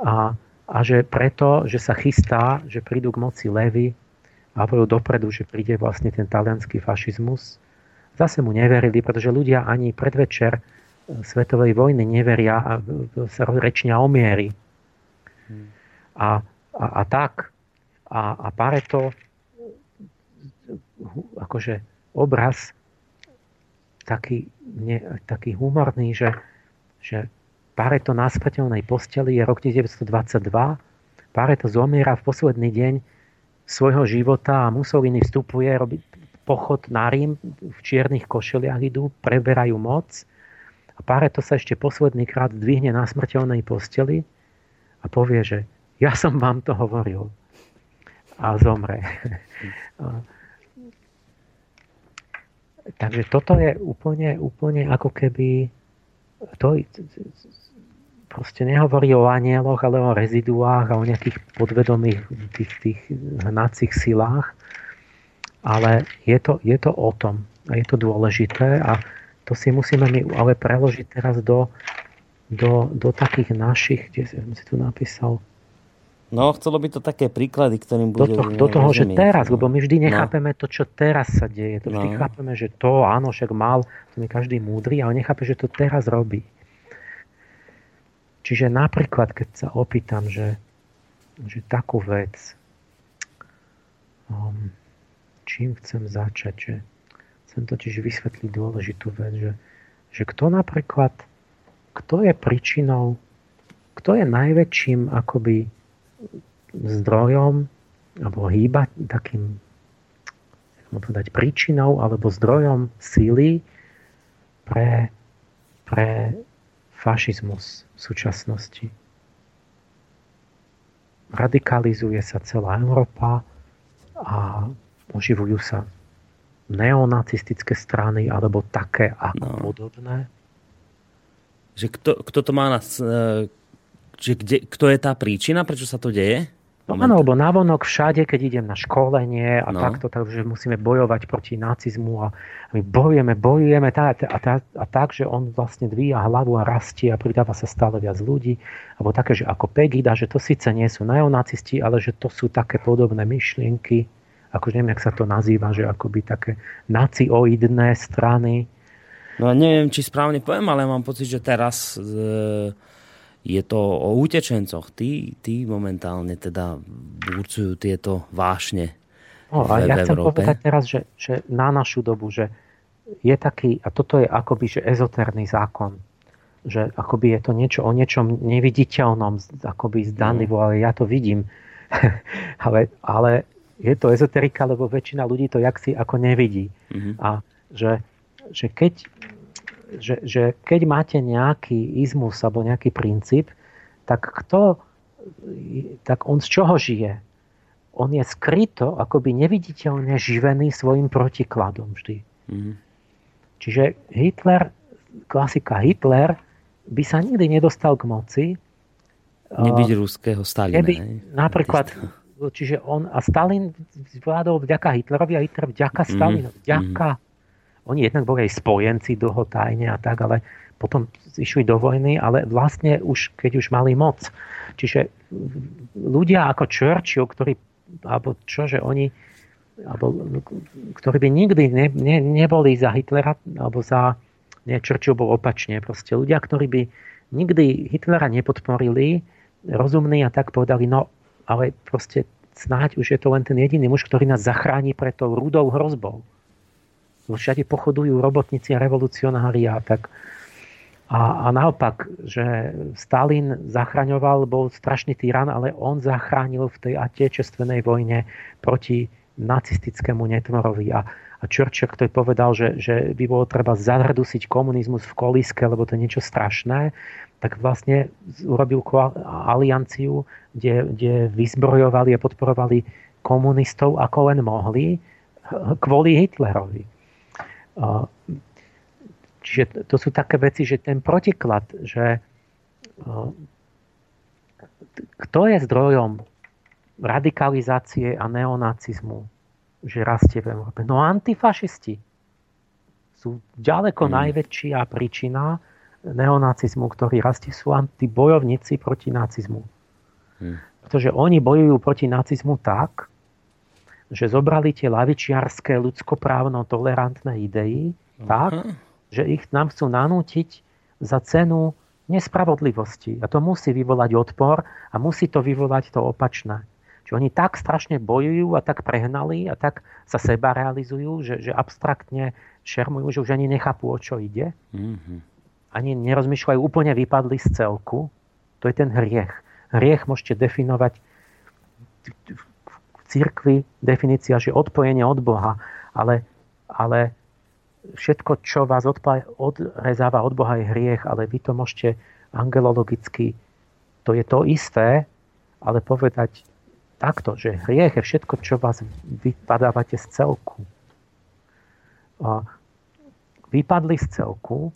A, a že preto, že sa chystá, že prídu k moci levy a hovoril dopredu, že príde vlastne ten talianský fašizmus. Zase mu neverili, pretože ľudia ani predvečer svetovej vojny neveria sa rečnia o miery. A, a, a tak. A, a Pareto akože obraz taký, ne, taký humorný, že, že Pareto na smrteľnej posteli je rok 1922. Pareto zomiera v posledný deň svojho života a Mussolini vstupuje, robí pochod na Rím, v čiernych košeliach idú, preberajú moc a Pareto sa ešte posledný krát zdvihne na smrteľnej posteli a povie, že ja som vám to hovoril. A zomre. Takže toto je úplne, úplne ako keby to proste nehovorí o anieloch, ale o reziduách a o nejakých podvedomých tých, tých hnacích silách. Ale je to, je to o tom. A je to dôležité. A to si musíme my ale preložiť teraz do, do, do takých našich, kde som si tu napísal, No, chcelo by to také príklady, ktorým bude... Do, to, do toho, že teraz, no. lebo my vždy no. nechápeme no. to, čo teraz sa deje. To vždy no. chápeme, že to, áno, však mal, to je každý múdry, ale nechápe, že to teraz robí. Čiže napríklad, keď sa opýtam, že, že takú vec, um, čím chcem začať, že Chcem totiž vysvetliť dôležitú vec, že, že kto napríklad, kto je príčinou, kto je najväčším akoby zdrojom alebo hýba takým povedať, príčinou alebo zdrojom síly pre, pre fašizmus v súčasnosti. Radikalizuje sa celá Európa a oživujú sa neonacistické strany alebo také ako no. podobné? Že kto, kto to má na... E, že kde, kto je tá príčina, prečo sa to deje? No áno, lebo navonok všade, keď idem na školenie a no. takto, takže musíme bojovať proti nacizmu a my bojujeme, bojujeme tá, a, tá, a tak, že on vlastne dvíja hlavu a rastie a pridáva sa stále viac ľudí. Alebo také, že ako Pegida, že to síce nie sú neonacisti, ale že to sú také podobné myšlienky akože neviem, jak sa to nazýva, že akoby také nacioidné strany. No neviem, či správne poviem, ale mám pocit, že teraz e, je to o utečencoch. Tí, tí momentálne teda burcujú tieto vášne no, a v, ja chcem Európe. povedať teraz, že, že na našu dobu, že je taký, a toto je akoby že ezoterný zákon, že akoby je to niečo o niečom neviditeľnom, akoby zdanivo, mm. ale ja to vidím. ale, ale je to ezoterika, lebo väčšina ľudí to jaksi ako nevidí. Mm-hmm. A že, že keď že, že keď máte nejaký izmus alebo nejaký princíp, tak kto, tak on z čoho žije? On je skryto, akoby neviditeľne živený svojim protikladom vždy. Mm. Čiže Hitler, klasika Hitler, by sa nikdy nedostal k moci. Nebyť ruského Stalina. Neby, napríklad, čiže on a Stalin vládol vďaka Hitlerovi a Hitler vďaka mhm. Stalinovi. Mm. Vďaka. Mm. Oni jednak boli aj spojenci dlho tajne a tak, ale potom išli do vojny, ale vlastne už, keď už mali moc. Čiže ľudia ako Churchill, ktorí, alebo čo, že oni, alebo, ktorí by nikdy ne, ne, neboli za Hitlera, alebo za, nie, Churchill bol opačne, proste ľudia, ktorí by nikdy Hitlera nepodporili, rozumní a tak povedali, no, ale proste snáď už je to len ten jediný muž, ktorý nás zachráni pred tou rudou hrozbou. Všade pochodujú robotníci a revolucionári a tak a, a naopak, že Stalin zachraňoval, bol strašný tyran, ale on zachránil v tej atečestvenej vojne proti nacistickému netvorovi. A, a Churchill, ktorý povedal, že, že by bolo treba zahrdusiť komunizmus v koliske, lebo to je niečo strašné, tak vlastne urobil alianciu, kde, kde vyzbrojovali a podporovali komunistov ako len mohli kvôli Hitlerovi. Čiže to sú také veci, že ten protiklad, že kto je zdrojom radikalizácie a neonacizmu, že rastie v Európe? No antifašisti sú ďaleko mm. najväčšia príčina neonacizmu, ktorý rastie, sú antibojovníci proti nacizmu. Mm. Pretože oni bojujú proti nacizmu tak, že zobrali tie lavičiarské ľudskoprávno-tolerantné idei tak, že ich nám chcú nanútiť za cenu nespravodlivosti. A to musí vyvolať odpor a musí to vyvolať to opačné. Čiže oni tak strašne bojujú a tak prehnali a tak sa seba realizujú, že, že abstraktne šermujú, že už ani nechápu, o čo ide. Mm-hmm. Ani nerozmýšľajú, úplne vypadli z celku. To je ten hriech. Hriech môžete definovať v cirkvi definícia, že odpojenie od Boha, ale, ale všetko, čo vás odrezáva od Boha, je hriech, ale vy to môžete angelologicky, to je to isté, ale povedať takto, že hriech je všetko, čo vás vypadávate z celku. Vypadli z celku,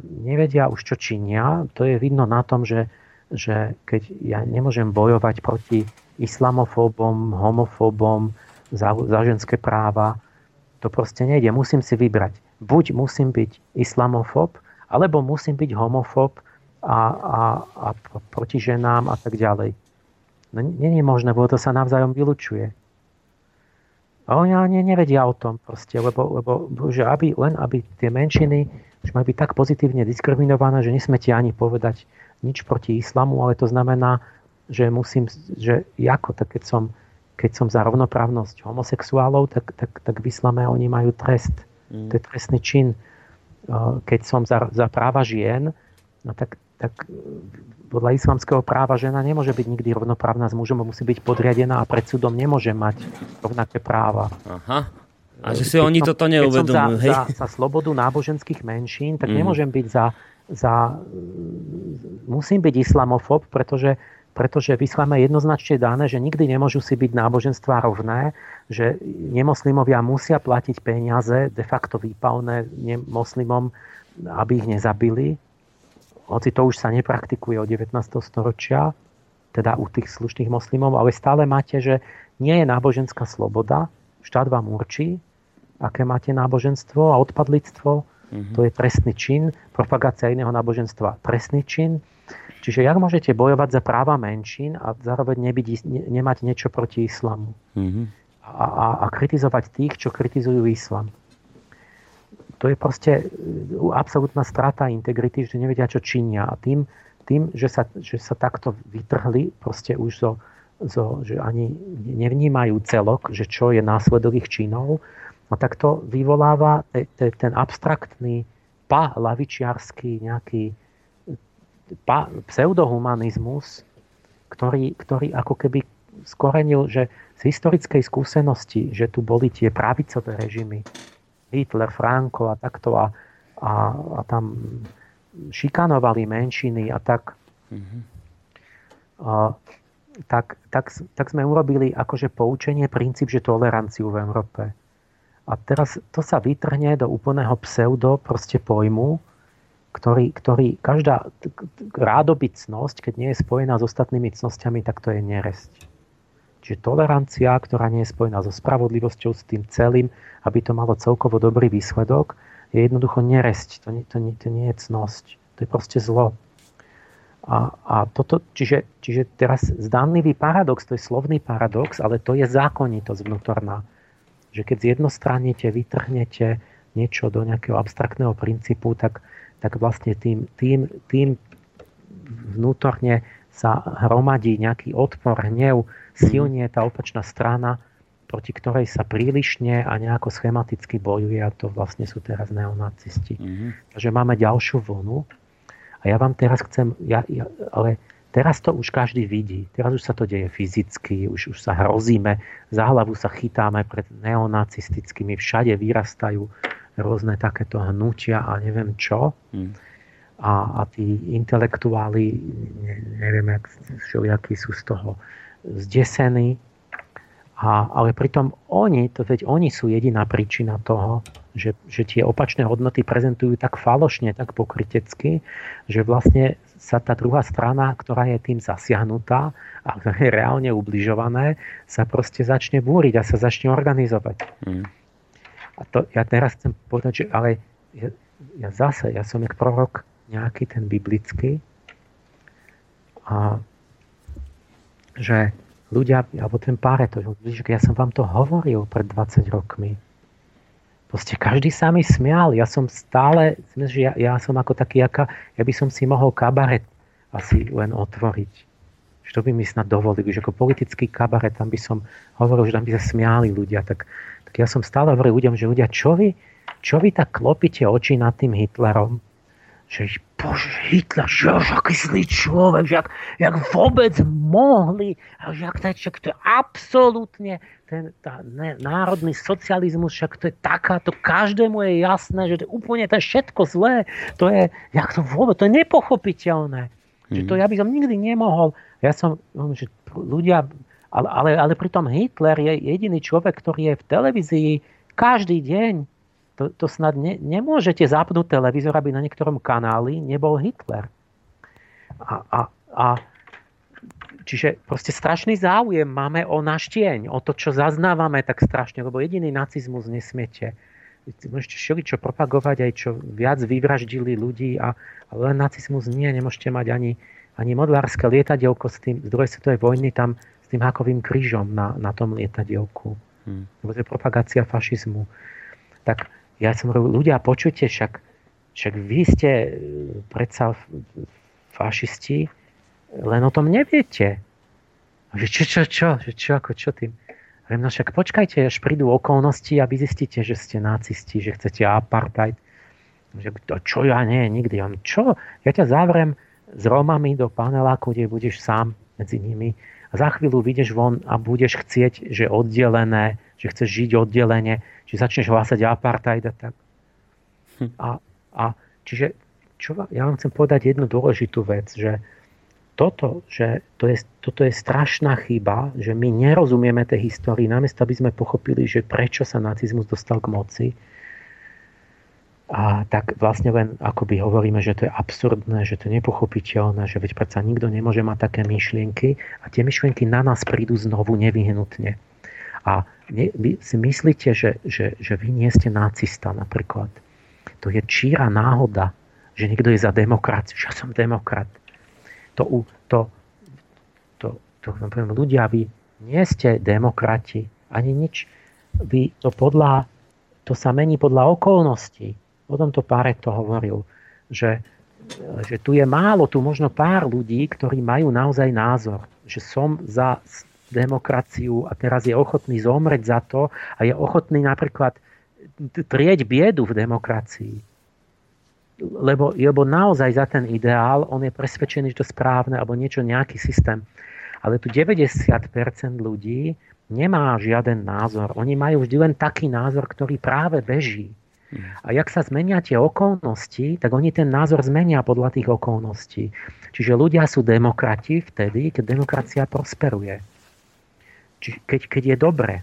nevedia už, čo činia, to je vidno na tom, že, že keď ja nemôžem bojovať proti islamofóbom, homofóbom, za, za ženské práva, to proste nejde. Musím si vybrať. Buď musím byť islamofób, alebo musím byť homofób a, a, a proti ženám a tak ďalej. No nie je možné, lebo to sa navzájom vylučuje. A oni ani nevedia o tom proste, lebo, lebo že aby, len aby tie menšiny už majú byť tak pozitívne diskriminované, že nesmete ani povedať nič proti islamu, ale to znamená, že musím, že ako, tak keď som keď som za rovnoprávnosť homosexuálov, tak, tak, tak v islame oni majú trest. Mm. To je trestný čin. Keď som za, za práva žien, no tak, tak podľa islamského práva žena nemôže byť nikdy rovnoprávna s mužom, musí byť podriadená a pred súdom nemôže mať rovnaké práva. Aha. A že si keď oni som, toto neuvedomujú. Za, za, za slobodu náboženských menšín, tak mm. nemôžem byť za, za... Musím byť islamofób, pretože pretože v islame je jednoznačne dané, že nikdy nemôžu si byť náboženstva rovné, že nemoslimovia musia platiť peniaze de facto výpalné moslimom, aby ich nezabili. Hoci to už sa nepraktikuje od 19. storočia, teda u tých slušných moslimov, ale stále máte, že nie je náboženská sloboda, štát vám určí, aké máte náboženstvo a odpadlictvo, mm-hmm. to je trestný čin, propagácia iného náboženstva trestný čin, Čiže jak môžete bojovať za práva menšín a zároveň nebyť, ne, nemať niečo proti islamu? Mm-hmm. A, a, a kritizovať tých, čo kritizujú islam. To je proste e, absolútna strata integrity, že nevedia, čo činia. A tým, tým že, sa, že sa takto vytrhli proste už zo, zo, že ani nevnímajú celok, že čo je následok ich činov, no tak to vyvoláva te, te, ten abstraktný pa lavičiarský nejaký pseudohumanizmus, ktorý, ktorý ako keby skorenil, že z historickej skúsenosti, že tu boli tie pravicové režimy, Hitler, Franco a takto a a, a tam šikanovali menšiny a tak, mm-hmm. a, tak, tak, tak sme urobili akože poučenie princíp, že toleranciu v Európe. A teraz to sa vytrhne do úplného pseudo proste pojmu, ktorý, ktorý každá rádobytnosť, keď nie je spojená s ostatnými cnosťami, tak to je neresť. Čiže tolerancia, ktorá nie je spojená so spravodlivosťou, s tým celým, aby to malo celkovo dobrý výsledok, je jednoducho neresť. To nie, to nie, to nie je cnosť. To je proste zlo. A, a toto, čiže, čiže teraz zdánlivý paradox, to je slovný paradox, ale to je zákonitosť vnútorná. Že keď zjednostrannete, vytrhnete niečo do nejakého abstraktného princípu, tak, tak vlastne tým, tým, tým vnútorne sa hromadí nejaký odpor, hnev, silne tá opačná strana, proti ktorej sa prílišne a nejako schematicky bojuje a to vlastne sú teraz neonacisti. Mm-hmm. Takže máme ďalšiu vlnu a ja vám teraz chcem, ja, ja, ale teraz to už každý vidí, teraz už sa to deje fyzicky, už, už sa hrozíme, za hlavu sa chytáme pred neonacistickými, všade vyrastajú rôzne takéto hnutia a neviem čo. Mm. A, a tí intelektuáli, ne, neviem, jak, akí sú z toho zdesení, a, ale pritom oni, to veď oni sú jediná príčina toho, že, že tie opačné hodnoty prezentujú tak falošne, tak pokrytecky, že vlastne sa tá druhá strana, ktorá je tým zasiahnutá a je reálne ubližované, sa proste začne búriť a sa začne organizovať. Mm. A to ja teraz chcem povedať, že ale ja, ja zase, ja som jak prorok nejaký ten biblický a že ľudia, alebo ten Pareto, ja som vám to hovoril pred 20 rokmi. Proste každý sa mi smial. Ja som stále, že ja, ja som ako taký, aká, ja by som si mohol kabaret asi len otvoriť. Že to by mi snad dovolili, že ako politický kabaret, tam by som hovoril, že tam by sa smiali ľudia. Tak, tak ja som stále hovoril ľuďom, že ľudia, čo vy, čo vy tak klopíte oči nad tým Hitlerom? Že bože, Hitler, že aký zlý človek, že jak, jak vôbec mohli, že jak to, však to je absolútne ten tá, ne, národný socializmus, však to je takáto, každému je jasné, že to je úplne to je všetko zlé, to je, jak to vôbec, to je nepochopiteľné. Mm. Že to mhm. ja by som nikdy nemohol. Ja som, že ľudia, ale, ale, ale pritom Hitler je jediný človek, ktorý je v televízii každý deň to, to snad ne, nemôžete zapnúť televízor, aby na niektorom kanáli nebol Hitler. A, a, a čiže proste strašný záujem máme o náš tieň, o to, čo zaznávame tak strašne, lebo jediný nacizmus nesmiete. Môžete čo propagovať, aj čo viac vyvraždili ľudí, a, ale len nacizmus nie, nemôžete mať ani, ani modlárske lietadielko s tým, z druhej svetovej vojny tam s tým hakovým krížom na, na tom lietadielku. Hmm. To je propagácia fašizmu. Tak ja som hovoril, ľudia, počujte, však, však vy ste e, predsa fašisti, len o tom neviete. Že čo, čo, čo, čo, čo, ako, čo tým? Hovorím, no však počkajte, až prídu okolnosti a vy zistíte, že ste nacisti, že chcete apartheid. Že, čo ja nie, nikdy. On, čo? Ja ťa zavrem s Romami do paneláku, kde budeš sám medzi nimi a za chvíľu vyjdeš von a budeš chcieť, že oddelené, že chceš žiť oddelenie, že začneš hlásať apartheid a tak. Hm. A, a čiže čo, ja vám chcem povedať jednu dôležitú vec, že toto, že to je, toto je strašná chyba, že my nerozumieme tej histórii, namiesto aby sme pochopili, že prečo sa nacizmus dostal k moci, a tak vlastne len akoby hovoríme, že to je absurdné, že to je nepochopiteľné, že veď predsa nikto nemôže mať také myšlienky a tie myšlienky na nás prídu znovu nevyhnutne. A ne, vy si myslíte, že, že, že vy nie ste nacista napríklad. To je číra náhoda, že niekto je za demokraciu, že som demokrat. To, to, to, to, to poviem, ľudia, vy nie ste demokrati, ani nič. Vy to podľa, to sa mení podľa okolností O tomto to hovoril, že, že tu je málo, tu možno pár ľudí, ktorí majú naozaj názor, že som za demokraciu a teraz je ochotný zomreť za to a je ochotný napríklad trieť biedu v demokracii. Lebo, lebo naozaj za ten ideál on je presvedčený, že to správne alebo niečo, nejaký systém. Ale tu 90% ľudí nemá žiaden názor. Oni majú vždy len taký názor, ktorý práve beží A jak sa zmenia tie okolnosti, tak oni ten názor zmenia podľa tých okolností. Čiže ľudia sú demokrati vtedy, keď demokracia prosperuje. Čiže keď, keď je dobre.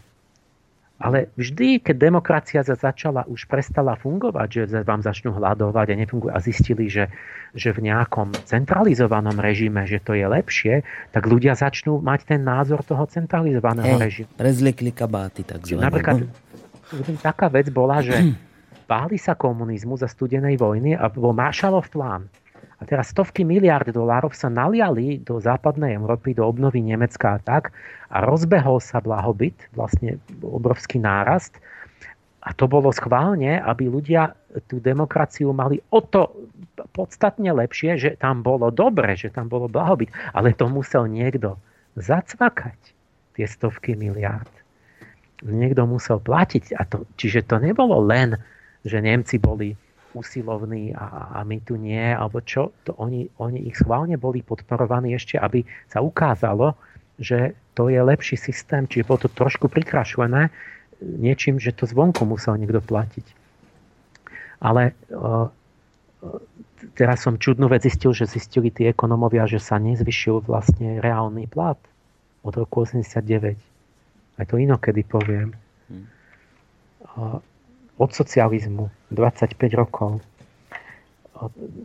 Ale vždy, keď demokracia začala, už prestala fungovať, že vám začnú hľadovať a nefunguje a zistili, že, že v nejakom centralizovanom režime, že to je lepšie, tak ľudia začnú mať ten názor toho centralizovaného hey, režimu. Prezliekli kabáty, takzvané. Napríklad taká vec bola, že báli sa komunizmu za studenej vojny a bol Marshallov plán. A teraz stovky miliard dolárov sa naliali do západnej Európy, do obnovy Nemecka a tak a rozbehol sa blahobyt, vlastne obrovský nárast. A to bolo schválne, aby ľudia tú demokraciu mali o to podstatne lepšie, že tam bolo dobre, že tam bolo blahobyt. Ale to musel niekto zacvakať, tie stovky miliard. Niekto musel platiť. A to, čiže to nebolo len, že Nemci boli usilovní a, a my tu nie, alebo čo, to oni, oni ich schválne boli podporovaní ešte, aby sa ukázalo, že to je lepší systém, čiže bolo to trošku prikrašlené niečím, že to zvonku musel niekto platiť. Ale uh, teraz som čudnú vec zistil, že zistili tí ekonomovia, že sa nezvyšil vlastne reálny plat od roku 89. Aj to inokedy poviem. Uh, od socializmu 25 rokov.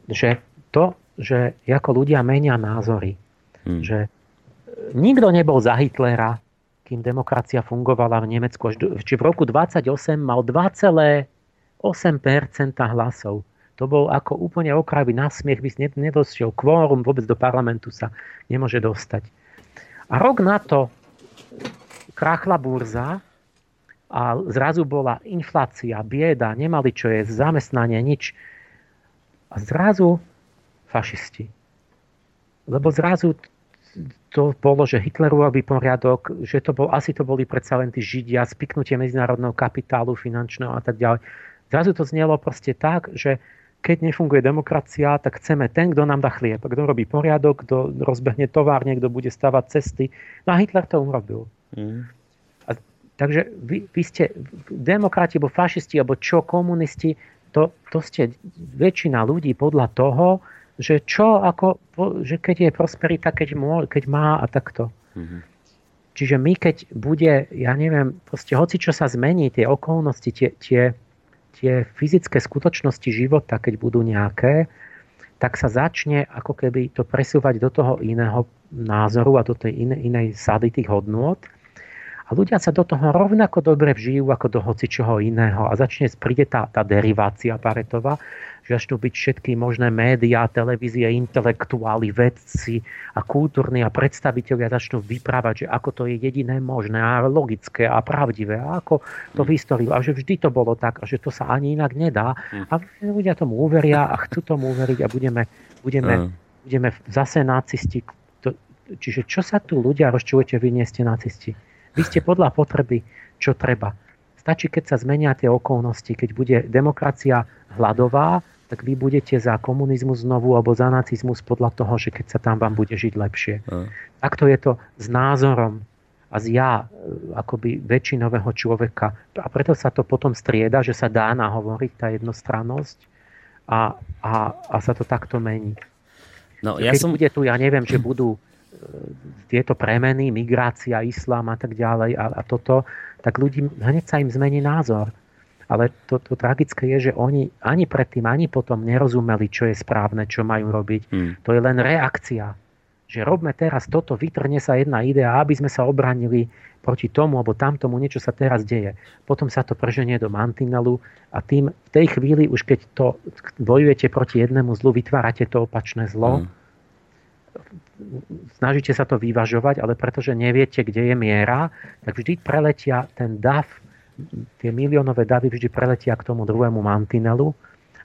Že to, že ako ľudia menia názory, hmm. že nikto nebol za Hitlera, kým demokracia fungovala v Nemecku. Či v roku 28 mal 2,8% hlasov. To bol ako úplne okrajový násmiech, by si nedošiel kvórum, vôbec do parlamentu sa nemôže dostať. A rok na to krachla burza a zrazu bola inflácia, bieda, nemali čo je, zamestnanie, nič. A zrazu fašisti. Lebo zrazu to bolo, že Hitlerový poriadok, že to bol, asi to boli predsa len tí Židia, spiknutie medzinárodného kapitálu finančného a tak ďalej. Zrazu to znelo proste tak, že keď nefunguje demokracia, tak chceme ten, kto nám dá chlieb, kto robí poriadok, kto rozbehne továrne, kto bude stavať cesty. No a Hitler to urobil. Mm. Takže vy, vy ste demokrati, alebo fašisti, alebo čo, komunisti, to, to ste väčšina ľudí podľa toho, že čo, ako, že keď je prosperita, keď, mô, keď má a takto. Mm-hmm. Čiže my, keď bude, ja neviem, proste hoci čo sa zmení, tie okolnosti, tie, tie, tie fyzické skutočnosti života, keď budú nejaké, tak sa začne ako keby to presúvať do toho iného názoru a do tej inej, inej sady tých hodnôt a ľudia sa do toho rovnako dobre vžijú ako do hoci čoho iného. A začne príde tá, tá derivácia paretová, že začnú byť všetky možné médiá, televízie, intelektuáli, vedci a kultúrni a predstaviteľia začnú vyprávať, že ako to je jediné možné a logické a pravdivé a ako to mm. vystorilo a že vždy to bolo tak a že to sa ani inak nedá mm. a ľudia tomu uveria a chcú tomu uveriť a budeme, budeme, budeme zase nacisti. čiže čo sa tu ľudia rozčujete, vy nie ste nacisti? Ste podľa potreby, čo treba. Stačí, keď sa zmenia tie okolnosti, keď bude demokracia hladová, tak vy budete za komunizmus znovu alebo za nacizmus podľa toho, že keď sa tam vám bude žiť lepšie. Uh. Takto je to s názorom a z ja e, akoby väčšinového človeka. A preto sa to potom strieda, že sa dá nahovoriť tá jednostrannosť a, a, a sa to takto mení. No, ja Keď som... bude tu, ja neviem, že budú tieto premeny, migrácia, islám a tak ďalej a, a toto, tak ľudí hneď sa im zmení názor. Ale to, to tragické je, že oni ani predtým, ani potom nerozumeli, čo je správne, čo majú robiť. Hmm. To je len reakcia. Že robme teraz toto, vytrne sa jedna idea, aby sme sa obranili proti tomu, alebo tamtomu, niečo sa teraz deje. Potom sa to prženie do mantinelu a tým v tej chvíli, už keď to bojujete proti jednému zlu, vytvárate to opačné zlo. Hmm snažíte sa to vyvažovať, ale pretože neviete, kde je miera, tak vždy preletia ten dav, tie miliónové davy vždy preletia k tomu druhému mantinelu,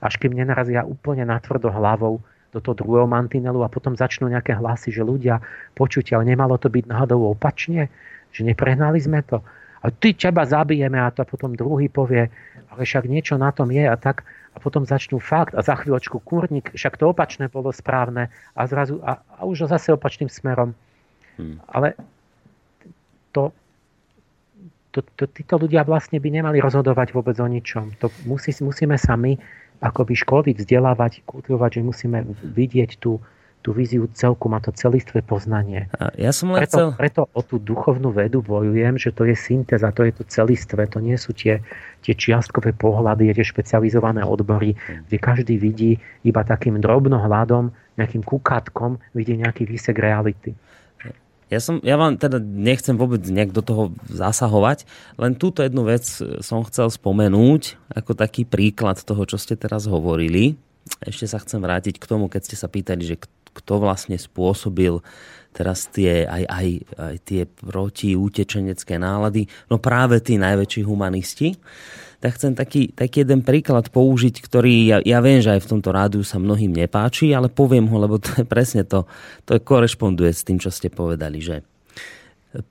až kým nenarazia úplne natvrdo hlavou do toho druhého mantinelu a potom začnú nejaké hlasy, že ľudia počutia, ale nemalo to byť náhodou opačne, že neprehnali sme to. A ty teba zabijeme a to potom druhý povie, ale však niečo na tom je a tak a potom začnú fakt a za chvíľočku kurník, však to opačné bolo správne a zrazu a, a už zase opačným smerom. Hmm. Ale to, to, to, títo ľudia vlastne by nemali rozhodovať vôbec o ničom. To musí, musíme sa my akoby školiť, vzdelávať, kultivovať, že musíme vidieť tú, tú víziu celku, má to celistvé poznanie. A ja som len preto, chcel... preto o tú duchovnú vedu bojujem, že to je syntéza, to je to celistvé, to nie sú tie, tie čiastkové pohľady, tie špecializované odbory, kde každý vidí iba takým drobnohľadom, nejakým kukátkom, vidí nejaký výsek reality. Ja, som, ja vám teda nechcem vôbec nejak do toho zasahovať, len túto jednu vec som chcel spomenúť ako taký príklad toho, čo ste teraz hovorili. Ešte sa chcem vrátiť k tomu, keď ste sa pýtali, že kto vlastne spôsobil teraz tie, aj, aj, aj tie protiútečenecké nálady, no práve tí najväčší humanisti. Tak chcem taký, taký jeden príklad použiť, ktorý ja, ja viem, že aj v tomto rádiu sa mnohým nepáči, ale poviem ho, lebo to je presne to, to je korešponduje s tým, čo ste povedali, že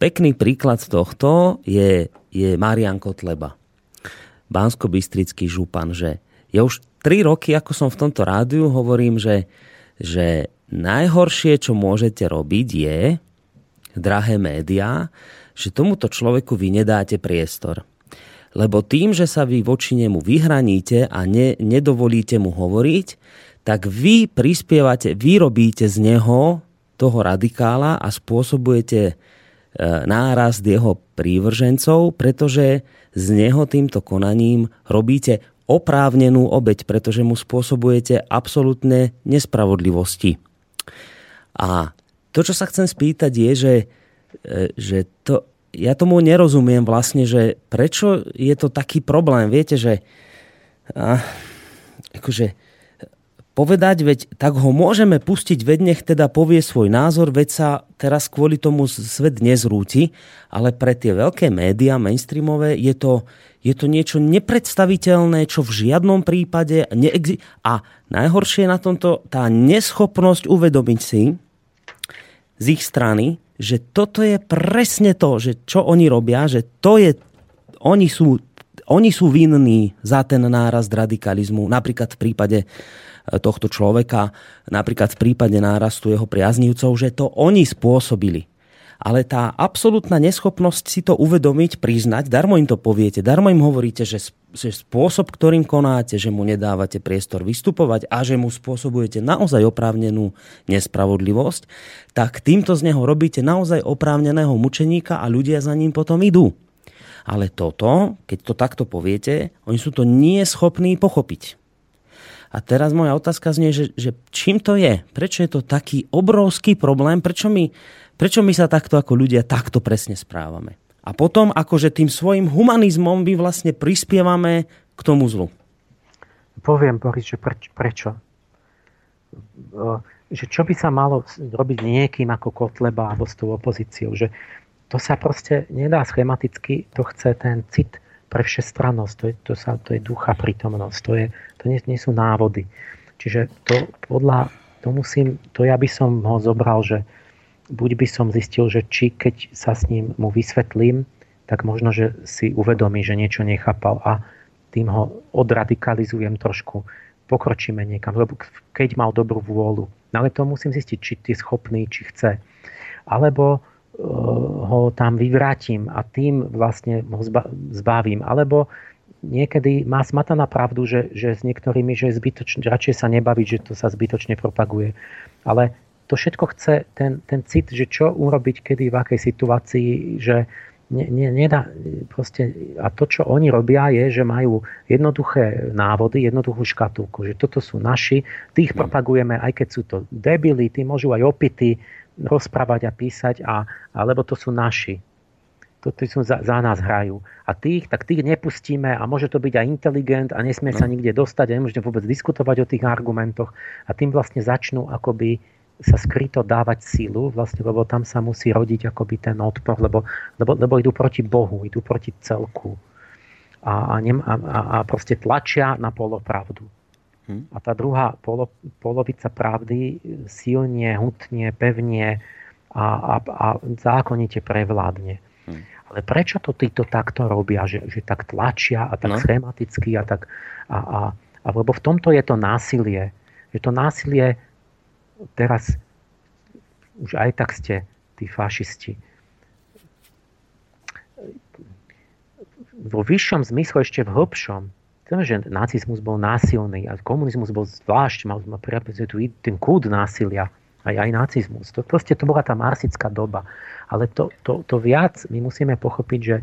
pekný príklad tohto je, je Marian Kotleba, Bansko-Bystrický župan, že ja už tri roky, ako som v tomto rádiu, hovorím, že, že najhoršie, čo môžete robiť je, drahé médiá, že tomuto človeku vy nedáte priestor. Lebo tým, že sa vy voči nemu vyhraníte a ne, nedovolíte mu hovoriť, tak vy prispievate, vy robíte z neho toho radikála a spôsobujete e, nárast jeho prívržencov, pretože z neho týmto konaním robíte oprávnenú obeď, pretože mu spôsobujete absolútne nespravodlivosti. A to, čo sa chcem spýtať, je, že, e, že to, ja tomu nerozumiem vlastne, že prečo je to taký problém. Viete, že a, akože povedať, veď tak ho môžeme pustiť, veď nech teda povie svoj názor, veď sa teraz kvôli tomu svet nezrúti, ale pre tie veľké médiá mainstreamové je to, je to niečo nepredstaviteľné, čo v žiadnom prípade neexi- A najhoršie na tomto tá neschopnosť uvedomiť si z ich strany, že toto je presne to, že čo oni robia, že to je, oni sú, oni sú vinní za ten nárast radikalizmu. Napríklad v prípade e, tohto človeka, napríklad v prípade nárastu jeho priaznívcov, že to oni spôsobili ale tá absolútna neschopnosť si to uvedomiť, priznať, darmo im to poviete, darmo im hovoríte, že, že spôsob, ktorým konáte, že mu nedávate priestor vystupovať a že mu spôsobujete naozaj oprávnenú nespravodlivosť, tak týmto z neho robíte naozaj oprávneného mučeníka a ľudia za ním potom idú. Ale toto, keď to takto poviete, oni sú to nie schopní pochopiť. A teraz moja otázka znie, že, že čím to je? Prečo je to taký obrovský problém? Prečo my Prečo my sa takto ako ľudia takto presne správame? A potom akože tým svojim humanizmom my vlastne prispievame k tomu zlu. Poviem, Boris, že preč, prečo? Že čo by sa malo robiť niekým ako Kotleba alebo s tou opozíciou? Že to sa proste nedá schematicky, to chce ten cit pre všestrannosť, to je, to sa, to je ducha prítomnosť, to, je, to nie, nie sú návody. Čiže to podľa, to musím, to ja by som ho zobral, že buď by som zistil, že či keď sa s ním mu vysvetlím, tak možno, že si uvedomí, že niečo nechápal a tým ho odradikalizujem trošku, pokročíme niekam, lebo keď mal dobrú vôľu. No ale to musím zistiť, či je schopný, či chce. Alebo uh, ho tam vyvrátim a tým vlastne ho zbavím. Alebo niekedy má smata na pravdu, že, že s niektorými, že je zbytočne, radšej sa nebaviť, že to sa zbytočne propaguje. Ale to všetko chce ten, ten cit, že čo urobiť, kedy, v akej situácii, že ne, ne, nedá, proste, a to, čo oni robia, je, že majú jednoduché návody, jednoduchú škatulku, že toto sú naši, tých propagujeme, aj keď sú to debili, tí môžu aj opity rozprávať a písať, a, alebo to sú naši. To, to sú za, za nás hrajú. A tých, tak tých nepustíme a môže to byť aj inteligent a nesmie sa no. nikde dostať a nemôžete vôbec diskutovať o tých argumentoch a tým vlastne začnú akoby sa skryto dávať sílu, vlastne, lebo tam sa musí rodiť akoby ten odpor, lebo, lebo, lebo idú proti Bohu, idú proti celku. A, a, ne, a, a proste tlačia na polopravdu. Hm. A tá druhá polo, polovica pravdy silne, hutne, pevne a, a, a zákonite prevládne. Hm. Ale prečo to títo takto robia, že, že tak tlačia a tak no. schematicky a tak... A, a, a lebo v tomto je to násilie. Že to násilie teraz už aj tak ste tí fašisti. vo vyššom zmysle ešte v. Chceme, že nacizmus bol násilný a komunizmus bol zvlášť, mal, mal tu ten kúd násilia, aj, aj nacizmus. To, proste to bola tá marsická doba. Ale to, to, to viac my musíme pochopiť, že,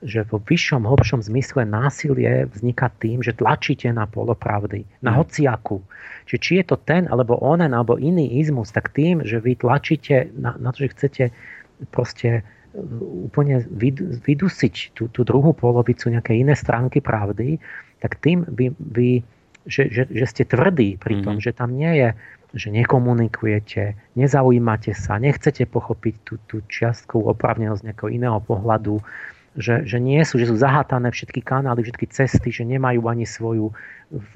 že vo vyššom, hlbšom zmysle násilie vzniká tým, že tlačíte na polopravdy, na mhm. hociaku. Čiže či je to ten, alebo onen, alebo iný izmus, tak tým, že vy tlačíte na, na to, že chcete proste úplne vydusiť tú, tú druhú polovicu, nejaké iné stránky pravdy, tak tým vy, vy že, že, že ste tvrdí pri tom, mm-hmm. že tam nie je, že nekomunikujete, nezaujímate sa, nechcete pochopiť tú, tú čiastkovú opravnenosť nejakého iného pohľadu, že, že nie sú, že sú zahátané všetky kanály, všetky cesty, že nemajú ani svoju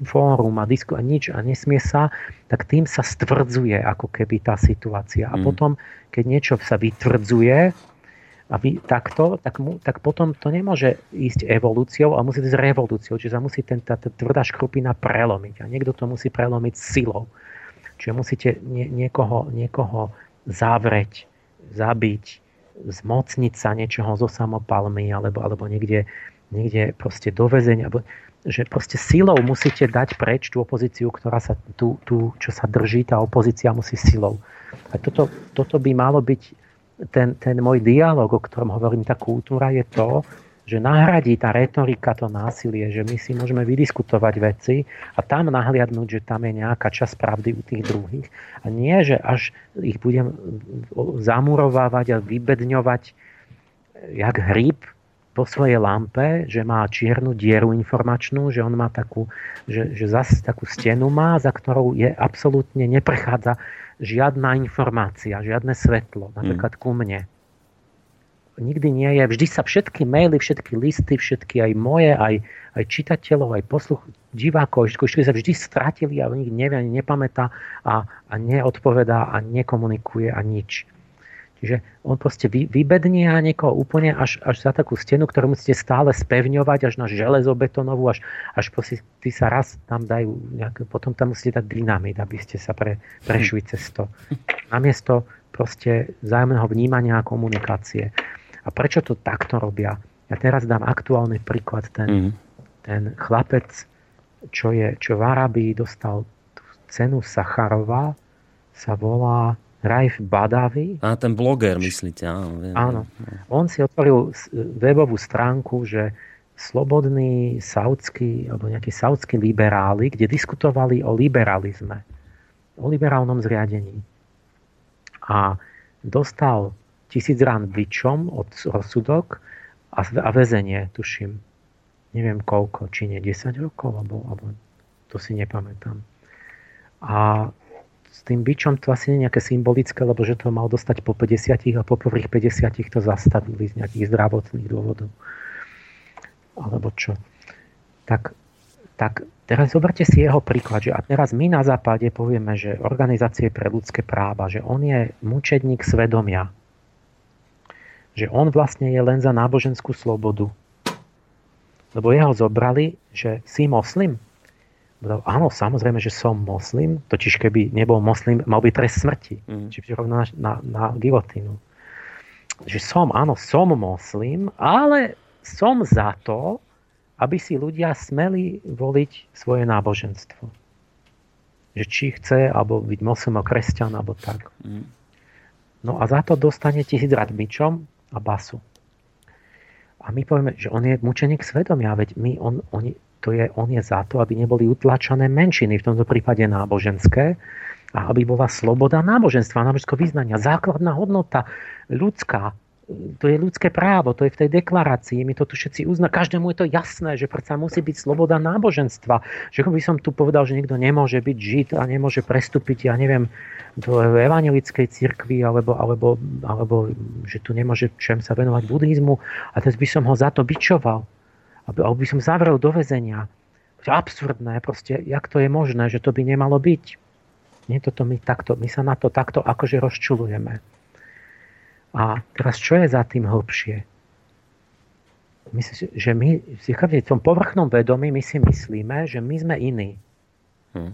fórum a disku a nič a nesmie sa, tak tým sa stvrdzuje ako keby tá situácia. A mm. potom, keď niečo sa vytvrdzuje, a vy, takto, tak, mu, tak potom to nemôže ísť evolúciou, ale musí ísť revolúciou. Čiže sa musí ten, tá, tá tvrdá škrupina prelomiť. A niekto to musí prelomiť silou. Čiže musíte nie, niekoho, niekoho zavrieť, zabiť, zmocniť sa niečoho zo samopalmy alebo, alebo niekde, niekde proste do väzenia. Že proste silou musíte dať preč tú opozíciu, ktorá sa tu, tu čo sa drží, tá opozícia musí silou. A toto, toto by malo byť ten, ten môj dialog, o ktorom hovorím, tá kultúra je to, že nahradí tá retorika to násilie, že my si môžeme vydiskutovať veci a tam nahliadnúť, že tam je nejaká časť pravdy u tých druhých. A nie, že až ich budem zamurovávať a vybedňovať jak hryb po svojej lampe, že má čiernu dieru informačnú, že on má takú, že, že zase takú stenu má, za ktorou je absolútne neprechádza žiadna informácia, žiadne svetlo, napríklad mm. ku mne. Nikdy nie je, vždy sa všetky maily, všetky listy, všetky aj moje, aj, aj čitateľov, aj posluch, divákov, všetky sa vždy stratili a nikto nevie, ani nepamätá a, a neodpovedá a nekomunikuje a nič. Čiže on proste vy, vybednie niekoho úplne až, až za takú stenu, ktorú musíte stále spevňovať až na železobetónovú, až, až proste, ty sa raz tam dajú, nejak, potom tam musíte dať dynamit, aby ste sa pre, prešli cez to. Namiesto proste vzájomného vnímania a komunikácie. A prečo to takto robia? Ja teraz dám aktuálny príklad. Ten, mm. ten chlapec, čo, je, čo v Arabii dostal tú cenu Sacharova, sa volá Raif Badavi. A ten bloger, myslíte? Áno, viem. áno. On si otvoril webovú stránku, že slobodní saudskí, alebo nejakí saudskí liberáli, kde diskutovali o liberalizme, o liberálnom zriadení. A dostal tisíc rán bičom od rozsudok a, a väzenie, tuším. Neviem koľko, či nie 10 rokov, alebo, alebo to si nepamätám. A s tým bičom to asi nie je nejaké symbolické, lebo že to mal dostať po 50 a po prvých 50 to zastavili z nejakých zdravotných dôvodov. Alebo čo. Tak, tak teraz zoberte si jeho príklad, že a teraz my na západe povieme, že organizácie pre ľudské práva, že on je mučedník svedomia. Že on vlastne je len za náboženskú slobodu. Lebo jeho zobrali, že si moslim, áno, samozrejme, že som moslim, totiž keby nebol moslim, mal by trest smrti. Mm. Čiže rovno na, na, na gilotínu. Že som, áno, som moslim, ale som za to, aby si ľudia smeli voliť svoje náboženstvo. Že či chce, alebo byť moslim kresťan, alebo tak. Mm. No a za to dostane tisíc rad myčom a basu. A my povieme, že on je mučeník svedomia, veď my, on, oni, to je, on je za to, aby neboli utlačené menšiny, v tomto prípade náboženské, a aby bola sloboda náboženstva, náboženského vyznania, základná hodnota ľudská, to je ľudské právo, to je v tej deklarácii, my to tu všetci uzná, každému je to jasné, že predsa musí byť sloboda náboženstva. Že by som tu povedal, že niekto nemôže byť žid a nemôže prestúpiť, ja neviem, do evangelickej cirkvi, alebo, alebo, alebo že tu nemôže čem sa venovať buddhizmu a teraz by som ho za to bičoval alebo by som zavrel do väzenia. Absurdné, proste, jak to je možné, že to by nemalo byť. Nie, toto my, takto, my sa na to takto akože rozčulujeme. A teraz čo je za tým hlbšie? Myslím, že my v tom povrchnom vedomí my si myslíme, že my sme iní. Hmm.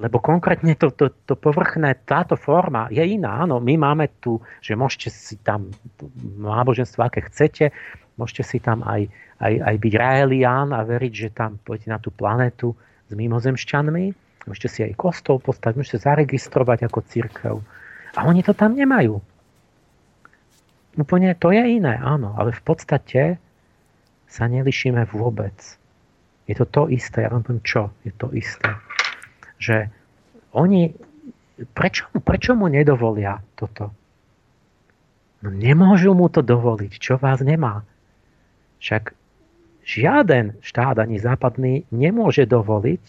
Lebo konkrétne to, to, to povrchné, táto forma je iná. Áno, my máme tu, že môžete si tam náboženstvo, aké chcete, Môžete si tam aj, aj, aj byť raelián a veriť, že tam pôjdete na tú planetu s mimozemšťanmi. Môžete si aj kostol postaviť, môžete zaregistrovať ako církev. A oni to tam nemajú. Úplne to je iné, áno, ale v podstate sa nelišíme vôbec. Je to to isté, ja vám poviem čo, je to isté. Že oni, prečo, prečo mu nedovolia toto? No nemôžu mu to dovoliť, čo vás nemá. Však žiaden štát ani západný nemôže dovoliť,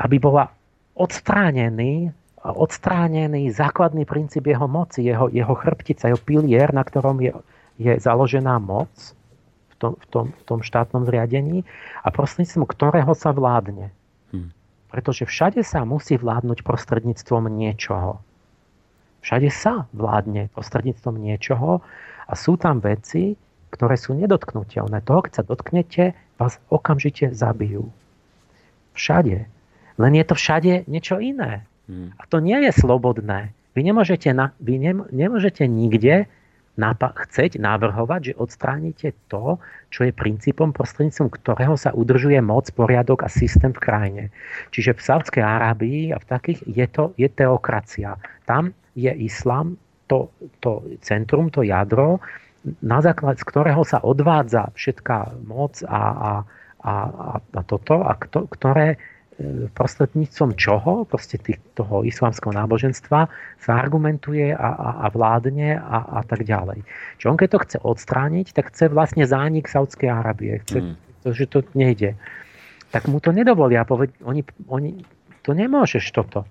aby bola odstránený, odstránený základný princíp jeho moci, jeho, jeho chrbtica, jeho pilier, na ktorom je, je založená moc v tom, v, tom, v tom štátnom zriadení a prostredníctvom ktorého sa vládne. Hmm. Pretože všade sa musí vládnuť prostredníctvom niečoho. Všade sa vládne prostredníctvom niečoho a sú tam veci, ktoré sú nedotknutelné. Toho, keď sa dotknete, vás okamžite zabijú. Všade. Len je to všade niečo iné. Hmm. A to nie je slobodné. Vy nemôžete, na, vy ne, nemôžete nikde napa- chceť navrhovať, že odstránite to, čo je princípom, prostredníctvom ktorého sa udržuje moc, poriadok a systém v krajine. Čiže v Sávskej Arábii a v takých je to je teokracia. Tam je islám to, to centrum, to jadro, na základ z ktorého sa odvádza všetká moc a, a, a, a toto, a kto, ktoré prostredníctvom čoho, proste tých, toho islamského náboženstva, sa argumentuje a, a, a vládne a, a tak ďalej. Čiže on keď to chce odstrániť, tak chce vlastne zánik Saudskej Arábie. Chce, mm. to, že to nejde. Tak mu to nedovolia. Poved, oni, oni, to nemôžeš toto.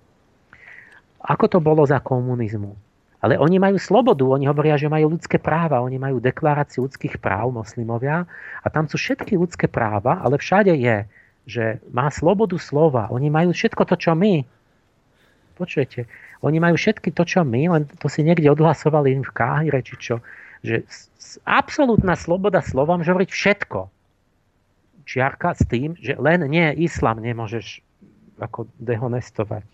Ako to bolo za komunizmu? Ale oni majú slobodu, oni hovoria, že majú ľudské práva, oni majú deklaráciu ľudských práv, moslimovia, a tam sú všetky ľudské práva, ale všade je, že má slobodu slova. Oni majú všetko to, čo my. Počujete? Oni majú všetky to, čo my, len to si niekde odhlasovali im v Káhire, či čo. Že absolútna sloboda slova môže hovoriť všetko. Čiarka s tým, že len nie islam nemôžeš ako dehonestovať.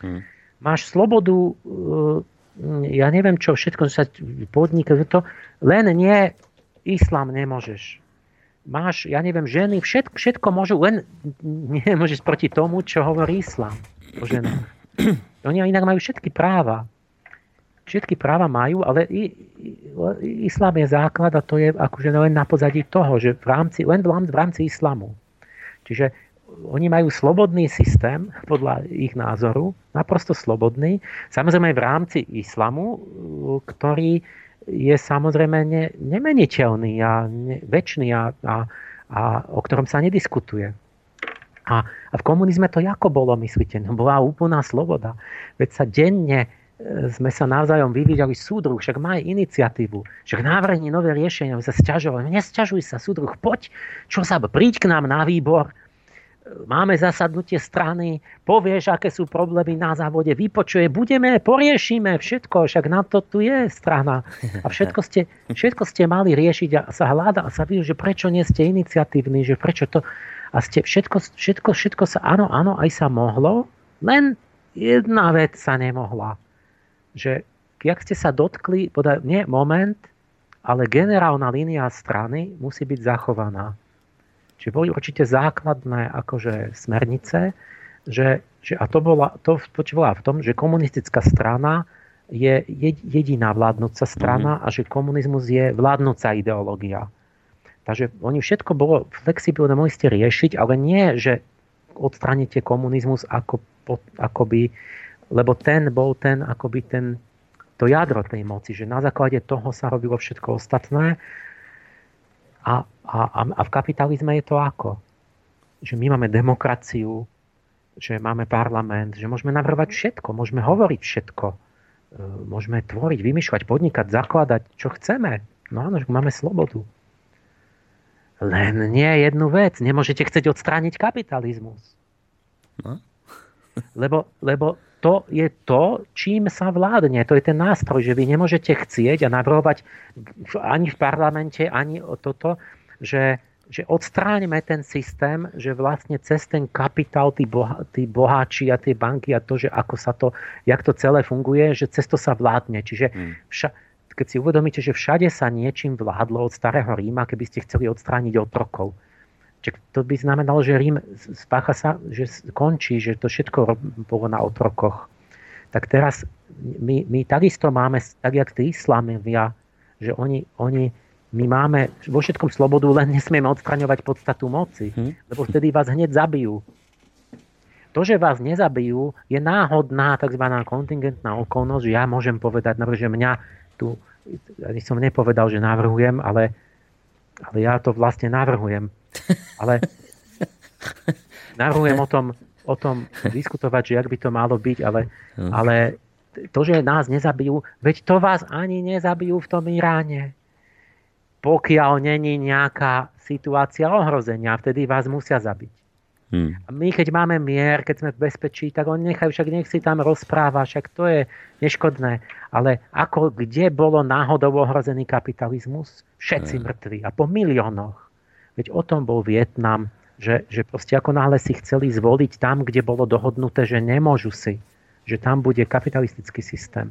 Hmm. Máš slobodu ja neviem čo, všetko sa podniká, to len nie islám nemôžeš. Máš, ja neviem, ženy, všetko, všetko môžu, len nemôžeš proti tomu, čo hovorí islám o ženách. Oni inak majú všetky práva. Všetky práva majú, ale i, i, islám je základ a to je akože len na pozadí toho, že v rámci, len v rámci islamu. Čiže oni majú slobodný systém, podľa ich názoru, naprosto slobodný, samozrejme v rámci islamu, ktorý je samozrejme ne, nemeniteľný a ne, väčší a, a, a o ktorom sa nediskutuje. A, a v komunizme to ako bolo, myslíte? No bola úplná sloboda. Veď sa denne e, sme sa navzájom vyvíjali súdruh, však má iniciatívu, však návrhni nové riešenia, sa sťažovali. Nesťažuj sa, súdruh, poď, čo sa, príď k nám na výbor, máme zasadnutie strany, povieš, aké sú problémy na závode, vypočuje, budeme, poriešime všetko, však na to tu je strana. A všetko ste, všetko ste mali riešiť a sa hľada a sa vidí, že prečo nie ste iniciatívni, že prečo to... A ste, všetko, všetko, všetko sa, áno, áno, aj sa mohlo, len jedna vec sa nemohla. Že, jak ste sa dotkli, podaj, nie moment, ale generálna línia strany musí byť zachovaná Čiže boli určite základné akože smernice, že, že a to, bola, to spočívala v tom, že komunistická strana je jediná vládnúca strana mm-hmm. a že komunizmus je vládnúca ideológia. Takže oni všetko bolo flexibilné, mohli ste riešiť, ale nie, že odstranite komunizmus ako, akoby, lebo ten bol ten, akoby ten, to jadro tej moci, že na základe toho sa robilo všetko ostatné a, a, a v kapitalizme je to ako? Že my máme demokraciu, že máme parlament, že môžeme navrhovať všetko, môžeme hovoriť všetko, e, môžeme tvoriť, vymýšľať, podnikať, zakladať, čo chceme. No áno, že máme slobodu. Len nie jednu vec. Nemôžete chcieť odstrániť kapitalizmus. No. lebo, lebo to je to, čím sa vládne. To je ten nástroj, že vy nemôžete chcieť a navrhovať ani v parlamente, ani toto, že, že odstránime ten systém, že vlastne cez ten kapitál tí, boha, tí boháči a tie banky a to, že ako sa to, jak to celé funguje, že cez to sa vládne. Čiže hmm. vša, keď si uvedomíte, že všade sa niečím vládlo od starého Ríma, keby ste chceli odstrániť otrokov. Čiže to by znamenalo, že Rím spácha sa, že končí, že to všetko bolo na otrokoch. Tak teraz my, my takisto máme, tak jak tí islamovia, že oni, oni, my máme vo všetkom slobodu, len nesmieme odstraňovať podstatu moci, hm. lebo vtedy vás hneď zabijú. To, že vás nezabijú, je náhodná tzv. kontingentná okolnosť, že ja môžem povedať, že mňa tu, ja som nepovedal, že navrhujem, ale, ale ja to vlastne navrhujem. Ale navrhujem o tom, o tom diskutovať, že jak by to malo byť, ale, hm. ale to, že nás nezabijú, veď to vás ani nezabijú v tom Iráne. Pokiaľ není nejaká situácia ohrozenia, vtedy vás musia zabiť. Hmm. A my keď máme mier, keď sme v bezpečí, tak oni nechajú, však nech si tam rozpráva, však to je neškodné. Ale ako, kde bolo náhodou ohrozený kapitalizmus? Všetci hmm. mŕtvi a po miliónoch. Veď o tom bol Vietnam, že, že proste ako náhle si chceli zvoliť tam, kde bolo dohodnuté, že nemôžu si že tam bude kapitalistický systém.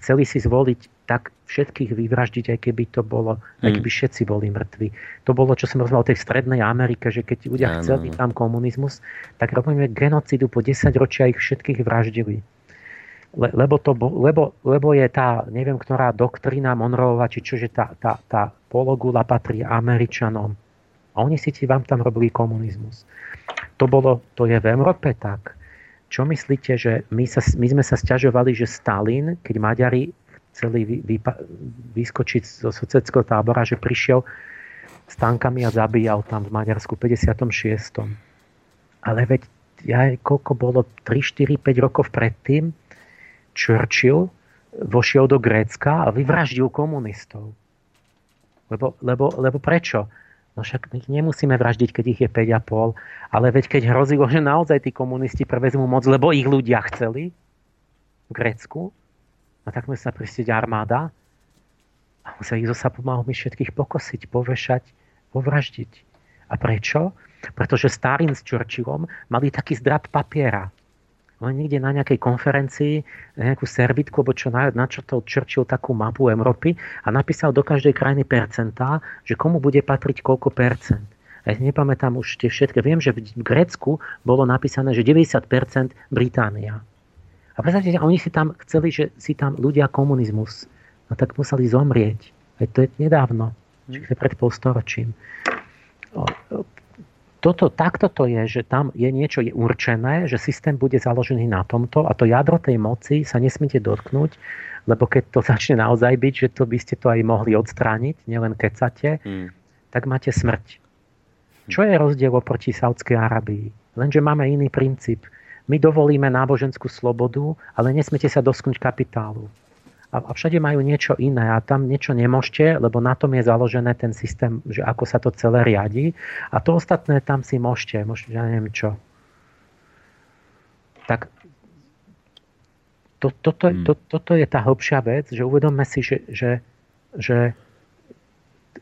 Chceli si zvoliť tak všetkých vyvraždiť, aj keby to bolo, mm. aj keby všetci boli mŕtvi. To bolo, čo som rozprával o tej strednej Amerike, že keď ľudia ano. chceli tam komunizmus, tak robíme genocidu po 10 ročia ich všetkých vraždili. Le, lebo, to, lebo, lebo je tá, neviem, ktorá doktrína Monroeva, či čože tá, tá, tá pologula patrí Američanom. A oni si ti vám tam robili komunizmus. To, bolo, to je v Európe tak čo myslíte, že my, sa, my sme sa stiažovali, že Stalin, keď Maďari chceli vy, vy, vyskočiť zo soceckého tábora, že prišiel s tankami a zabíjal tam v Maďarsku v 56. Ale veď ja, koľko bolo, 3, 4, 5 rokov predtým Churchill vošiel do Grécka a vyvraždil komunistov. Lebo, lebo, lebo prečo? No však ich nemusíme vraždiť, keď ich je 5,5, ale veď keď hrozilo, že naozaj tí komunisti prevezmú moc, lebo ich ľudia chceli v Grécku, no tak sa pristieť armáda a museli zo sapomahmi všetkých pokosiť, povešať, povraždiť. A prečo? Pretože Stalin s Churchillom mali taký zdrab papiera len niekde na nejakej konferencii nejakú servitku, bo čo načrtol Churchill takú mapu Európy a napísal do každej krajiny percentá, že komu bude patriť koľko percent. Ja nepamätám už tie všetky. Viem, že v Grécku bolo napísané, že 90% Británia. A predstavte oni si tam chceli, že si tam ľudia komunizmus. No tak museli zomrieť. Veď to je nedávno. Čiže pred polstoročím toto, takto to je, že tam je niečo je určené, že systém bude založený na tomto a to jadro tej moci sa nesmiete dotknúť, lebo keď to začne naozaj byť, že to by ste to aj mohli odstrániť, nielen kecate, hmm. tak máte smrť. Čo je rozdiel oproti Saudskej Arabii? Lenže máme iný princíp. My dovolíme náboženskú slobodu, ale nesmiete sa dosknúť kapitálu a všade majú niečo iné a tam niečo nemôžete, lebo na tom je založené ten systém, že ako sa to celé riadi a to ostatné tam si môžete, môžete, ja neviem čo. Tak to, toto, hmm. to, toto je tá hlbšia vec, že uvedomme si, že, že, že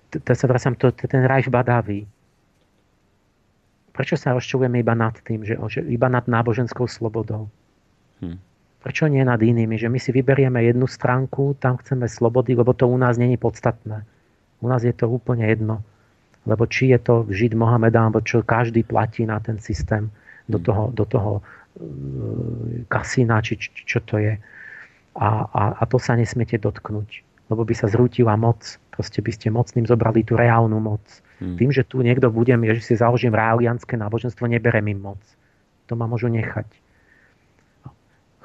to sa vracam, to ten Rajf Badaví. Prečo sa rozčulujeme iba nad tým, že, že iba nad náboženskou slobodou? Hmm. Prečo nie nad inými? Že my si vyberieme jednu stránku, tam chceme slobody, lebo to u nás není podstatné. U nás je to úplne jedno. Lebo či je to Žid Mohameda, alebo čo každý platí na ten systém do hmm. toho, do toho uh, kasína, či či čo to je. A, a, a to sa nesmiete dotknúť. Lebo by sa zrútila moc. Proste by ste mocným zobrali tú reálnu moc. Hmm. Tým, že tu niekto budem, že si založím realianské náboženstvo, neberem im moc. To ma môžu nechať.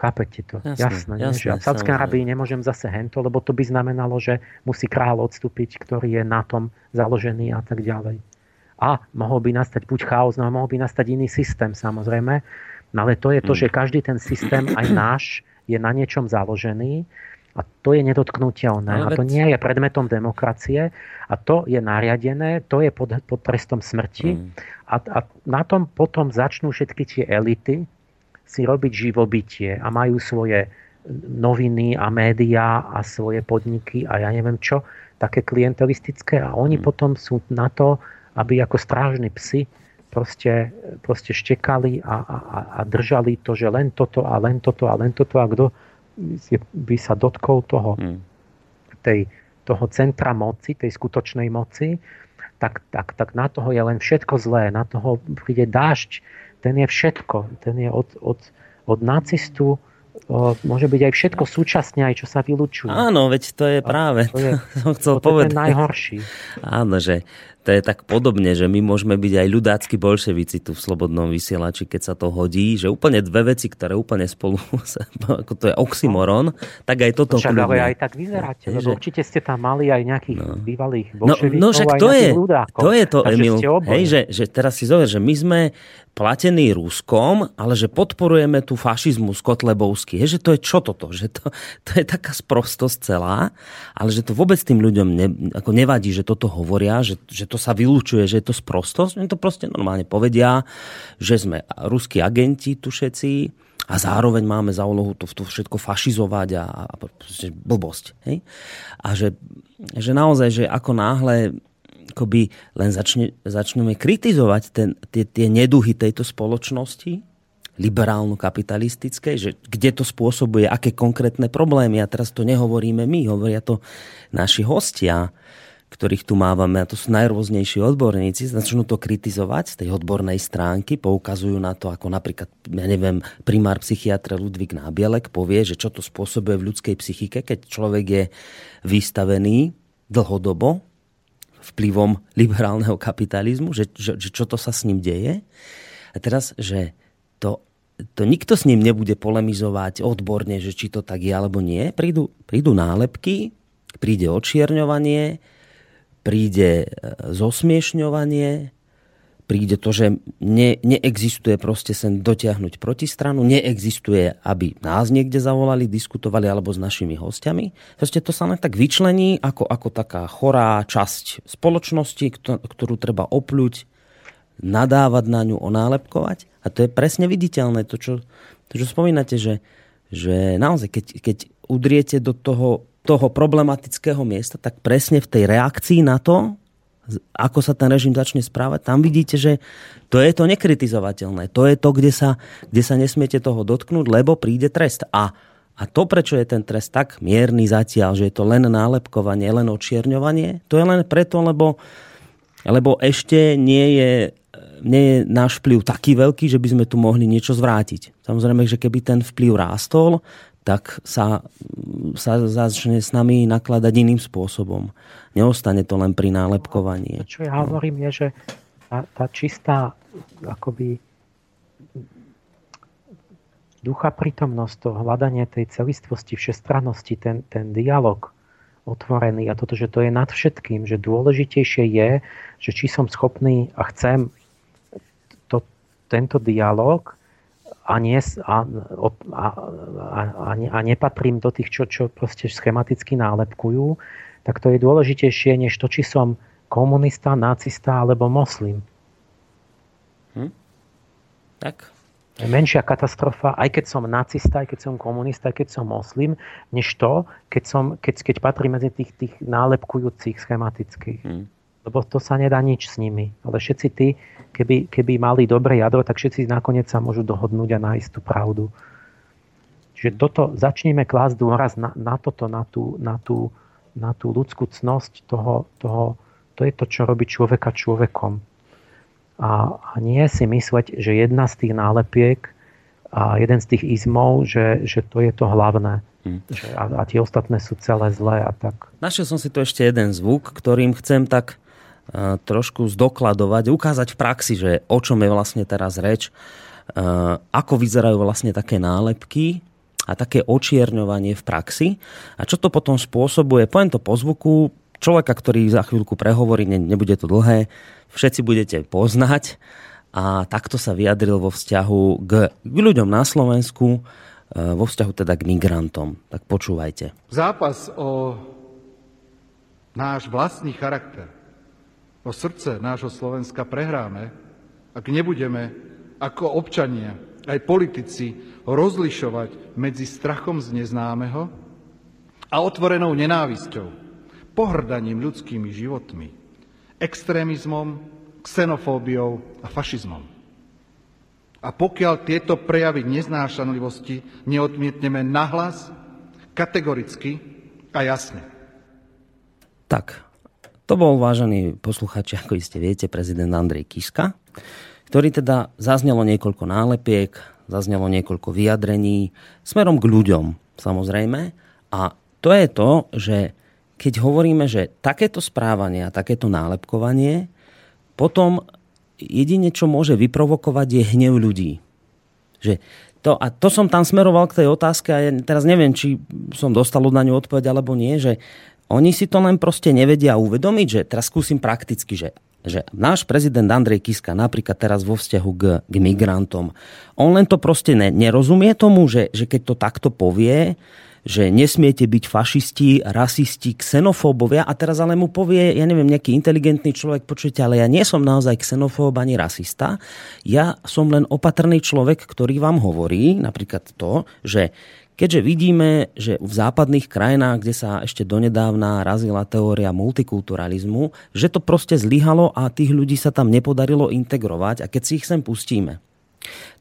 Chápete to? Jasné, jasné, jasné že v Sádskej Arabii nemôžem zase hento, lebo to by znamenalo, že musí kráľ odstúpiť, ktorý je na tom založený a tak ďalej. A mohol by nastať buď chaos, no mohol by nastať iný systém samozrejme, no ale to je to, hmm. že každý ten systém, aj náš, je na niečom založený a to je nedotknutelné. A to nie je predmetom demokracie a to je nariadené, to je pod, pod trestom smrti. Mm. A, a na tom potom začnú všetky tie elity, si robiť živobytie a majú svoje noviny a médiá a svoje podniky a ja neviem čo, také klientelistické a oni hmm. potom sú na to, aby ako strážni psi proste, proste štekali a, a, a držali to, že len toto a len toto a len toto a kto by sa dotkol toho. Hmm. tej, toho centra moci, tej skutočnej moci, tak, tak, tak na toho je len všetko zlé. Na toho príde dážď, ten je všetko. Ten je od, od, od nacistu, o, môže byť aj všetko súčasne, aj čo sa vylučuje. Áno, veď to je práve, to, je, som chcel to povedať. To je najhorší. Áno, že to je tak podobne, že my môžeme byť aj ľudácky bolševici tu v Slobodnom vysielači, keď sa to hodí, že úplne dve veci, ktoré úplne spolu, ako to je oxymoron, tak aj toto Však ale aj tak vyzeráte, že... určite ste tam mali aj nejakých no. bývalých bolševikov, no, no však to je, ľudákov, to je to, Emil, hej, že, že teraz si zover, že my sme platený Ruskom, ale že podporujeme tú fašizmus kotlebovský. Je, že to je čo toto? Že to, to je taká sprostosť celá, ale že to vôbec tým ľuďom ne, ako nevadí, že toto hovoria, že, že to sa vylúčuje, že je to sprostosť. Oni to proste normálne povedia, že sme ruskí agenti tu všetci a zároveň máme za úlohu to, to všetko fašizovať a, a blbosť. Hej? A že, že naozaj, že ako náhle akoby len začne, začneme kritizovať ten, tie, tie neduhy tejto spoločnosti, liberálno-kapitalistické, že kde to spôsobuje, aké konkrétne problémy. A teraz to nehovoríme my, hovoria to naši hostia, ktorých tu mávame, a to sú najrôznejší odborníci, začnú to kritizovať z tej odbornej stránky, poukazujú na to, ako napríklad, ja neviem, primár psychiatra Ludvík Nábielek povie, že čo to spôsobuje v ľudskej psychike, keď človek je vystavený dlhodobo vplyvom liberálneho kapitalizmu, že, že, že čo to sa s ním deje. A teraz, že to, to nikto s ním nebude polemizovať odborne, že či to tak je alebo nie. Prídu, prídu nálepky, príde očierňovanie, príde e, zosmiešňovanie, príde to, že ne, neexistuje proste sem dotiahnuť protistranu, neexistuje, aby nás niekde zavolali, diskutovali alebo s našimi hostiami. Proste to sa len tak vyčlení ako, ako taká chorá časť spoločnosti, ktorú treba opľuť, nadávať na ňu, onálepkovať. A to je presne viditeľné, to, čo, to, čo spomínate, že, že naozaj, keď, keď udriete do toho, toho problematického miesta, tak presne v tej reakcii na to ako sa ten režim začne správať, tam vidíte, že to je to nekritizovateľné. To je to, kde sa, kde sa nesmiete toho dotknúť, lebo príde trest. A, a to, prečo je ten trest tak mierny zatiaľ, že je to len nálepkovanie, len očierňovanie, to je len preto, lebo, lebo ešte nie je, nie je náš vplyv taký veľký, že by sme tu mohli niečo zvrátiť. Samozrejme, že keby ten vplyv rástol, tak sa, sa začne s nami nakladať iným spôsobom. Neostane to len pri nálepkovaní. To, čo ja hovorím, je, že tá, tá čistá akoby ducha prítomnosť, to hľadanie tej celistvosti, všestrannosti, ten, ten dialog otvorený a toto, že to je nad všetkým, že dôležitejšie je, že či som schopný a chcem to, tento dialog a, nie, a, a, a, a nepatrím do tých, čo, čo proste schematicky nálepkujú, tak to je dôležitejšie, než to, či som komunista, nacista alebo moslim. Hm? Tak. Menšia katastrofa, aj keď som nacista, aj keď som komunista, aj keď som moslim, než to, keď, som, keď, keď patrí medzi tých, tých nálepkujúcich schematických. Hm. Lebo to sa nedá nič s nimi. Ale všetci tí, keby, keby mali dobré jadro, tak všetci nakoniec sa môžu dohodnúť a nájsť tú pravdu. Čiže toto, začneme klásť dôraz na, na toto, na tú, na, tú, na tú ľudskú cnosť toho, toho, to je to, čo robí človeka človekom. A, a nie si mysleť, že jedna z tých nálepiek a jeden z tých izmov, že, že to je to hlavné. Hmm. A, a tie ostatné sú celé zlé a tak. Našiel som si tu ešte jeden zvuk, ktorým chcem tak trošku zdokladovať, ukázať v praxi, že o čom je vlastne teraz reč, ako vyzerajú vlastne také nálepky a také očierňovanie v praxi a čo to potom spôsobuje. Poviem to po zvuku, človeka, ktorý za chvíľku prehovorí, ne, nebude to dlhé, všetci budete poznať a takto sa vyjadril vo vzťahu k, ľuďom na Slovensku, vo vzťahu teda k migrantom. Tak počúvajte. Zápas o náš vlastný charakter o srdce nášho Slovenska prehráme, ak nebudeme ako občania, aj politici, rozlišovať medzi strachom z neznámeho a otvorenou nenávisťou, pohrdaním ľudskými životmi, extrémizmom, xenofóbiou a fašizmom. A pokiaľ tieto prejavy neznášanlivosti neodmietneme nahlas, kategoricky a jasne. Tak, to bol vážený posluchači, ako iste viete, prezident Andrej Kiska, ktorý teda zaznelo niekoľko nálepiek, zaznelo niekoľko vyjadrení smerom k ľuďom, samozrejme. A to je to, že keď hovoríme, že takéto správanie a takéto nálepkovanie potom jedine, čo môže vyprovokovať, je hnev ľudí. Že to, a to som tam smeroval k tej otázke a ja teraz neviem, či som dostal na ňu odpoveď alebo nie, že oni si to len proste nevedia uvedomiť, že teraz skúsim prakticky, že že náš prezident Andrej Kiska napríklad teraz vo vzťahu k, k migrantom, on len to proste ne, nerozumie tomu, že, že keď to takto povie, že nesmiete byť fašisti, rasisti, xenofóbovia a teraz ale mu povie, ja neviem, nejaký inteligentný človek, počujete, ale ja nie som naozaj xenofób ani rasista, ja som len opatrný človek, ktorý vám hovorí napríklad to, že keďže vidíme, že v západných krajinách, kde sa ešte donedávna razila teória multikulturalizmu, že to proste zlyhalo a tých ľudí sa tam nepodarilo integrovať a keď si ich sem pustíme,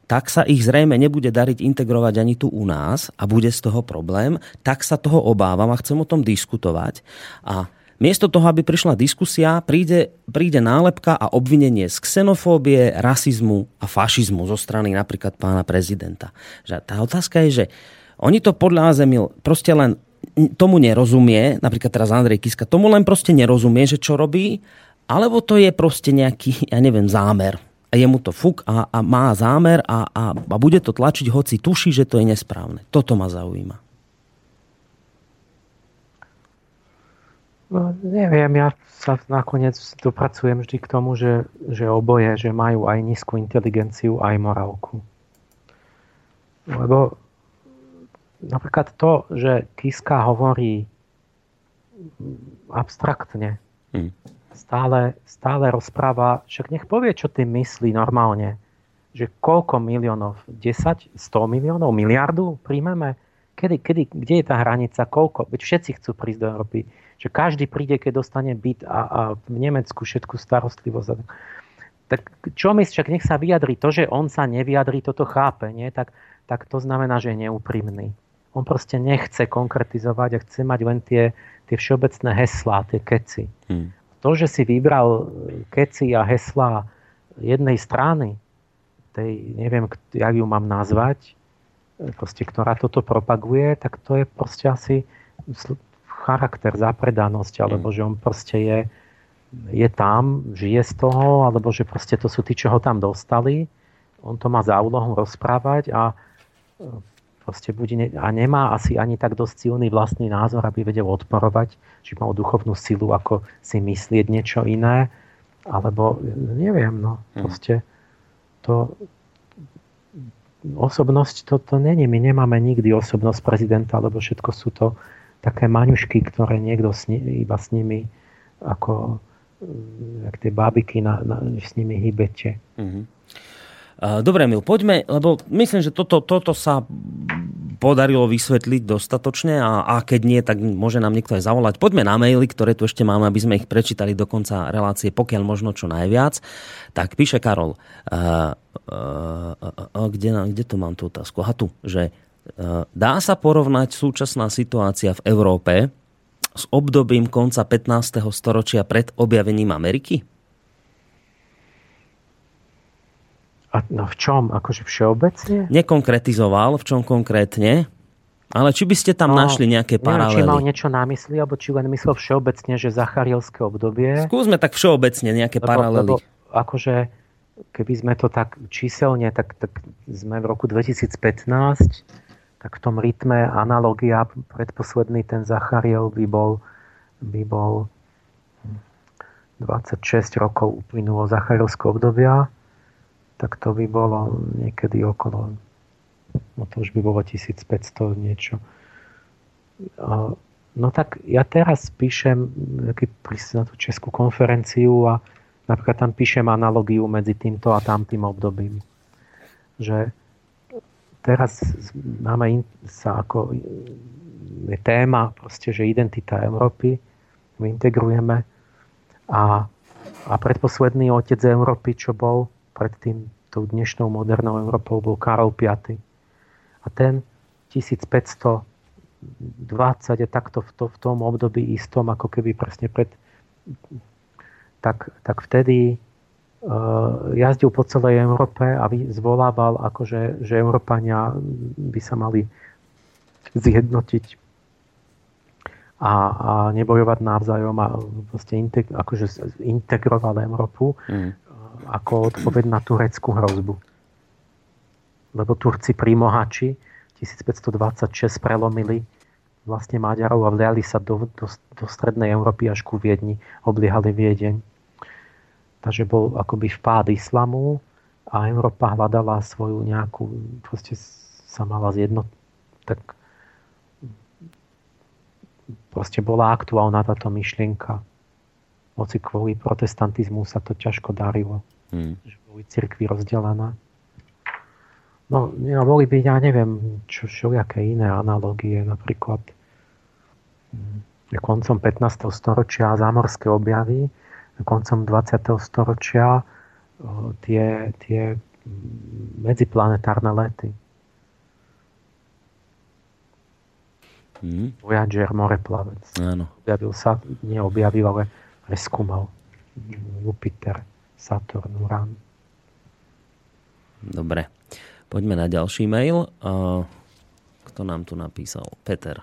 tak sa ich zrejme nebude dariť integrovať ani tu u nás a bude z toho problém, tak sa toho obávam a chcem o tom diskutovať. A Miesto toho, aby prišla diskusia, príde, príde nálepka a obvinenie z xenofóbie, rasizmu a fašizmu zo strany napríklad pána prezidenta. Že tá otázka je, že oni to podľa Azemil proste len tomu nerozumie, napríklad teraz Andrej Kiska, tomu len proste nerozumie, že čo robí, alebo to je proste nejaký, ja neviem, zámer a je mu to fuk a, a má zámer a, a, a bude to tlačiť, hoci tuší, že to je nesprávne. Toto ma zaujíma. No, neviem, ja sa nakoniec dopracujem vždy k tomu, že, že oboje, že majú aj nízku inteligenciu, aj morálku. Lebo napríklad to, že Kiska hovorí abstraktne, hmm stále, stále rozpráva, však nech povie, čo tým myslí normálne. Že koľko miliónov? 10? 100 miliónov? Miliardu príjmeme? Kedy, kedy, kde je tá hranica? Koľko? Veď všetci chcú prísť do Európy. Že každý príde, keď dostane byt a, a v Nemecku všetku starostlivosť. Tak čo my však nech sa vyjadri? To, že on sa nevyjadri, toto chápe, nie? Tak, tak to znamená, že je neúprimný. On proste nechce konkretizovať a chce mať len tie, tie všeobecné heslá, tie keci. Hmm to, že si vybral keci a hesla jednej strany, tej, neviem, jak ju mám nazvať, proste, ktorá toto propaguje, tak to je proste asi charakter, zapredanosť, alebo mm. že on proste je, je tam, žije z toho, alebo že proste to sú tí, čo ho tam dostali. On to má za úlohu rozprávať a proste bude a nemá asi ani tak dosť silný vlastný názor, aby vedel odporovať, či mal duchovnú silu, ako si myslieť niečo iné, alebo neviem, no, hm. proste to osobnosť to, to není. My nemáme nikdy osobnosť prezidenta, lebo všetko sú to také maňušky, ktoré niekto s ni, iba s nimi ako jak tie bábiky na, na, s nimi hýbete. Mm-hmm. Dobre, Mil, poďme, lebo myslím, že toto, toto sa podarilo vysvetliť dostatočne a, a keď nie, tak môže nám niekto aj zavolať. Poďme na maily, ktoré tu ešte máme, aby sme ich prečítali do konca relácie, pokiaľ možno čo najviac. Tak píše Karol, uh, uh, uh, kde, kde to mám tú otázku? Aha tu, že uh, dá sa porovnať súčasná situácia v Európe s obdobím konca 15. storočia pred objavením Ameriky? A no v čom? Akože všeobecne? Nekonkretizoval, v čom konkrétne. Ale či by ste tam no, našli nejaké paralely? Neviem, či mal niečo na mysli, alebo či len myslel všeobecne, že Zacharielské obdobie. Skúsme tak všeobecne nejaké lebo, paralely. Lebo akože, keby sme to tak číselne, tak, tak sme v roku 2015, tak v tom rytme analogia, predposledný ten Zachariel by bol, by bol 26 rokov uplynulo Zacharielského obdobia tak to by bolo niekedy okolo, no to už by bolo 1500 niečo. No tak ja teraz píšem na tú českú konferenciu a napríklad tam píšem analogiu medzi týmto a tamtým obdobím. Že teraz máme sa ako je téma proste, že identita Európy, my integrujeme a, a predposledný otec Európy, čo bol, predtým tou dnešnou modernou Európou bol Karol V. A ten 1500 20 je takto v, to, v tom období istom, ako keby presne pred... Tak, tak vtedy uh, jazdil po celej Európe a zvolával, akože, že Európania by sa mali zjednotiť a, a nebojovať navzájom a vlastne integ, akože integroval Európu mm. Ako odpoveď na tureckú hrozbu. Lebo Turci pri Mohači 1526 prelomili vlastne Maďarov a vliali sa do, do, do strednej Európy až ku Viedni, obliehali Viedeň. Takže bol akoby vpád islamu a Európa hľadala svoju nejakú, proste sa mala zjednot, tak proste bola aktuálna táto myšlienka. Hoci kvôli protestantizmu sa to ťažko darilo. Hmm. Že boli cirkvi rozdelené. No, ja, boli by, ja neviem, čo, všelijaké iné analogie, napríklad hm, koncom 15. storočia zámorské objavy, koncom 20. storočia tie, tie medziplanetárne lety. Hmm. Voyager, moreplavec. Áno. Objavil sa, neobjavil, ale preskúmal Jupiter, Saturn, Uran. Dobre. Poďme na ďalší mail. Kto nám tu napísal? Peter.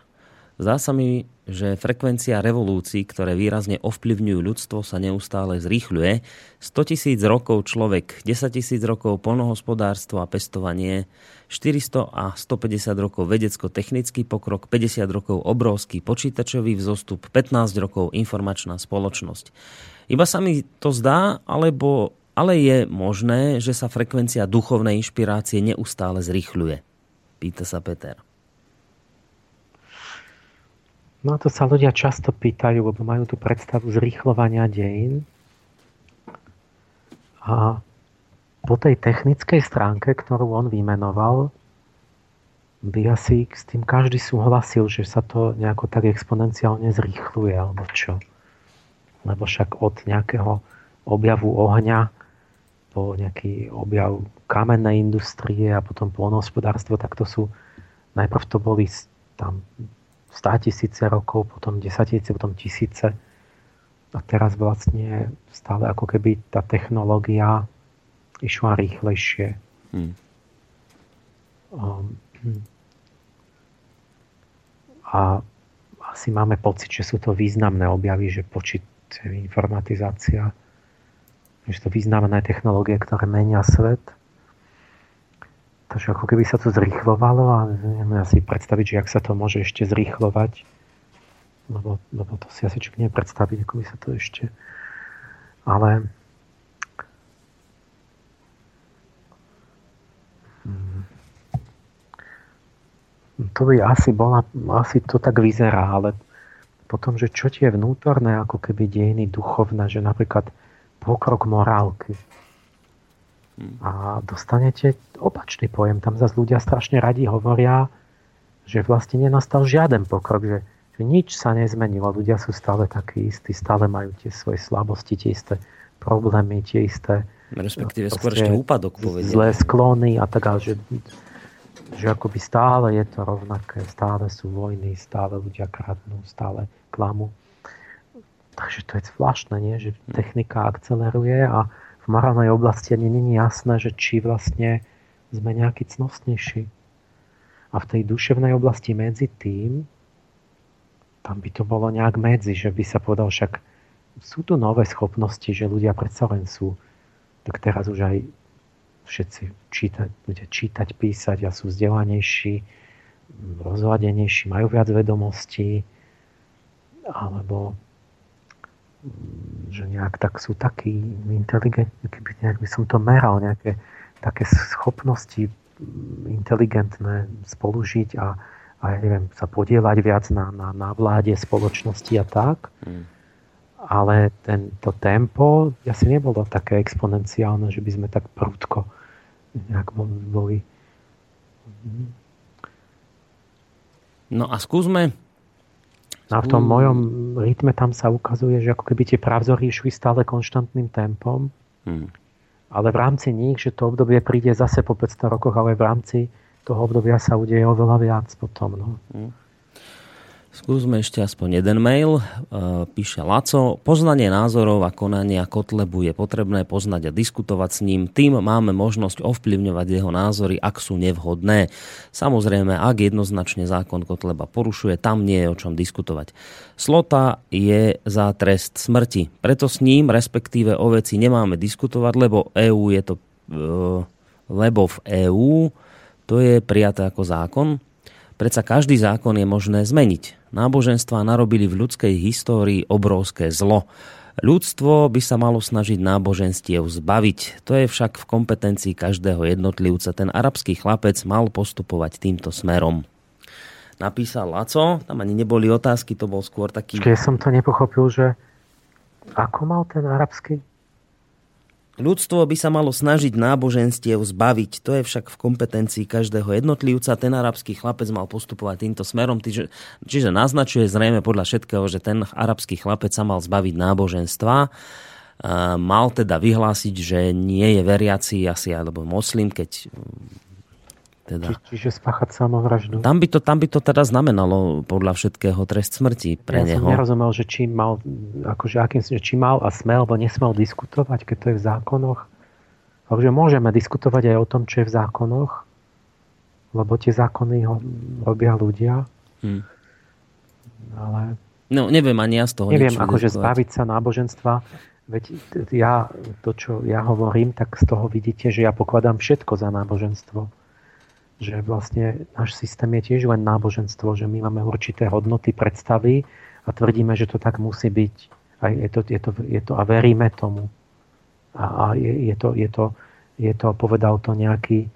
Zdá sa mi, že frekvencia revolúcií, ktoré výrazne ovplyvňujú ľudstvo, sa neustále zrýchľuje. 100 tisíc rokov človek, 10 tisíc rokov polnohospodárstvo a pestovanie, 400 a 150 rokov vedecko-technický pokrok, 50 rokov obrovský počítačový vzostup, 15 rokov informačná spoločnosť. Iba sa mi to zdá, alebo ale je možné, že sa frekvencia duchovnej inšpirácie neustále zrychľuje. Pýta sa Peter. No to sa ľudia často pýtajú, lebo majú tú predstavu zrýchľovania dejín. A po tej technickej stránke, ktorú on vymenoval, by asi s tým každý súhlasil, že sa to nejako tak exponenciálne zrýchluje, alebo čo. Lebo však od nejakého objavu ohňa po nejaký objav kamennej industrie a potom polnohospodárstvo, tak to sú, najprv to boli tam 100 tisíce rokov, potom 10 tisíce, potom tisíce. A teraz vlastne stále ako keby tá technológia išla rýchlejšie. Hmm. A asi máme pocit, že sú to významné objavy, že počít informatizácia že to významné technológie, ktoré menia svet. Takže ako keby sa to zrýchlovalo a neviem si predstaviť, že ak sa to môže ešte zrýchlovať, lebo, lebo to si asi človek nepredstaviť, ako by sa to ešte... Ale hmm. to by asi bola, asi to tak vyzerá, ale potom, že čo tie vnútorné ako keby dejiny duchovné, že napríklad pokrok morálky. A dostanete opačný pojem. Tam zase ľudia strašne radi hovoria, že vlastne nenastal žiaden pokrok, že, že nič sa nezmenilo. Ľudia sú stále takí istí, stále majú tie svoje slabosti, tie isté problémy, tie isté respektíve skôr ešte úpadok povedia. Zlé sklony a tak, že, že akoby stále je to rovnaké, stále sú vojny, stále ľudia kradnú, stále klamu. Takže to je zvláštne, nie? že technika akceleruje a v morálnej oblasti ani není jasné, že či vlastne sme nejaký cnostnejší. A v tej duševnej oblasti medzi tým, tam by to bolo nejak medzi, že by sa povedal však sú tu nové schopnosti, že ľudia predsa len sú, tak teraz už aj všetci čítať, ľudia čítať, písať a sú vzdelanejší, rozhľadenejší, majú viac vedomostí, alebo že nejak tak sú takí inteligentní, keby nejak by som to meral, nejaké také schopnosti inteligentné spolužiť a, a ja neviem, sa podielať viac na, na, na vláde spoločnosti a tak. Mm. Ale tento tempo asi nebolo také exponenciálne, že by sme tak prudko nejak boli. No a skúsme No a v tom mojom rytme tam sa ukazuje, že ako keby tie pravzory išli stále konštantným tempom. Hmm. Ale v rámci nich, že to obdobie príde zase po 500 rokoch, ale v rámci toho obdobia sa udeje oveľa viac potom. No. Hmm. Skúsme ešte aspoň jeden mail. E, píše Laco. Poznanie názorov a konania Kotlebu je potrebné poznať a diskutovať s ním. Tým máme možnosť ovplyvňovať jeho názory, ak sú nevhodné. Samozrejme, ak jednoznačne zákon Kotleba porušuje, tam nie je o čom diskutovať. Slota je za trest smrti. Preto s ním, respektíve o veci, nemáme diskutovať, lebo EU je to... E, lebo v EÚ to je prijaté ako zákon. Predsa každý zákon je možné zmeniť náboženstva narobili v ľudskej histórii obrovské zlo. Ľudstvo by sa malo snažiť náboženstiev zbaviť. To je však v kompetencii každého jednotlivca. Ten arabský chlapec mal postupovať týmto smerom. Napísal Laco, tam ani neboli otázky, to bol skôr taký... Ja som to nepochopil, že ako mal ten arabský Ľudstvo by sa malo snažiť náboženstiev zbaviť. To je však v kompetencii každého jednotlivca. Ten arabský chlapec mal postupovať týmto smerom. Čiže, čiže naznačuje zrejme podľa všetkého, že ten arabský chlapec sa mal zbaviť náboženstva. Mal teda vyhlásiť, že nie je veriaci asi alebo moslim, keď teda. Či, čiže spáchať samovraždu. Tam by, to, tam by to teda znamenalo podľa všetkého trest smrti pre ja neho. Ja som nerozumel, že či mal, akože akým, že či mal a smel, alebo nesmel diskutovať, keď to je v zákonoch. Takže môžeme diskutovať aj o tom, čo je v zákonoch, lebo tie zákony ho robia ľudia. Hmm. Ale... No, neviem ani ja z toho Neviem, akože zbaviť sa náboženstva. Veď ja, to, čo ja hovorím, tak z toho vidíte, že ja pokladám všetko za náboženstvo že vlastne náš systém je tiež len náboženstvo, že my máme určité hodnoty, predstavy a tvrdíme, že to tak musí byť. A, je to, je to, je to, a veríme tomu. A, a je, je, to, je, to, je to, povedal to nejaký,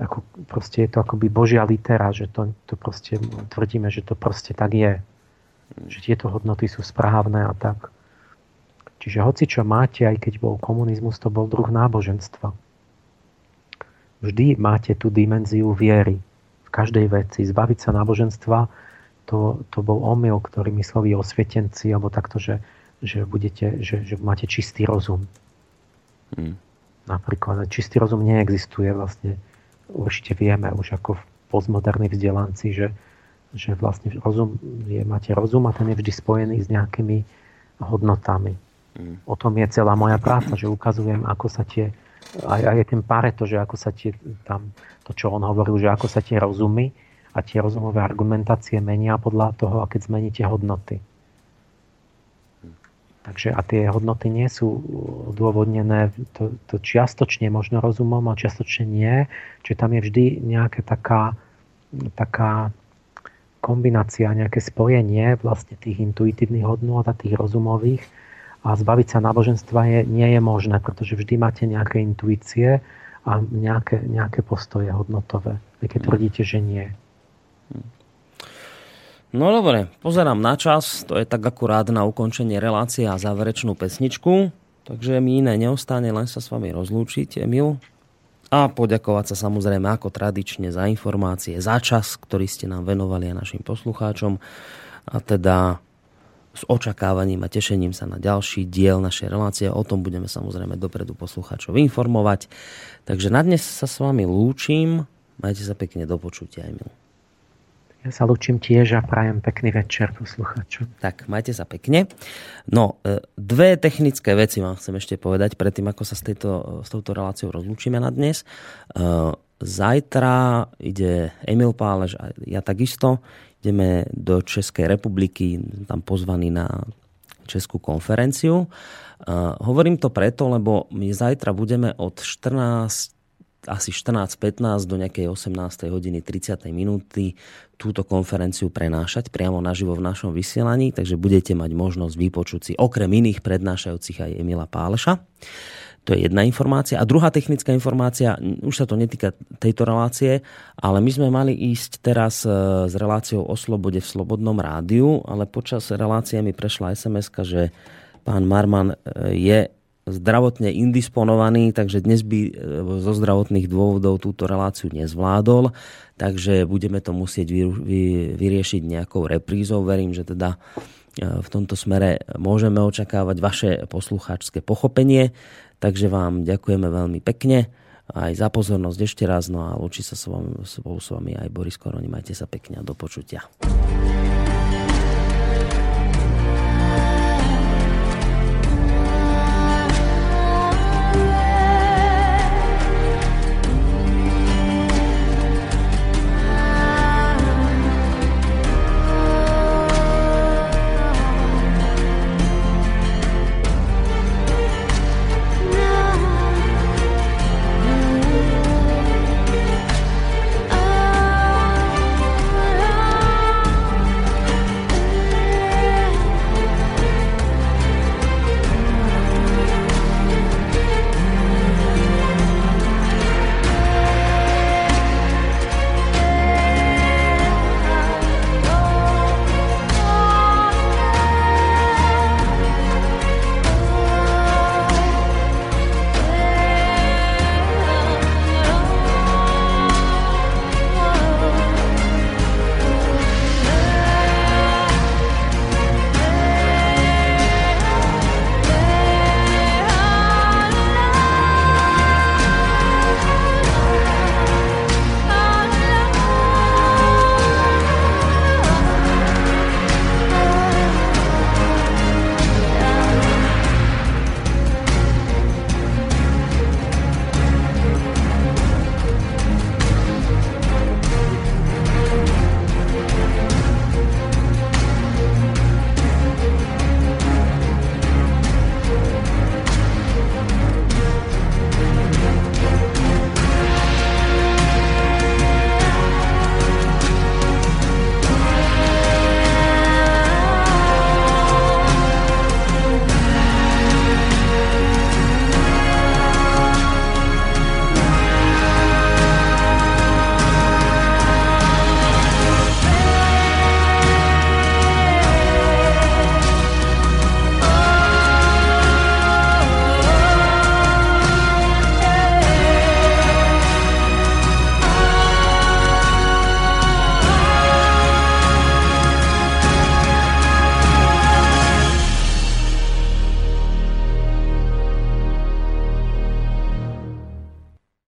ako, proste je to akoby božia litera, že to, to proste tvrdíme, že to proste tak je. Že tieto hodnoty sú správne a tak. Čiže hoci čo máte, aj keď bol komunizmus, to bol druh náboženstva vždy máte tú dimenziu viery v každej veci. Zbaviť sa náboženstva, to, to bol omyl, ktorý mysleli osvietenci, alebo takto, že, že, budete, že, že máte čistý rozum. Hmm. Napríklad čistý rozum neexistuje vlastne. Určite vieme už ako v postmodernej vzdelanci, že, že vlastne rozum je, máte rozum a ten je vždy spojený s nejakými hodnotami. Hmm. O tom je celá moja práca, že ukazujem, ako sa tie aj, aj ten Pareto, že ako sa tie, tam, to čo on hovoril, že ako sa tie rozumy a tie rozumové argumentácie menia podľa toho, keď zmeníte hodnoty. Takže a tie hodnoty nie sú odôvodnené to, to čiastočne možno rozumom a čiastočne nie. Čiže tam je vždy nejaká taká, taká kombinácia, nejaké spojenie vlastne tých intuitívnych hodnot a tých rozumových a zbaviť sa náboženstva je, nie je možné, pretože vždy máte nejaké intuície a nejaké, nejaké postoje hodnotové. Vy keď tvrdíte, že nie. No dobre, pozerám na čas, to je tak akurát na ukončenie relácie a záverečnú pesničku, takže mi iné neostane len sa s vami rozlúčiť, Emil. A poďakovať sa samozrejme ako tradične za informácie, za čas, ktorý ste nám venovali a našim poslucháčom. A teda s očakávaním a tešením sa na ďalší diel našej relácie. O tom budeme samozrejme dopredu poslucháčov informovať. Takže na dnes sa s vami lúčim. Majte sa pekne do počutia, Emil. Ja sa lúčim tiež a prajem pekný večer poslucháčom. Tak, majte sa pekne. No, e, dve technické veci vám chcem ešte povedať, predtým ako sa s, tejto, s touto reláciou rozlúčime na dnes. E, zajtra ide Emil Pálež a ja takisto ideme do Českej republiky, tam pozvaní na Českú konferenciu. Uh, hovorím to preto, lebo my zajtra budeme od 14 asi 14.15 do nejakej 18. hodiny 30. minúty túto konferenciu prenášať priamo naživo v našom vysielaní, takže budete mať možnosť vypočuť si okrem iných prednášajúcich aj Emila Páleša. To je jedna informácia. A druhá technická informácia, už sa to netýka tejto relácie, ale my sme mali ísť teraz e, s reláciou o slobode v Slobodnom rádiu, ale počas relácie mi prešla sms že pán Marman e, je zdravotne indisponovaný, takže dnes by e, zo zdravotných dôvodov túto reláciu nezvládol, takže budeme to musieť vyriešiť nejakou reprízou. Verím, že teda v tomto smere môžeme očakávať vaše poslucháčské pochopenie. Takže vám ďakujeme veľmi pekne aj za pozornosť ešte raz. No a učí sa s vami, s vami aj Boris Koroni. Majte sa pekne a do počutia.